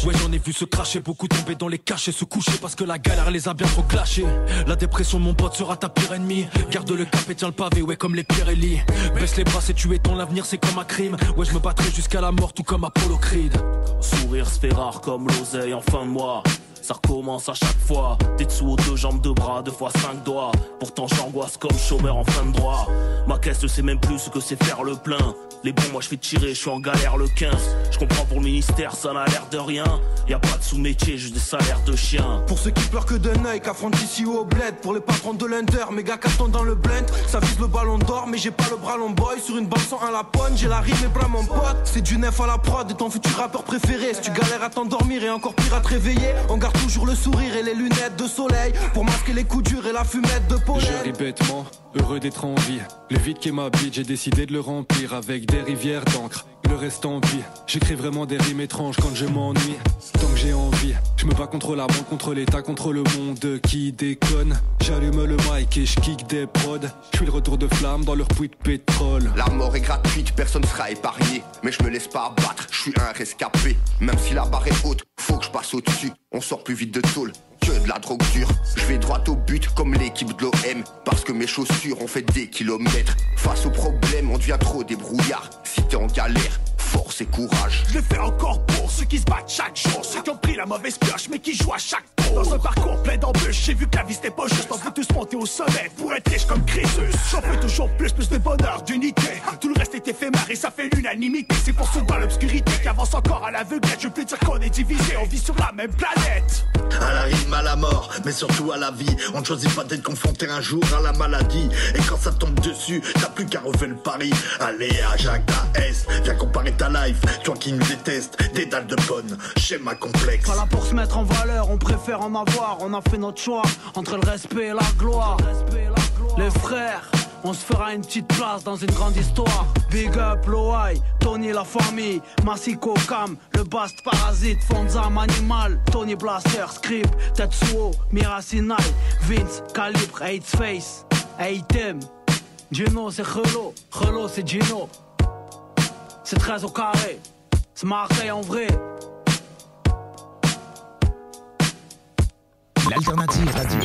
Ouais j'en ai vu se cracher, beaucoup tomber dans les cachets, se coucher parce que la galère les a bien trop clashés. La dépression mon pote sera ta pire ennemie. Garde le cap et tiens le pavé, ouais comme les Pirelli. Baisse les bras, c'est tuer ton avenir, c'est comme un crime. Ouais je me battrai jusqu'à la mort tout comme Apollo Creed. Sourire se fait rare comme l'oseille en fin de mois. Ça recommence à chaque fois. T'es dessous aux deux jambes, deux bras, deux fois cinq doigts. Pourtant j'angoisse comme chômeur en fin de droit. Ma caisse ne sait même plus ce que c'est faire le plein. Les bons, moi je fais tirer, je suis en galère le 15. Je comprends pour le ministère, ça n'a l'air de rien. Y a pas de sous-métier, juste des salaires de chien. Pour ceux qui pleurent que d'un œil, qu'affrontent ici ou au bled. Pour les patrons de l'Under, méga carton dans le blend. Ça vise le ballon d'or, mais j'ai pas le bras long boy. Sur une balle sans à la pogne, j'ai la rime et bras mon pote. C'est du neuf à la prod et ton futur rappeur préféré. Si tu galères à t'endormir et encore pire à te réveiller, on garde toujours le sourire et les lunettes de soleil. Pour masquer les coups durs et la fumette de pollen. Je ris bêtement, heureux d'être en vie. Le vide qui m'habite, j'ai décidé de le remplir avec des rivières d'encre. Le reste en vie, j'écris vraiment des rimes étranges quand je m'ennuie. Tant que j'ai envie, je me bats contre la banque, contre l'état, contre le monde qui déconne. J'allume le mic et je kick des prods. Je suis le retour de flamme dans leur puits de pétrole. La mort est gratuite, personne sera épargné. Mais je me laisse pas abattre, je suis un rescapé. Même si la barre est haute, faut que je passe au-dessus. On sort plus vite de tôle que de la drogue dure. Je vais droit au but comme l'équipe de l'OM. Parce que mes chaussures ont fait des kilomètres. Face aux problèmes, on devient trop débrouillard. Si t'es en galère, force et courage. Je le fais encore pour ceux qui se battent chaque jour Ceux qui ont pris la mauvaise pioche mais qui jouent à chaque tour Dans un parcours plein d'embûches J'ai vu que la vie c'était pas juste On veut tous monter au sommet pour être riche comme Crésus J'en veux toujours plus, plus de bonheur, d'unité Tout le reste est éphémère et ça fait l'unanimité C'est pour ceux dans l'obscurité qui avancent encore à l'aveuglette Je peux dire qu'on est divisé, on vit sur la même planète À la rime, à la mort, mais surtout à la vie. On ne choisit pas d'être confronté un jour à la maladie. Et quand ça tombe dessus, t'as plus qu'à refaire le pari. Allez, à Jacques S, viens comparer Toi qui nous détestes, des dalles de bonne, schéma complexe. Pas là pour se mettre en valeur, on préfère en avoir. On a fait notre choix entre le respect et la gloire. Les frères, On se fera une petite place dans une grande histoire. Big up, Loai, Tony la famille, Masiko Kam, le Bast Parasite, Fonzam Animal, Tony Blaster, Script, Tetsuo, Mirasinai, Vince, Calibre, Hates Face, Aitem. Gino c'est Relo, Relo c'est Gino. C'est 13 au carré, c'est Marseille en vrai. L'alternative radio.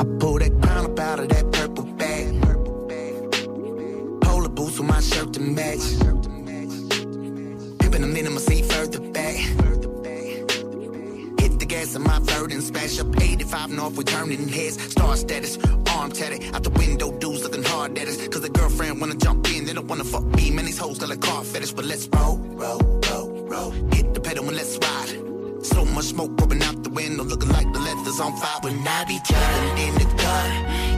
I pull that crown up out of that purple bag. Polar boots with my shirt to match. My Verdant, splash up 85 north, we turning heads. Star status, arm tatted. Out the window, dudes looking hard at us. Cause the girlfriend wanna jump in, they don't wanna fuck me. Man, these hoes got a car fetish, but let's roll, roll, roll, roll. Hit the pedal and let's ride. So much smoke pouring out the window, looking like the leather's on fire. When I be driving in the car,